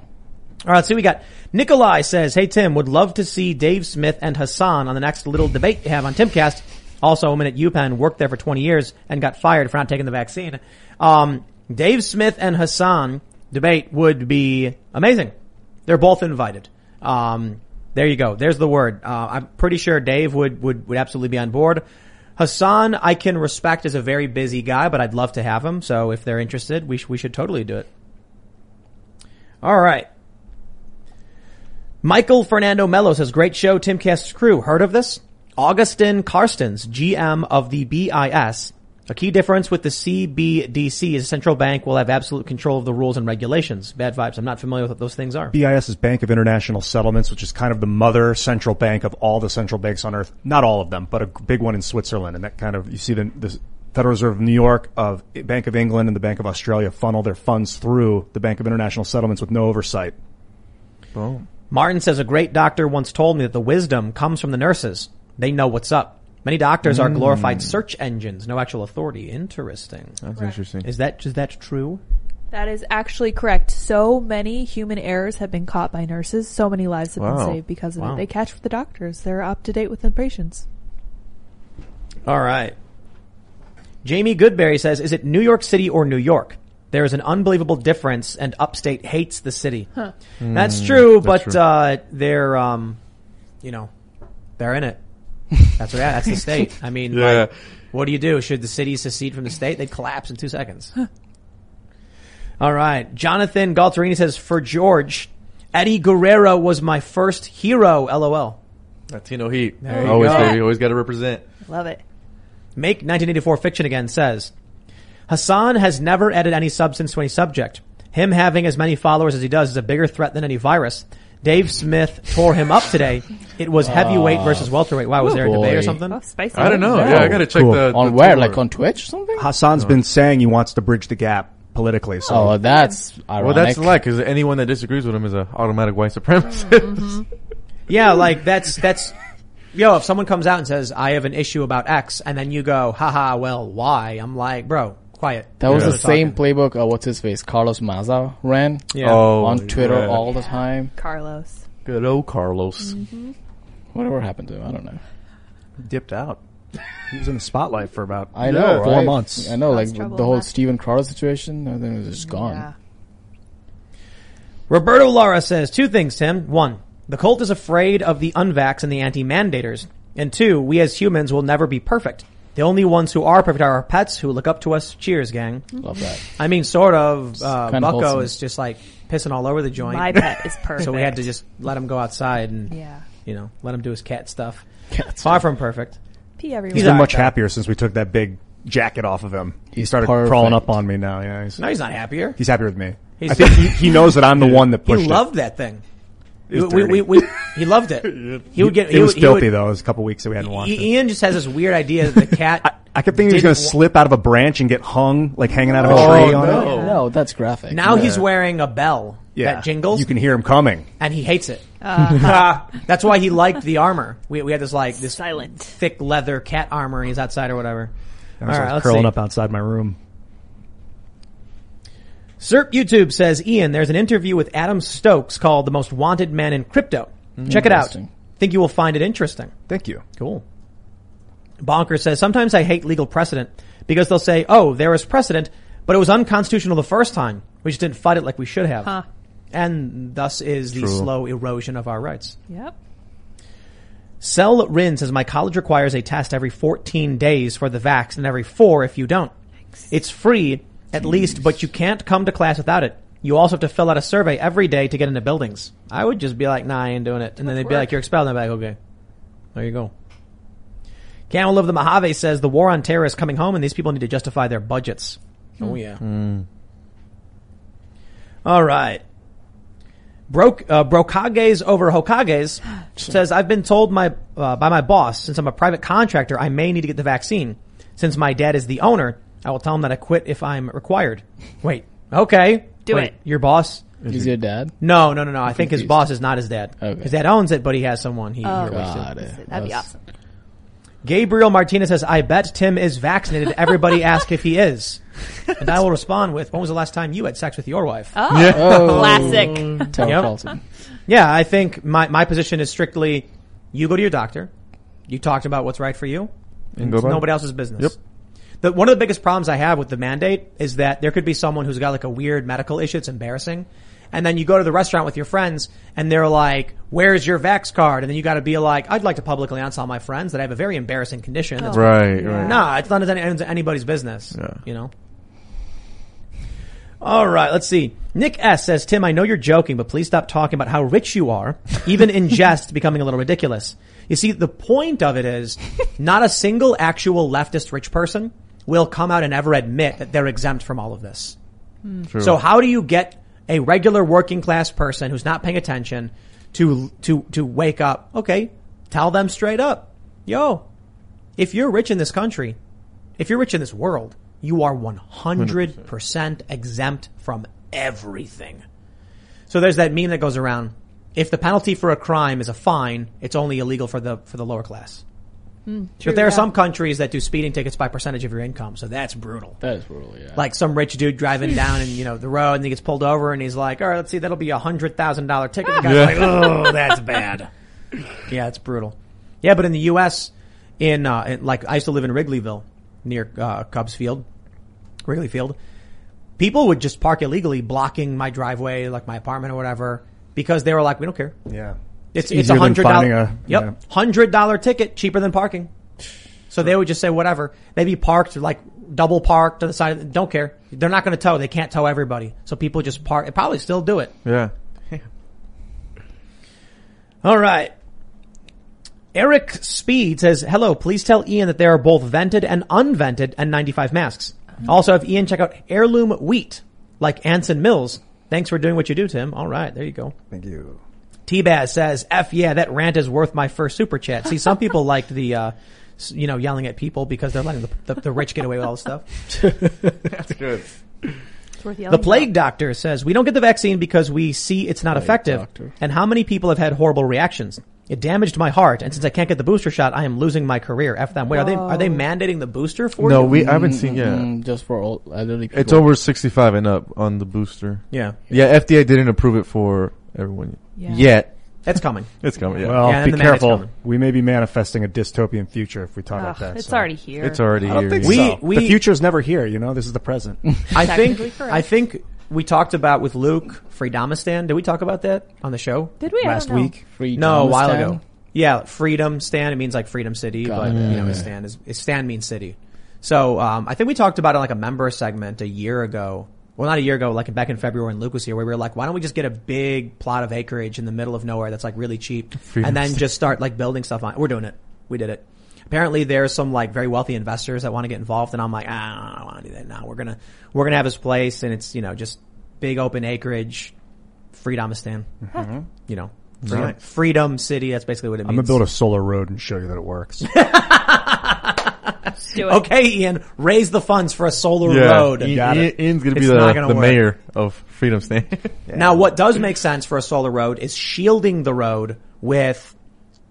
All right, so we got Nikolai says, "Hey Tim, would love to see Dave Smith and Hasan on the next little debate you have on Timcast. Also, a woman at UPenn worked there for 20 years and got fired for not taking the vaccine. Um, Dave Smith and Hasan debate would be amazing. They're both invited. Um, there you go. There's the word. Uh, I'm pretty sure Dave would, would, would absolutely be on board. Hasan, I can respect as a very busy guy, but I'd love to have him. So if they're interested, we, sh- we should totally do it. All right. Michael Fernando Mello says, great show, Timcast's crew. Heard of this? Agustín Carstens, GM of the BIS. A key difference with the CBDC is the central bank will have absolute control of the rules and regulations. Bad vibes. I'm not familiar with what those things are. BIS is Bank of International Settlements, which is kind of the mother central bank of all the central banks on earth. Not all of them, but a big one in Switzerland. And that kind of, you see the, the Federal Reserve of New York, of Bank of England and the Bank of Australia funnel their funds through the Bank of International Settlements with no oversight. Boom. Martin says a great doctor once told me that the wisdom comes from the nurses. They know what's up. Many doctors are glorified search engines, no actual authority. Interesting. That's interesting. Is that is that true? That is actually correct. So many human errors have been caught by nurses. So many lives have Wow. been saved because of Wow. it. They catch the doctors. They're up to date with the patients. All right. Jamie Goodberry says, "Is it New York City or New York? There is an unbelievable difference, and upstate hates the city. That's true, but true. Uh, they're, um, you know, they're in it. That's what. That's the state. I mean, Yeah. like, what do you do? Should the city secede from the state? They'd collapse in two seconds. All right. Jonathan Galterini says, for George, Eddie Guerrero was my first hero. LOL. Latino heat. There you always, go. baby. Always got to represent. Love it. Make 1984 Fiction Again says, Hasan has never added any substance to any subject. Him having as many followers as he does is a bigger threat than any virus. Dave Smith tore him up today. It was heavyweight ah. versus welterweight. Wow, was there a oh, debate or boy. something? Oh, spicy. I don't know. Yeah, I got to check Cool. the, on the where? tour. Like on Twitch or something? Hasan's been saying he wants to bridge the gap politically. So Oh, that's ironic. Well, that's the lie because anyone that disagrees with him is an automatic white supremacist. Yeah, like that's, that's, yo, if someone comes out and says, I have an issue about X, and then you go, haha, well, why? I'm like, bro, quiet. That was Yeah. the same playbook. Uh, what's his face? Carlos Maza ran Yeah. Oh, on Twitter yeah. all the time. Carlos. Good old Carlos. Whatever happened to him, I don't know. dipped out. He was in the spotlight for about I know, four right? months. I know, like Caused the whole huh? Steven Crowder situation. I think it was just gone. Yeah. Roberto Lara says two things, Tim. One, the cult is afraid of the unvax and the anti-mandators. And two, we as humans will never be perfect. The only ones who are perfect are our pets who look up to us. Cheers, gang. Love that. I mean, sort of. Uh, Bucko wholesome. is just like pissing all over the joint. My pet is perfect. so we had to just let him go outside and, Yeah. you know, let him do his cat stuff. Cats. Far from perfect. Pee everywhere. He's He's been much though. happier since we took that big jacket off of him. He started perfect. crawling up on me now. Yeah, he's, No, he's not happier. he's happier with me. He's- I think he, he knows that I'm the one that pushed. He pushed loved that thing. It was We, dirty. we, we, he loved it. He would get. it. he was would, filthy would, though. It was a couple weeks that we hadn't watched it. Ian just has this weird idea that the cat. I kept thinking he was going to wa- slip out of a branch and get hung, like hanging out of a Oh, tree on no. it. No, that's graphic. now he's wearing a bell Yeah, that jingles, You can hear him coming. and he hates it. Ah. Ah. That's why he liked the armor. We, we had this like this Silent. thick leather cat armor, and he's outside or whatever. I was right, like let's curling see. up outside my room. Serp YouTube says, Ian, there's an interview with Adam Stokes called "The Most Wanted Man in Crypto." Mm-hmm. Check it out. Think you will find it interesting. Thank you. Cool. Bonker says, sometimes I hate legal precedent because they'll say, oh, there is precedent, but it was unconstitutional the first time. We just didn't fight it like we should have. Huh. And thus is the True. slow erosion of our rights. Yep. Cell Rin says, my college requires a test every 14 days for the vax and every four if you don't. It's free, at least, but you can't come to class without it. You also have to fill out a survey every day to get into buildings. I would just be like, nah, I ain't doing it. And then they'd be like, you're expelled. And I'd be like, okay. There you go. Camel of the Mojave says the war on terror is coming home and these people need to justify their budgets. Oh yeah. All right. Broke, uh, Brokages over Hokages says, I've been told my, uh, by my boss, since I'm a private contractor, I may need to get the vaccine. Since my dad is the owner, I will tell him that I quit if I'm required. Wait. Okay. Do Wait, it. Your boss? He's your dad. No, no, no, no. I think his confused. boss is not his dad. Okay. His dad owns it, but he has someone he, Oh, he works with. Got it. That'd be That's- awesome. Gabriel Martinez says, I bet Tim is vaccinated. Everybody ask if he is. And I will respond with, when was the last time you had sex with your wife? Oh, Oh. classic. Tell Yep. Carlton. Yeah, I think my, my position is strictly, you go to your doctor, you talked about what's right for you, and go it's about it. nobody else's business. Yep. The, one of the biggest problems I have with the mandate is that there could be someone who's got like a weird medical issue. It's embarrassing. And then you go to the restaurant with your friends and they're like, where's your vax card? And then you gotta be like, I'd like to publicly announce all my friends that I have a very embarrassing condition. That's oh. Right, right. no, it's not any- anybody's business. Yeah. You know. All right, let's see. Nick S says, Tim, I know you're joking, but please stop talking about how rich you are, even in jest becoming a little ridiculous. You see, the point of it is not a single actual leftist rich person will come out and ever admit that they're exempt from all of this. Hmm. True. So how do you get a regular working class person who's not paying attention to, to, to wake up? Okay. Tell them straight up. Yo, if you're rich in this country, if you're rich in this world, you are 100% exempt from everything. So there's that meme that goes around. If the penalty for a crime is a fine, it's only illegal for the, for the lower class. But there are some countries that do speeding tickets by percentage of your income, so that's brutal That is brutal. Yeah. like some rich dude driving down and you know the road and he gets pulled over and he's like, all right, let's see, that'll be a hundred thousand dollar ticket. The guy's Yeah. like, oh, that's bad. yeah, it's brutal. Yeah, but in the U.S., in, uh, in like I used to live in Wrigleyville near uh, Cubs Field, Wrigley Field. People would just park illegally, blocking my driveway, like my apartment or whatever, because they were like, we don't care. Yeah. It's It's it's a hundred finding dollar. a- Yep, yeah. hundred dollar ticket cheaper than parking. So they would just say whatever. They'd be parked like double parked to the side. Of, don't care. They're not going to tow. They can't tow everybody. So people just park. and Probably still do it. yeah. All right. Eric Speed says, hello, please tell Ian that there are both vented and unvented N95 masks. Mm-hmm. Also have Ian check out heirloom wheat, like Anson Mills. Thanks for doing what you do, Tim. All right, there you go. Thank you. T-Baz says, F yeah, that rant is worth my first super chat. See, some people liked the, uh, you know, yelling at people because they're letting the, the, the rich get away with all this stuff. That's good. It's worth yelling The plague about. doctor says, we don't get the vaccine because we see it's not effective. doctor. And how many people have had horrible reactions? It damaged my heart, and since I can't get the booster shot, I am losing my career. F them. Wait, are they are they mandating the booster for No, you? we I haven't seen yeah. Mm, just for old elderly people. It's over 65 and up on the booster. yeah, Yeah, FDA didn't approve it for everyone Yeah. yet. that's coming. It's coming. Yeah, Well, Yeah, and be the mandate's careful. coming. We may be manifesting a dystopian future if we talk Ugh, about that. it's so. already here. it's already I don't here. think yeah. We- so. we- the future's never here. You know, this is the present. I Technically think correct. I think we talked about with Luke Freedomistan. Did we talk about that on the show? Did we? I last don't know. week. Free No, a while Domistan. ago. Yeah, Freedom Stand. It means like Freedom City, Got but it. you know, his stand is stand means city. So um, I think we talked about it like a member segment a year ago. Well, not a year ago, like back in February when Luke was here, where we were like, why don't we just get a big plot of acreage in the middle of nowhere that's like really cheap, Freedom and then Stand. just start like building stuff on. it. We're doing it. We did it. Apparently, there's some like very wealthy investors that want to get involved, and I'm like, ah, I don't want to do that. now. we're gonna we're gonna have this place, and it's you know just big open acreage, Freedomistan. You know, freedom, Nice. freedom City. That's basically what it means. I'm gonna build a solar road and show you that it works. Let's do it. Okay, Ian, raise the funds for a solar Yeah, road. Ian, Got Ian- it. Ian's gonna be It's the, gonna the mayor of Freedom Stand. Now, what does make sense for a solar road is shielding the road with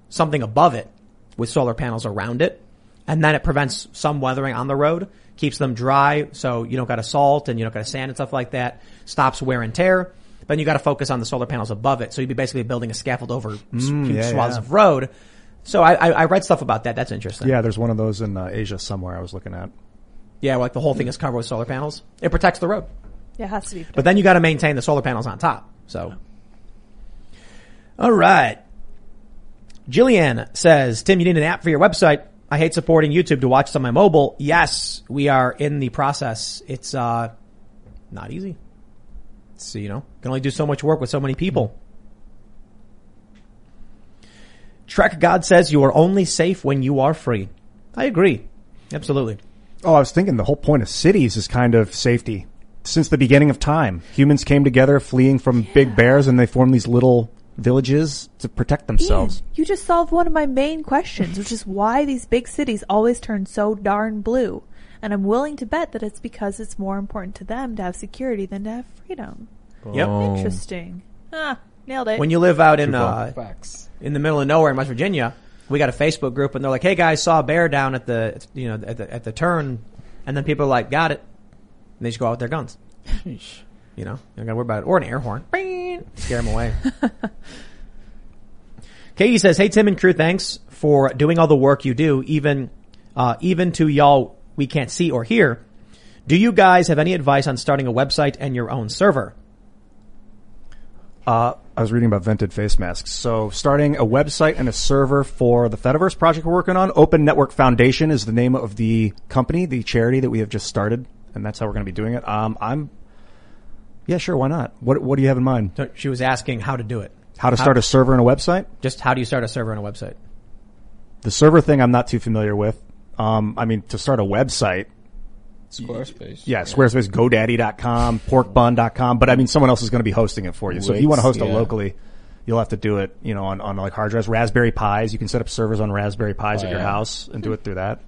something above it, with solar panels around it, and then it prevents some weathering on the road, keeps them dry, so you don't got to salt and you don't got to sand and stuff like that, stops wear and tear. Then you got to focus on the solar panels above it, so you'd be basically building a scaffold over s- huge Mm, yeah, swaths yeah. of road. So I, I, I read stuff about that. That's interesting. yeah, there's one of those in uh, Asia somewhere I was looking at. Yeah, like the whole thing is covered with solar panels. It protects the road. Yeah, it has to be. But then you got to maintain the solar panels on top. So, all right. Jillian says, Tim, you need an app for your website. I hate supporting YouTube to watch this on my mobile. Yes, we are in the process. It's uh, not easy. So you know, can only do so much work with so many people. Trek God says you are only safe when you are free. I agree. Absolutely. Oh, I was thinking the whole point of cities is kind of safety. Since the beginning of time, humans came together fleeing from big bears and they formed these little villages to protect Ian, themselves. you just solved one of my main questions, which is why these big cities always turn so darn blue. And I'm willing to bet that it's because it's more important to them to have security than to have freedom. Yep. Interesting. Ah, nailed it. When you live out in uh, Facts. in the middle of nowhere in West Virginia, we got a Facebook group and they're like, "Hey guys, saw a bear down at the you know at the at the turn," and then people are like, "Got it," and they just go out with their guns. You know, you don't got to worry about it or an air horn. Bing! Scare them away. Katie says, "Hey Tim and crew, thanks for doing all the work you do, even uh, even to y'all we can't see or hear. Do you guys have any advice on starting a website and your own server?" Uh, I was reading about vented face masks. So starting a website and a server for the Fediverse project we're working on. Open Network Foundation is the name of the company, the charity that we have just started. And that's how we're going to be doing it. Um, I'm, Yeah, sure. Why not? What What do you have in mind? So she was asking how to do it. How to start a server and a website? Just how do you start a server on a website? The server thing, I'm not too familiar with. Um, I mean, to start a website, Squarespace. yeah, Squarespace, GoDaddy.com, PorkBun.com, but I mean, someone else is going to be hosting it for you. So if you want to host Wix, it locally, you'll have to do it, you know, on, on like hard drives, Raspberry Pis. You can set up servers on Raspberry Pis Oh, at your yeah. house and do it through that.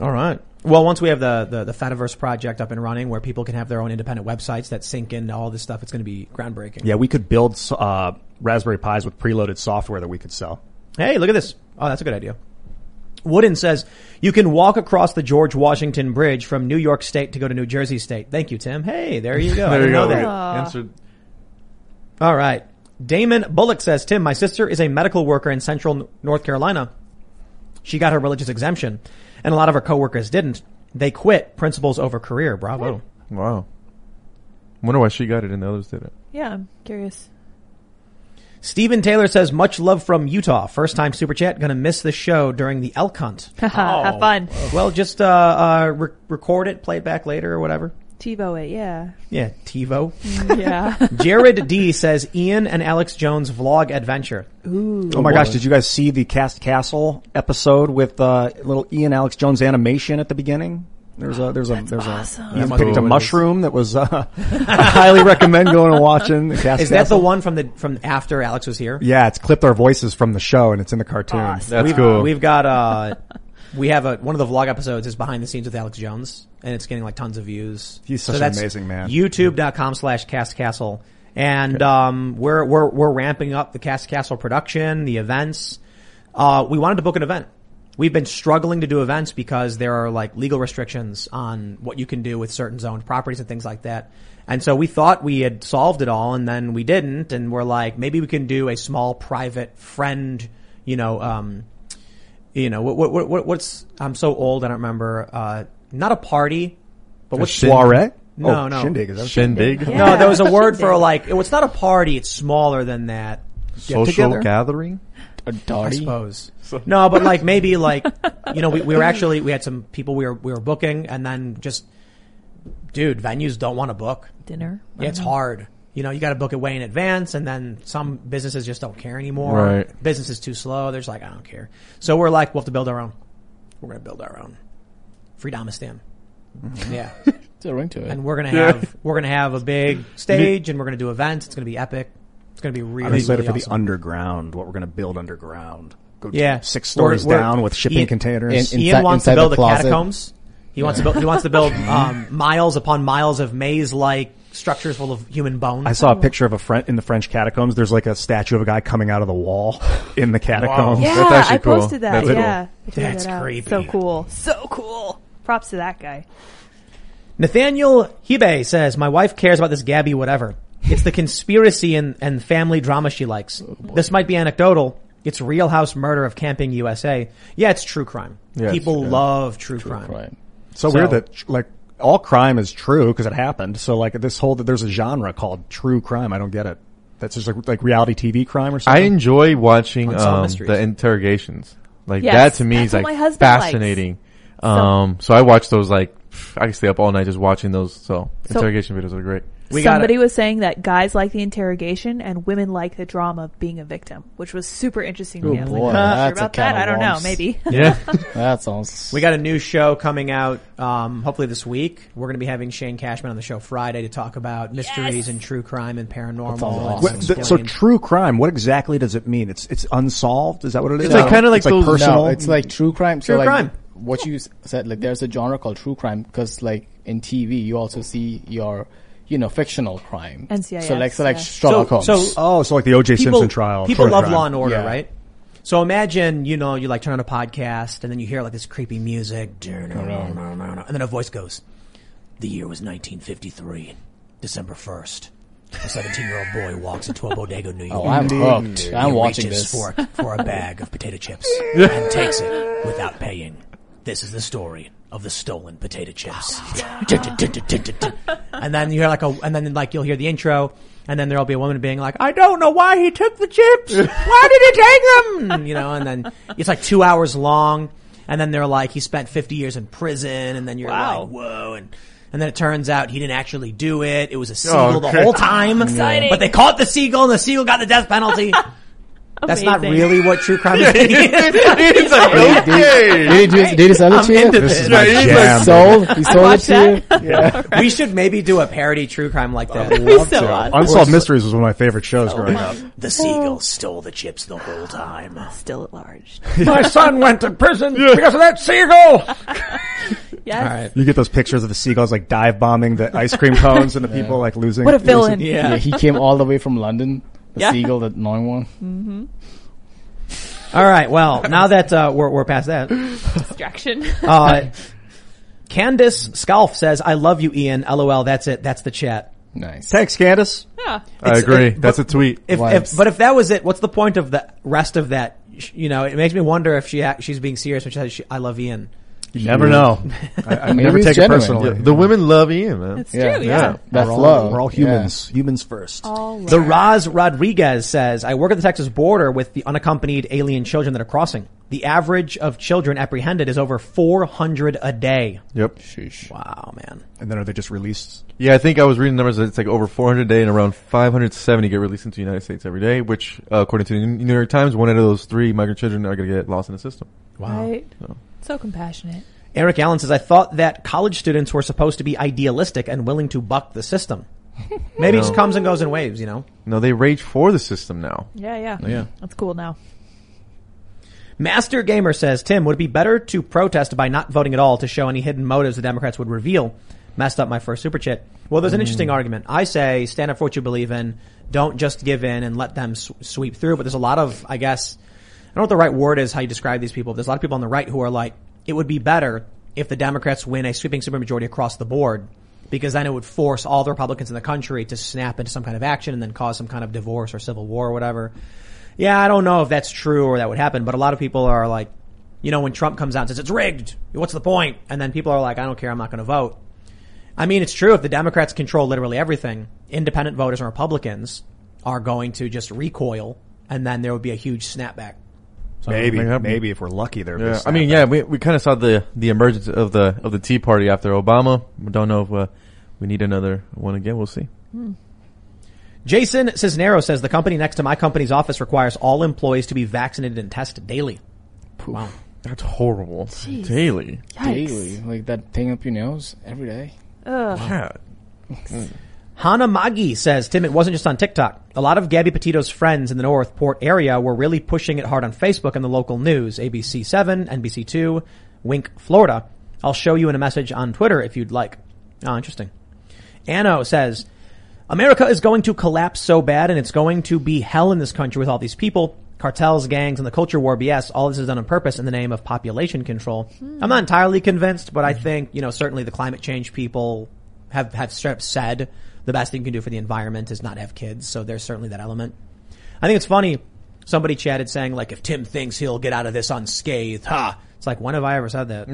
All right. Well, once we have the, the, the Fediverse project up and running where people can have their own independent websites that sync into all this stuff, it's going to be groundbreaking. Yeah, we could build, uh, Raspberry Pis with preloaded software that we could sell. Hey, look at this. Oh, that's a good idea. Wooden says, you can walk across the George Washington Bridge from New York State to go to New Jersey State. Thank you, Tim. Hey, there you go. There you go. that. Answered. All right. Damon Bullock says, Tim, my sister is a medical worker in central North Carolina. She got her religious exemption and a lot of her coworkers didn't. They quit principles over career. Bravo. Wow. Wonder why she got it and the others didn't. Yeah, I'm curious. Stephen Taylor says, much love from Utah. First time super chat. Gonna miss the show during the elk hunt. Have fun. well, just, uh, uh, re- record it, play it back later or whatever. TiVo it, yeah. Yeah, TiVo. Yeah. Jared D says, Ian and Alex Jones vlog adventure. Oh my gosh, did you guys see the Cast Castle episode with, uh, little Ian Alex Jones animation at the beginning? There's a, there's a, there's awesome. a, Ian must picked a mushroom that was, uh, I highly recommend going and watching the Cast Is that the one from the, from after Alex was here? Yeah, it's clipped our voices from the show and it's in the cartoon. Awesome. That's we've, cool. We've got uh we have a one of the vlog episodes is behind the scenes with Alex Jones, and it's getting like tons of views. He's such so an amazing man. YouTube.com slash Cast Castle, and um, we're we're we're ramping up the Cast Castle production, the events. Uh, we wanted to book an event. We've been struggling to do events because there are like legal restrictions on what you can do with certain zoned properties and things like that. And so we thought we had solved it all and then we didn't. And we're like, maybe we can do a small private friend, you know, um, you know, what, what, what, what's, I'm so old, I don't remember, uh, not a party, but what's, Soiree? No, oh, no. Shindig. Is that Shindig. Yeah. no, there was a word for Shindig. like, it's not a party, it's smaller than that. Social gathering. A I Darty. suppose. No, but like maybe like you know we, we were actually we had some people we were we were booking and then just dude venues don't want to book. Dinner. Yeah, it's uh-huh. hard. You know, you got to book it way in advance, and then some businesses just don't care anymore. Right. Business is too slow. They're just like, I don't care. So we're like, we'll have to build our own. We're gonna build our own. Freedomistan. Mm-hmm. Yeah, There's a ring to it. and we're gonna have we're gonna have a big stage, and we're gonna do events. It's gonna be epic. It's gonna be really, I'm excited really for the underground, what we're going to build underground. Go Yeah. six stories We're- we're- down with shipping Ian- containers. in- Ian Inside- wants to inside the build the, closet. catacombs. He wants to build. He wants to build um, miles upon miles of maze-like structures full of human bones. I saw a picture of a French in the French catacombs. There's like a statue of a guy coming out of the wall in the catacombs. Yeah, That's actually I cool. posted that. That's yeah. I That's that creepy. So cool. So cool. Props to that guy. Nathaniel Hibe says, "My wife cares about this Gabby whatever. It's the conspiracy and, and family drama she likes. this might be anecdotal. It's Real House Murder of Camping USA. Yeah, it's true crime. Yeah, People it's- love true, crime. Right. So, So- weird that like all crime is true because it happened. So like this whole that there's a genre called true crime. I don't get it. That's just like like reality TV crime or something. I enjoy watching Unsolved um, mysteries. the interrogations. Like Yes, that to me is like my husband fascinating. Um, so I watch those like I can stay up all night just watching those. So, interrogation videos are great. We got Somebody was saying that guys like the interrogation and women like the drama of being a victim, which was super interesting to me. I was boy, like, not sure that's a about that. I don't know. Maybe. Yeah, That sounds. We got a new show coming out, um, hopefully this week. We're going to be having Shane Cashman on the show Friday to talk about mysteries and true crime and paranormal. sounds awesome. Wait, th- so true crime. What exactly does it mean? It's it's unsolved. Is that what it is? It's like kinda like It's like those- personal. No, it's like true crime. So True like crime. what you said, like there's a genre called true crime because like in TV you also see your, you know, fictional crime. NCIS, So like so like yeah. Sherlock Holmes. so oh, so like the O.J. people, Simpson trial. People love crime. Law and Order, Yeah. right? So imagine, you know, you like turn on a podcast and then you hear like this creepy music, and then a voice goes, "The year was 1953, December 1st. A 17 year old boy walks into a bodega, New oh, York. oh, I'm hooked. I'm watching this. for, for a bag of potato chips and takes it without paying. This is the story of the stolen potato chips. Oh, and then you hear like a, and then like you'll hear the intro, and then there'll be a woman being like, "I don't know why he took the chips. Why did he take them?" You know, and then it's like two hours long, and then they're like, "He spent 50 years in prison," and then you're Wow. like, "Whoa!" and And then it turns out he didn't actually do it. It was a seagull the Okay. whole time. Exciting. But they caught the seagull and the seagull got the death penalty. That's not really what true crime is. He's like, okay. Did he, do, did he sell it I'm to you? into This this. is my he's jam. Sold? He sold it watch to you? Yeah. we should maybe do a parody true crime like that. Oh, so awesome. Unsolved Mysteries was one of my favorite shows oh growing up. The seagull stole the chips the whole time. Still at large. My son went to prison because of that seagull. Yes. All right. You get those pictures of the seagulls like dive bombing the ice cream cones and the people like losing. What a villain. Yeah. Yeah, he came all the way from London. The Yeah. seagull, that annoying one. All right. Well, now that uh, we're we're past that, Distraction. uh, Candace Scalf says, "I love you, Ian." LOL. That's it. That's the chat. Nice. Thanks, Candace. yeah. I It's- agree. it- That's a tweet. If, if but if that was it, what's the point of the rest of that? You know, it makes me wonder if she act, she's being serious when she says, "I love Ian." You never know. I, I Maybe never it's take genuine. it personally. Yeah, the women love Ian, man. It's Yeah, true. yeah. Yeah. That's we're all, love. We're all Yeah. humans. Humans first. All The right. Roz Rodriguez says, I work at the Texas border with the unaccompanied alien children that are crossing. The average of children apprehended is over 400 a day. Yep. Sheesh. Wow, man. And then are they just released? Yeah, I think I was reading numbers that it's like over 400 a day and around 570 get released into the United States every day, which, uh, according to the New York Times, one out of those three migrant children are going to get lost in the system. Right. So compassionate. Eric Allen says, I thought that college students were supposed to be idealistic and willing to buck the system. Maybe it just comes and goes in waves, you know? No, they rage for the system now. Yeah, yeah. Yeah. That's cool now. Master Gamer says, Tim, would it be better to protest by not voting at all to show any hidden motives the Democrats would reveal? Messed up my first super chat. Well, there's an hmm. interesting argument. I say stand up for what you believe in. Don't just give in and let them s- sweep through. But there's a lot of, I guess, I don't know what the right word is, how you describe these people. There's a lot of people on the right who are like, it would be better if the Democrats win a sweeping supermajority across the board because then it would force all the Republicans in the country to snap into some kind of action and then cause some kind of divorce or civil war or whatever. Yeah, I don't know if that's true or that would happen, but a lot of people are like, you know, when Trump comes out and says it's rigged, what's the point? And then people are like, I don't care, I'm not going to vote. I mean, it's true if the Democrats control literally everything, independent voters and Republicans are going to just recoil and then there would be a huge snapback. Maybe, maybe if we're lucky, there. Yeah, I mean, yeah, we we kind of saw the the emergence of the of the Tea Party after Obama. We don't know if uh, we need another one again. We'll see. Jason Cisnero says the company next to my company's office requires all employees to be vaccinated and tested daily. Wow. That's horrible. Daily. Yikes. Daily. Like that thing up your nose every day. Ugh. Yeah. Hana Magi says, Tim, it wasn't just on TikTok. A lot of Gabby Petito's friends in the Northport area were really pushing it hard on Facebook and the local news, ABC7, NBC2, Wink, Florida. I'll show you in a message on Twitter if you'd like. Oh, interesting. Anno says, America is going to collapse so bad and it's going to be hell in this country with all these people, cartels, gangs, and the culture war BS. All this is done on purpose in the name of population control. Hmm. I'm not entirely convinced, but I think, you know, certainly the climate change people have, have said the best thing you can do for the environment is not have kids. So there's certainly that element. I think it's funny. Somebody chatted saying like, if Tim thinks he'll get out of this unscathed, ha. It's like, when have I ever said that?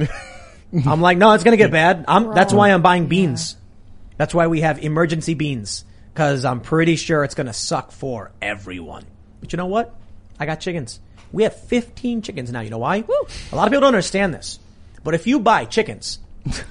I'm like, no, it's gonna get bad. I'm, that's why I'm buying beans. That's why we have emergency beans. Cause I'm pretty sure it's gonna suck for everyone. But you know what? I got chickens. We have 15 chickens now. You know why? A lot of people don't understand this. But if you buy chickens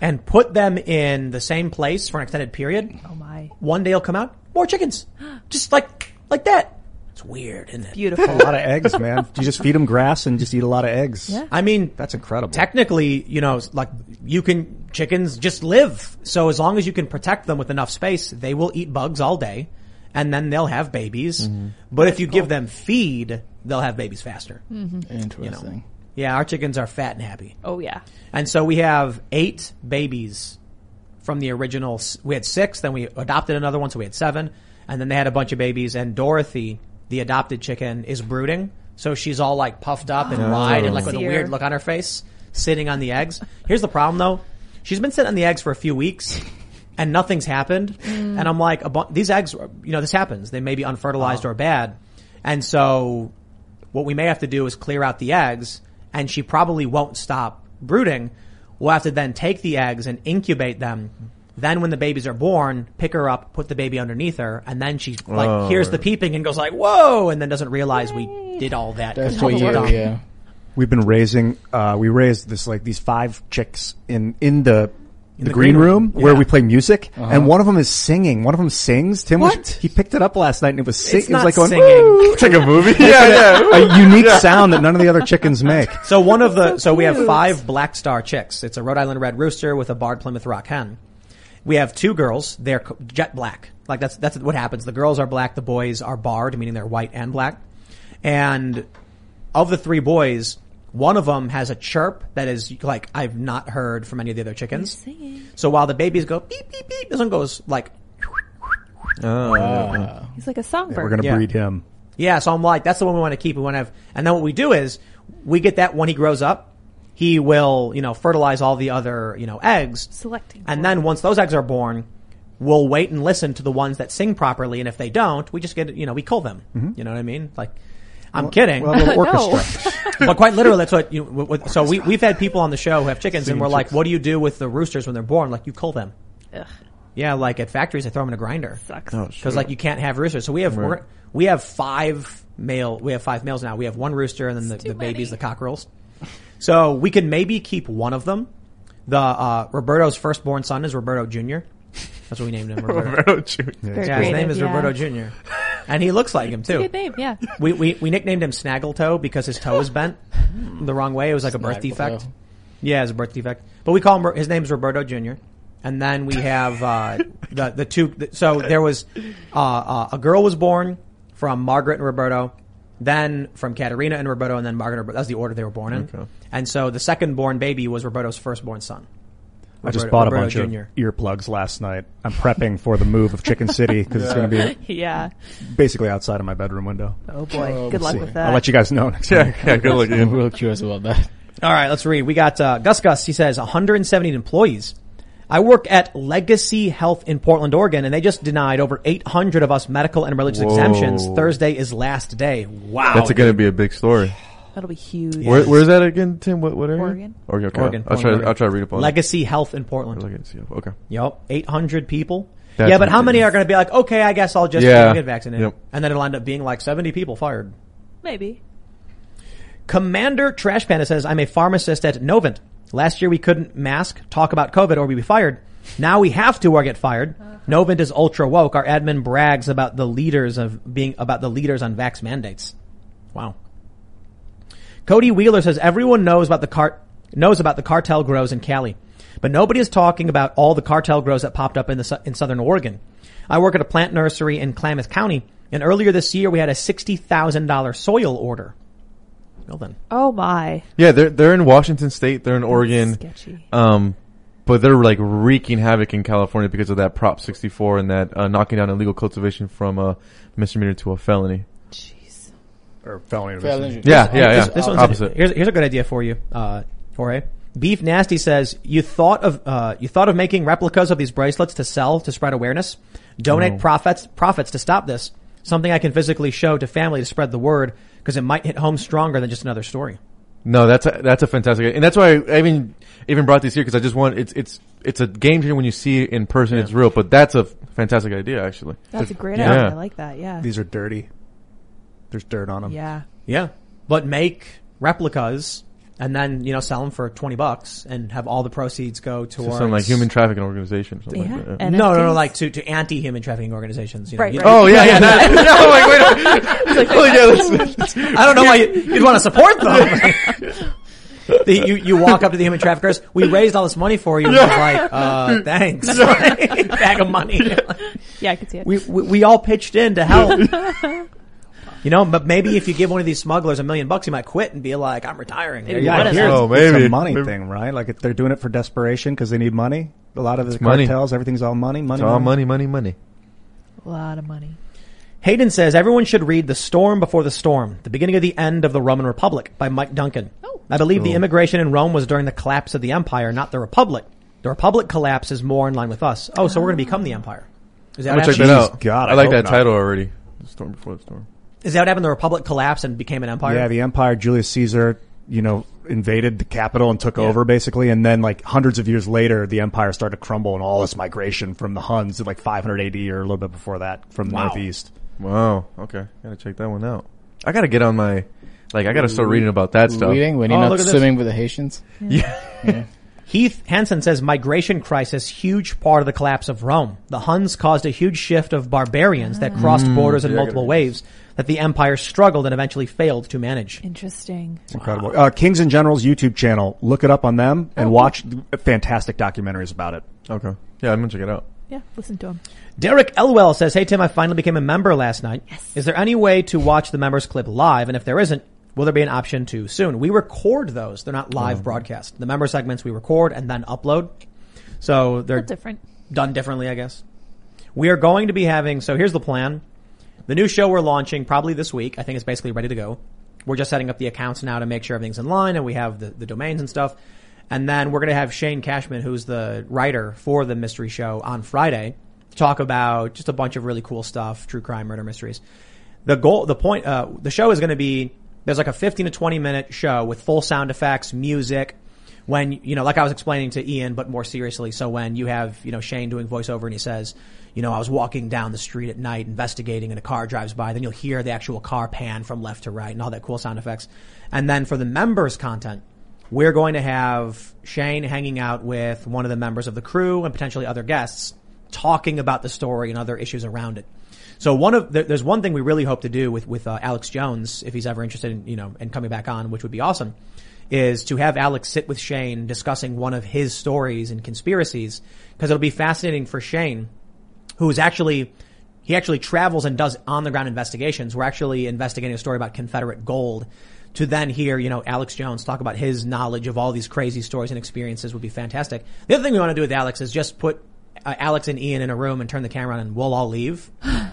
and put them in the same place for an extended period, Oh my. one day will come out, more chickens. Just like, like that. It's weird, isn't it? Beautiful. a lot of eggs, man. You just feed them grass and just eat a lot of eggs. Yeah. I mean, That's incredible. technically, you know, like you can, chickens just live. So as long as you can protect them with enough space, they will eat bugs all day and then they'll have babies. Mm-hmm. But if you give them feed, they'll have babies faster. Mm-hmm. Interesting. Yeah, our chickens are fat and happy. Oh yeah. And so we have eight babies from the original. We had six, then we adopted another one, so we had seven. And then they had a bunch of babies and Dorothy, the adopted chicken, is brooding. So she's all like puffed up and oh. wide and like with a weird look on her face, sitting on the eggs. Here's the problem though. She's been sitting on the eggs for a few weeks and nothing's happened. Mm. And I'm like, a bu- these eggs, you know, this happens. They may be unfertilized or bad. And so what we may have to do is clear out the eggs and she probably won't stop brooding. We'll have to then take the eggs and incubate them. Then when the babies are born, pick her up, put the baby underneath her, and then she like Oh. hears the peeping and goes like, whoa, and then doesn't realize we did all that. That's 'cause what we're you, dumb. yeah. We've been raising, uh, we raised this like these five chicks in, in the the, green room, where Yeah. Uh-huh. we play music, and one of them is singing. One of them sings. Tim Was, he picked it up last night and it was sing- It's it was like going! It's like a movie. yeah, yeah. a unique sound that none of the other chickens make. So one of the so, we have five black star chicks. It's a Rhode Island red rooster with a barred Plymouth Rock hen. We have two girls. They're jet black. Like that's that's what happens. The girls are black. The boys are barred, meaning they're white and black. And of the three boys, one of them has a chirp that is like I've not heard from any of the other chickens. Singing. So while the babies go beep beep beep, this one goes like Oh, He's like a songbird. We're gonna Yeah. breed him. Yeah, so I'm like, that's the one we want to keep. We want to have, and then what we do is we get that when he grows up, he will, you know, fertilize all the other, you know, eggs. Selecting. And then once those eggs are born, we'll wait and listen to the ones that sing properly. And if they don't, we just get, you know, we kill them. Mm-hmm. You know what I mean? Like, I'm kidding. We'll have a little orchestra. but quite literally, that's what you. w- w- So we we've had people on the show who have chickens, and we're like, "What do you do with the roosters when they're born?" Like, you kill them. Ugh, Yeah, like at factories, they throw them in a grinder sucks. oh, because like you can't have roosters. So we have we're, we have five male. We have five males now. We have one rooster, and then the, the babies, the cockerels. So we could maybe keep one of them. The uh, Roberto's firstborn son is Roberto Jr. That's what we named him. Roberto. Roberto Jr. Very Yeah, his name is yeah. Roberto Jr. And he looks like him too. Good name, yeah. We, we, we nicknamed him Snaggletoe because his toe was bent the wrong way. It was like a birth defect. Yeah, it's a birth defect. But we call him, his name's Roberto Jr. And then we have, uh, the, the two, so there was, uh, uh, a girl was born from Margaret and Roberto, then from Katerina and Roberto, and then Margaret and Roberto. That's the order they were born in. Okay. And so the second born baby was Roberto's firstborn son. I just Roberto- bought a bunch Jr.. of earplugs last night. I'm prepping for the move of Chicken City because it's going to be Yeah. basically outside of my bedroom window. Oh boy. Good luck See. with that. I'll let you guys know next Yeah, time. yeah, good luck. I'm Ian. real curious about that. All right, let's read. We got uh, Gus Gus. He says 170 employees. I work at Legacy Health in Portland, Oregon, and they just denied over 800 of us medical and religious Whoa. exemptions. Thursday is last day. Wow. That's going to be a big story. That'll be huge. Where, where's that again, Tim? What, what area? Oregon. Oregon. Okay. Oregon, I'll try. Portland, I'll try to read up on Legacy Health in. Portland. Look and see. Okay. Yep, 800 people. That's yeah, but how many are going to be like, okay, I guess I'll just Yeah. get vaccinated, Yep. and then it'll end up being like 70 people fired. Maybe. Commander Trash Panda says, I'm a pharmacist at Novant. Last year we couldn't mask, talk about COVID, or we'd be fired. Now we have to or get fired. Uh-huh. Novant is ultra woke. Our admin brags about the leaders of being, about the leaders on vax mandates. Wow. Cody Wheeler says, everyone knows about the cart, knows about the cartel grows in Cali. But nobody is talking about all the cartel grows that popped up in the, su- in southern Oregon. I work at a plant nursery in Klamath County, and earlier this year we had a $60,000 soil order. Well then. Oh my. Yeah, they're they're in Washington State. They're in Oregon. Sketchy. Um, but they're like wreaking havoc in California because of that Prop 64 and that uh, knocking down illegal cultivation from a misdemeanor to a felony. Jeez. Or felony. Felony. Yeah, yeah, yeah. This, this one's Opposite. here's, here's a good idea for you, uh, Jorge. Beef Nasty says you thought of uh, you thought of making replicas of these bracelets to sell to spread awareness. Donate profits profits to stop this. Something I can physically show to family to spread the word because it might hit home stronger than just another story. No, that's a, that's a fantastic, and that's why I even even brought these here because I just want it's it's it's a game changer when you see it in person. It's real, but that's a fantastic idea actually. That's a great Yeah. idea. I like that. Yeah. These are dirty. There's dirt on them. yeah. Yeah, but make replicas and then you know sell them for twenty bucks and have all the proceeds go So towards some like human trafficking organization. Or something Yeah. Like that. And No, no, no, like to, to anti-human trafficking organizations. You know, Right, you- right. Oh yeah, yeah. that- no, like wait. a minute. oh yeah, that's, I don't know why you, you'd want to support them. the, you, you walk up to the human traffickers. We raised all this money for you. And they're like, uh, thanks. Bag of money. Yeah, I could see it. we, we, we all pitched in to help. You know, but maybe if you give one of these smugglers a million bucks, he might quit and be like, I'm retiring. There you Yeah, go. What is Oh, it's, it's a money Maybe. thing, right? Like if they're doing it for desperation because they need money. A lot of the money. cartels, everything's all money, money, it's all money, money, money. a lot of money. Hayden says everyone should read The Storm Before the Storm, The Beginning of the End of the Roman Republic by Mike Duncan. Oh. I believe the immigration in Rome was during the collapse of the empire, not the republic. The republic collapse is more in line with us. Oh, so we're going to become the empire. Is that, I'm check that out. God, I, I like that not. title already. The storm before the storm. Is that what happened? The republic collapsed and became an empire? Yeah, the empire, Julius Caesar, you know, invaded the capital and took Yeah. over basically. And then like hundreds of years later, the empire started to crumble and all this migration from the Huns at like 500 AD or a little bit before that from the Wow. northeast. Wow. Okay, gotta check that one out. I gotta get on my like. I gotta start reading about that stuff. Reading when you're Oh, not look at this. swimming with the Haitians. Yeah. Heath Hansen says migration crisis, huge part of the collapse of Rome. The Huns caused a huge shift of barbarians that crossed borders in multiple waves that the empire struggled and eventually failed to manage. Interesting. It's Incredible. Uh, Kings and Generals YouTube channel. Look it up on them and watch fantastic documentaries about it. Okay. Yeah, I'm gonna check it out. Yeah, listen to him. Derek Elwell says, Hey Tim, I finally became a member last night. Yes. Is there any way to watch the members clip live? And if there isn't, will there be an option to soon? We record those. They're not live broadcast. The member segments we record and then upload. So they're different. done differently, I guess. We are going to be having, so here's the plan. The new show we're launching probably this week. I think it's basically ready to go. We're just setting up the accounts now to make sure everything's in line and we have the, the domains and stuff. And then we're going to have Shane Cashman, who's the writer for the mystery show on Friday, talk about just a bunch of really cool stuff, true crime, murder mysteries. The goal, the point, uh, the show is going to be, there's like a 15 to 20 minute show with full sound effects, music, when, you know, like I was explaining to Ian, but more seriously. So when you have, you know, Shane doing voiceover and he says, you know, I was walking down the street at night investigating and a car drives by, then you'll hear the actual car pan from left to right and all that cool sound effects. And then for the members content, we're going to have Shane hanging out with one of the members of the crew and potentially other guests talking about the story and other issues around it. So one of there, there's one thing we really hope to do with with uh, Alex Jones if he's ever interested in you know in coming back on, which would be awesome, is to have Alex sit with Shane discussing one of his stories and conspiracies because it'll be fascinating for Shane, who is actually he actually travels and does on the ground investigations. We're actually investigating a story about Confederate gold. To then hear, you know, Alex Jones talk about his knowledge of all these crazy stories and experiences would be fantastic. The other thing we want to do with Alex is just put uh, Alex and Ian in a room and turn the camera on and we'll all leave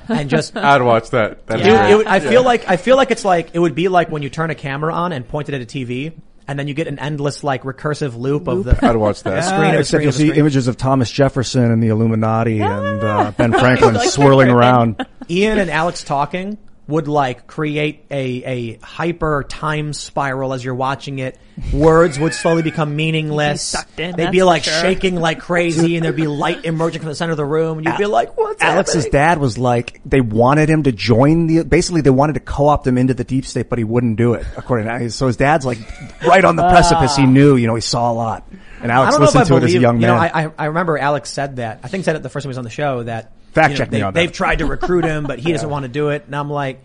and just I'd watch that. That'd it, be would- it I feel like I feel like it's like it would be like when you turn a camera on and point it at a TV, and then you get an endless like recursive loop, of the I'd watch that. screen of Except screen you'll see screen. images of Thomas Jefferson and the Illuminati and uh, Ben Franklin Like swirling around. Ian and Alex talking would like create a a hyper time spiral as you're watching it. Words would slowly become meaningless. sucked in, They'd be like sure. shaking like crazy, and there'd be light emerging from the center of the room, and you'd be like, "What's Alex's happening?" dad was like, they wanted him to join the, basically they wanted to co-opt him into the deep state, but he wouldn't do it, according to, so his dad's like right on the ah. precipice. He knew, you know, he saw a lot. And Alex don't know if I listened to it believe. as a young you man. know, I, I I remember Alex said that. I think said it the first time he was on the show that Fact you know, check me they, on that. They've tried to recruit him, but he doesn't want to do it. And I'm like,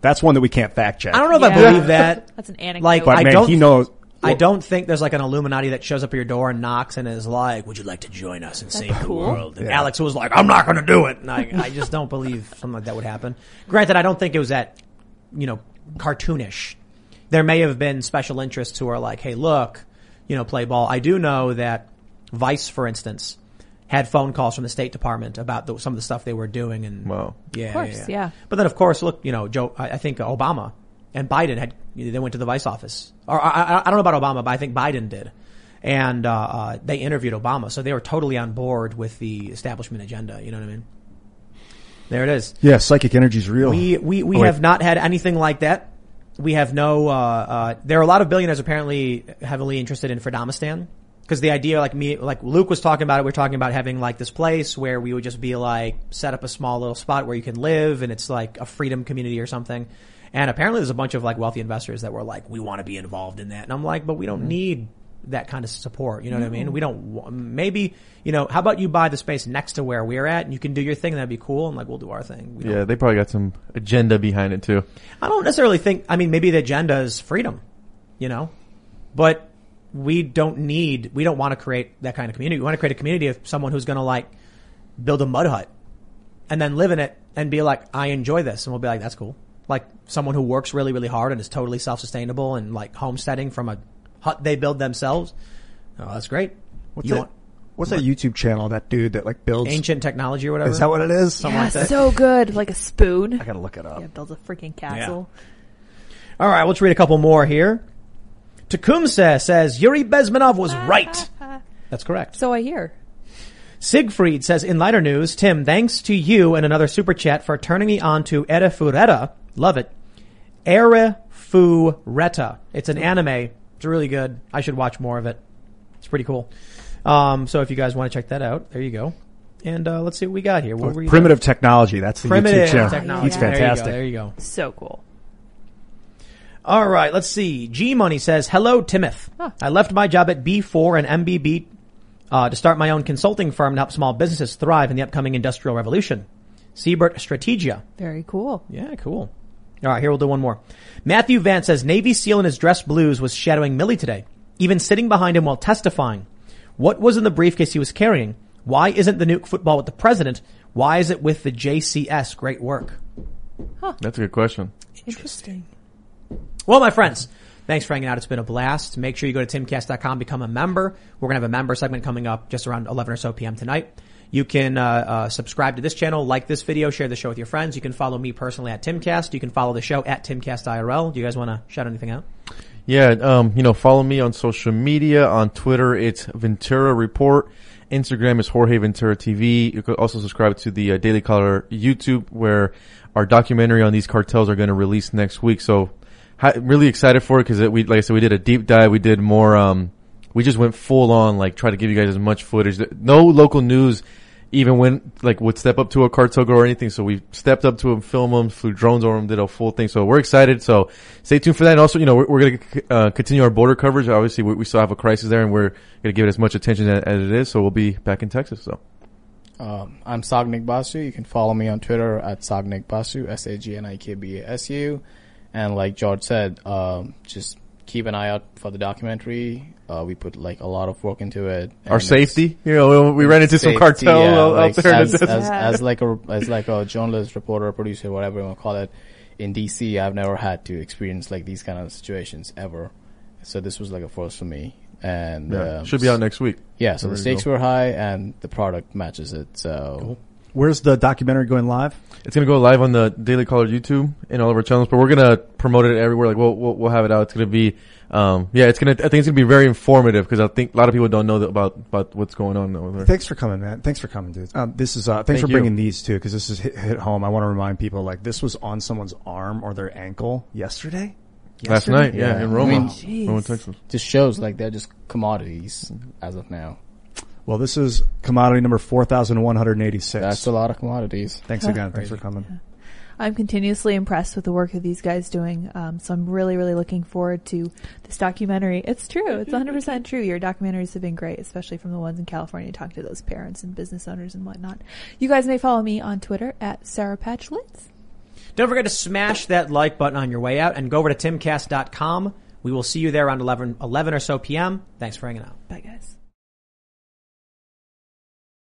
That's one that we can't fact check. I don't know if I believe that. That's an anecdote. Like, But I man, don't. he knows. I don't think there's like an Illuminati that shows up at your door and knocks and is like, "Would you like to join us and save the world?" And Yeah. Alex was like, "I'm not going to do it," and I, I just don't believe something like that would happen. Granted, I don't think it was that, you know, cartoonish. There may have been special interests who are like, "Hey, look, you know, play ball." I do know that Vice, for instance, had phone calls from the State Department about the, some of the stuff they were doing, and Wow. yeah, Of course, yeah. But then, of course, look, you know, Joe. I, I think Obama and Biden had they went to the Vice office, or I, I, I don't know about Obama, but I think Biden did, and uh, uh, they interviewed Obama, so they were totally on board with the establishment agenda. You know what I mean? There it is. Yeah, psychic energy is real. We we we Oh, wait. have not had anything like that. We have no. Uh, uh, there are a lot of billionaires apparently heavily interested in Fredomistan because the idea, like me, like Luke was talking about it. We're talking about having like this place where we would just be like set up a small little spot where you can live, and it's like a freedom community or something. And apparently, there's a bunch of like wealthy investors that were like, we want to be involved in that, and I'm like, but we Mm-hmm. don't need that kind of support. You know what I mean? We don't. Maybe you know. How about you buy the space next to where we're at, and you can do your thing. That'd be cool, and like we'll do our thing. We Yeah, they probably got some agenda behind it too. I don't necessarily think, I mean, maybe the agenda is freedom, you know, but we don't need, we don't want to create that kind of community. We want to create a community of someone who's going to like build a mud hut and then live in it and be like, I enjoy this. And we'll be like, that's cool. Like someone who works really, really hard and is totally self-sustainable and like homesteading from a hut they build themselves. Oh, that's great. What's you that? want What's that YouTube channel? That dude that like builds. ancient technology or whatever? Is that what it is? Something yeah, like that. so good. Like a spoon. I gotta look it up. Yeah, builds a freaking castle. All right, let's read a couple more here. Tecumseh says Yuri Bezmenov was right. That's correct. So I hear. Siegfried says in lighter news, Tim, thanks to you and another super chat for turning me on to Erefureta. Love it. Erefureta. It's an anime. It's really good. I should watch more of it. It's pretty cool. Um, so if you guys want to check that out, there you go. And uh, let's see what we got here. What were you Primitive technology. That's the primitive YouTube channel. technology. He's There you go, fantastic. There you go. So cool. All right, let's see. G Money says, "Hello, Timoth. I left my job at B4 and MBB uh, to start my own consulting firm to help small businesses thrive in the upcoming industrial revolution. Siebert Strategia. Very cool. Yeah, cool. All right, here we'll do one more. Matthew Vance says Navy SEAL in his dress blues was shadowing Milley today, even sitting behind him while testifying. What was in the briefcase he was carrying? Why isn't the nuke football with the president? Why is it with the JCS? Great work. That's a good question. Interesting. Well, my friends, thanks for hanging out. It's been a blast. Make sure you go to timcast.com, become a member. We're going to have a member segment coming up just around 11 or so p.m. tonight. You can uh, uh, subscribe to this channel, like this video, share the show with your friends. You can follow me personally at Timcast. You can follow the show at TimcastIRL. Do you guys want to shout anything out? Yeah, um, you know, follow me on social media. On Twitter, it's Ventura Report. Instagram is Jorge Ventura TV. You could also subscribe to the uh, Daily Caller YouTube, where our documentary on these cartels are going to release next week. So, really excited for it because we, like I said, we did a deep dive. We did more. Um, we just went full on, like try to give you guys as much footage. No local news even when like would step up to a cartel or anything. So we stepped up to them, film them, flew drones over them, did a full thing. So we're excited. So stay tuned for that. And also, you know, we're, we're going to uh, continue our border coverage. Obviously, we, we still have a crisis there, and we're going to give it as much attention as, as it is. So we'll be back in Texas. So Um, I'm Sagnik Basu. You can follow me on Twitter at Sagnik Basu, S-A-G-N-I-K-B-A-S-U. And like George said, um, just keep an eye out for the documentary. Uh, we put like a lot of work into it. our safety, you know, we ran into some cartel yeah, out like, there. as, as, desert. as like a as like a journalist, reporter, producer, whatever you want to call it. In DC, I've never had to experience like these kind of situations ever. So this was like a first for me, and Yeah, um, should be out next week. Yeah, so the stakes go. were high, and the product matches it. So Where's the documentary going live? It's gonna go live on the Daily Caller YouTube and all of our channels, but we're gonna promote it everywhere. Like we'll we'll, we'll have it out. It's gonna be, um, yeah, it's gonna. I think it's gonna be very informative because I think a lot of people don't know that about about what's going on over there. Thanks for coming, man. Thanks for coming, dude. Um, this is uh, thanks Thank for you. bringing these too, because this is hit, hit home. I want to remind people like this was on someone's arm or their ankle yesterday. Last Yesterday? night, yeah, Yeah. in I mean, Roma, Texas. just shows like they're just commodities as of now. Well, this is commodity number four thousand one hundred eighty-six. That's a lot of commodities. Thanks again. Thanks for coming. I'm continuously impressed with the work that these guys doing. Um, so I'm really, really looking forward to this documentary. It's true. It's 100% true. Your documentaries have been great, especially from the ones in California. Talk to those parents and business owners and whatnot. You guys may follow me on Twitter at Sarah Patch Litz. Don't forget to smash that like button on your way out and go over to timcast.com. We will see you there around 11, 11 or so p.m. Thanks for hanging out. Bye, guys.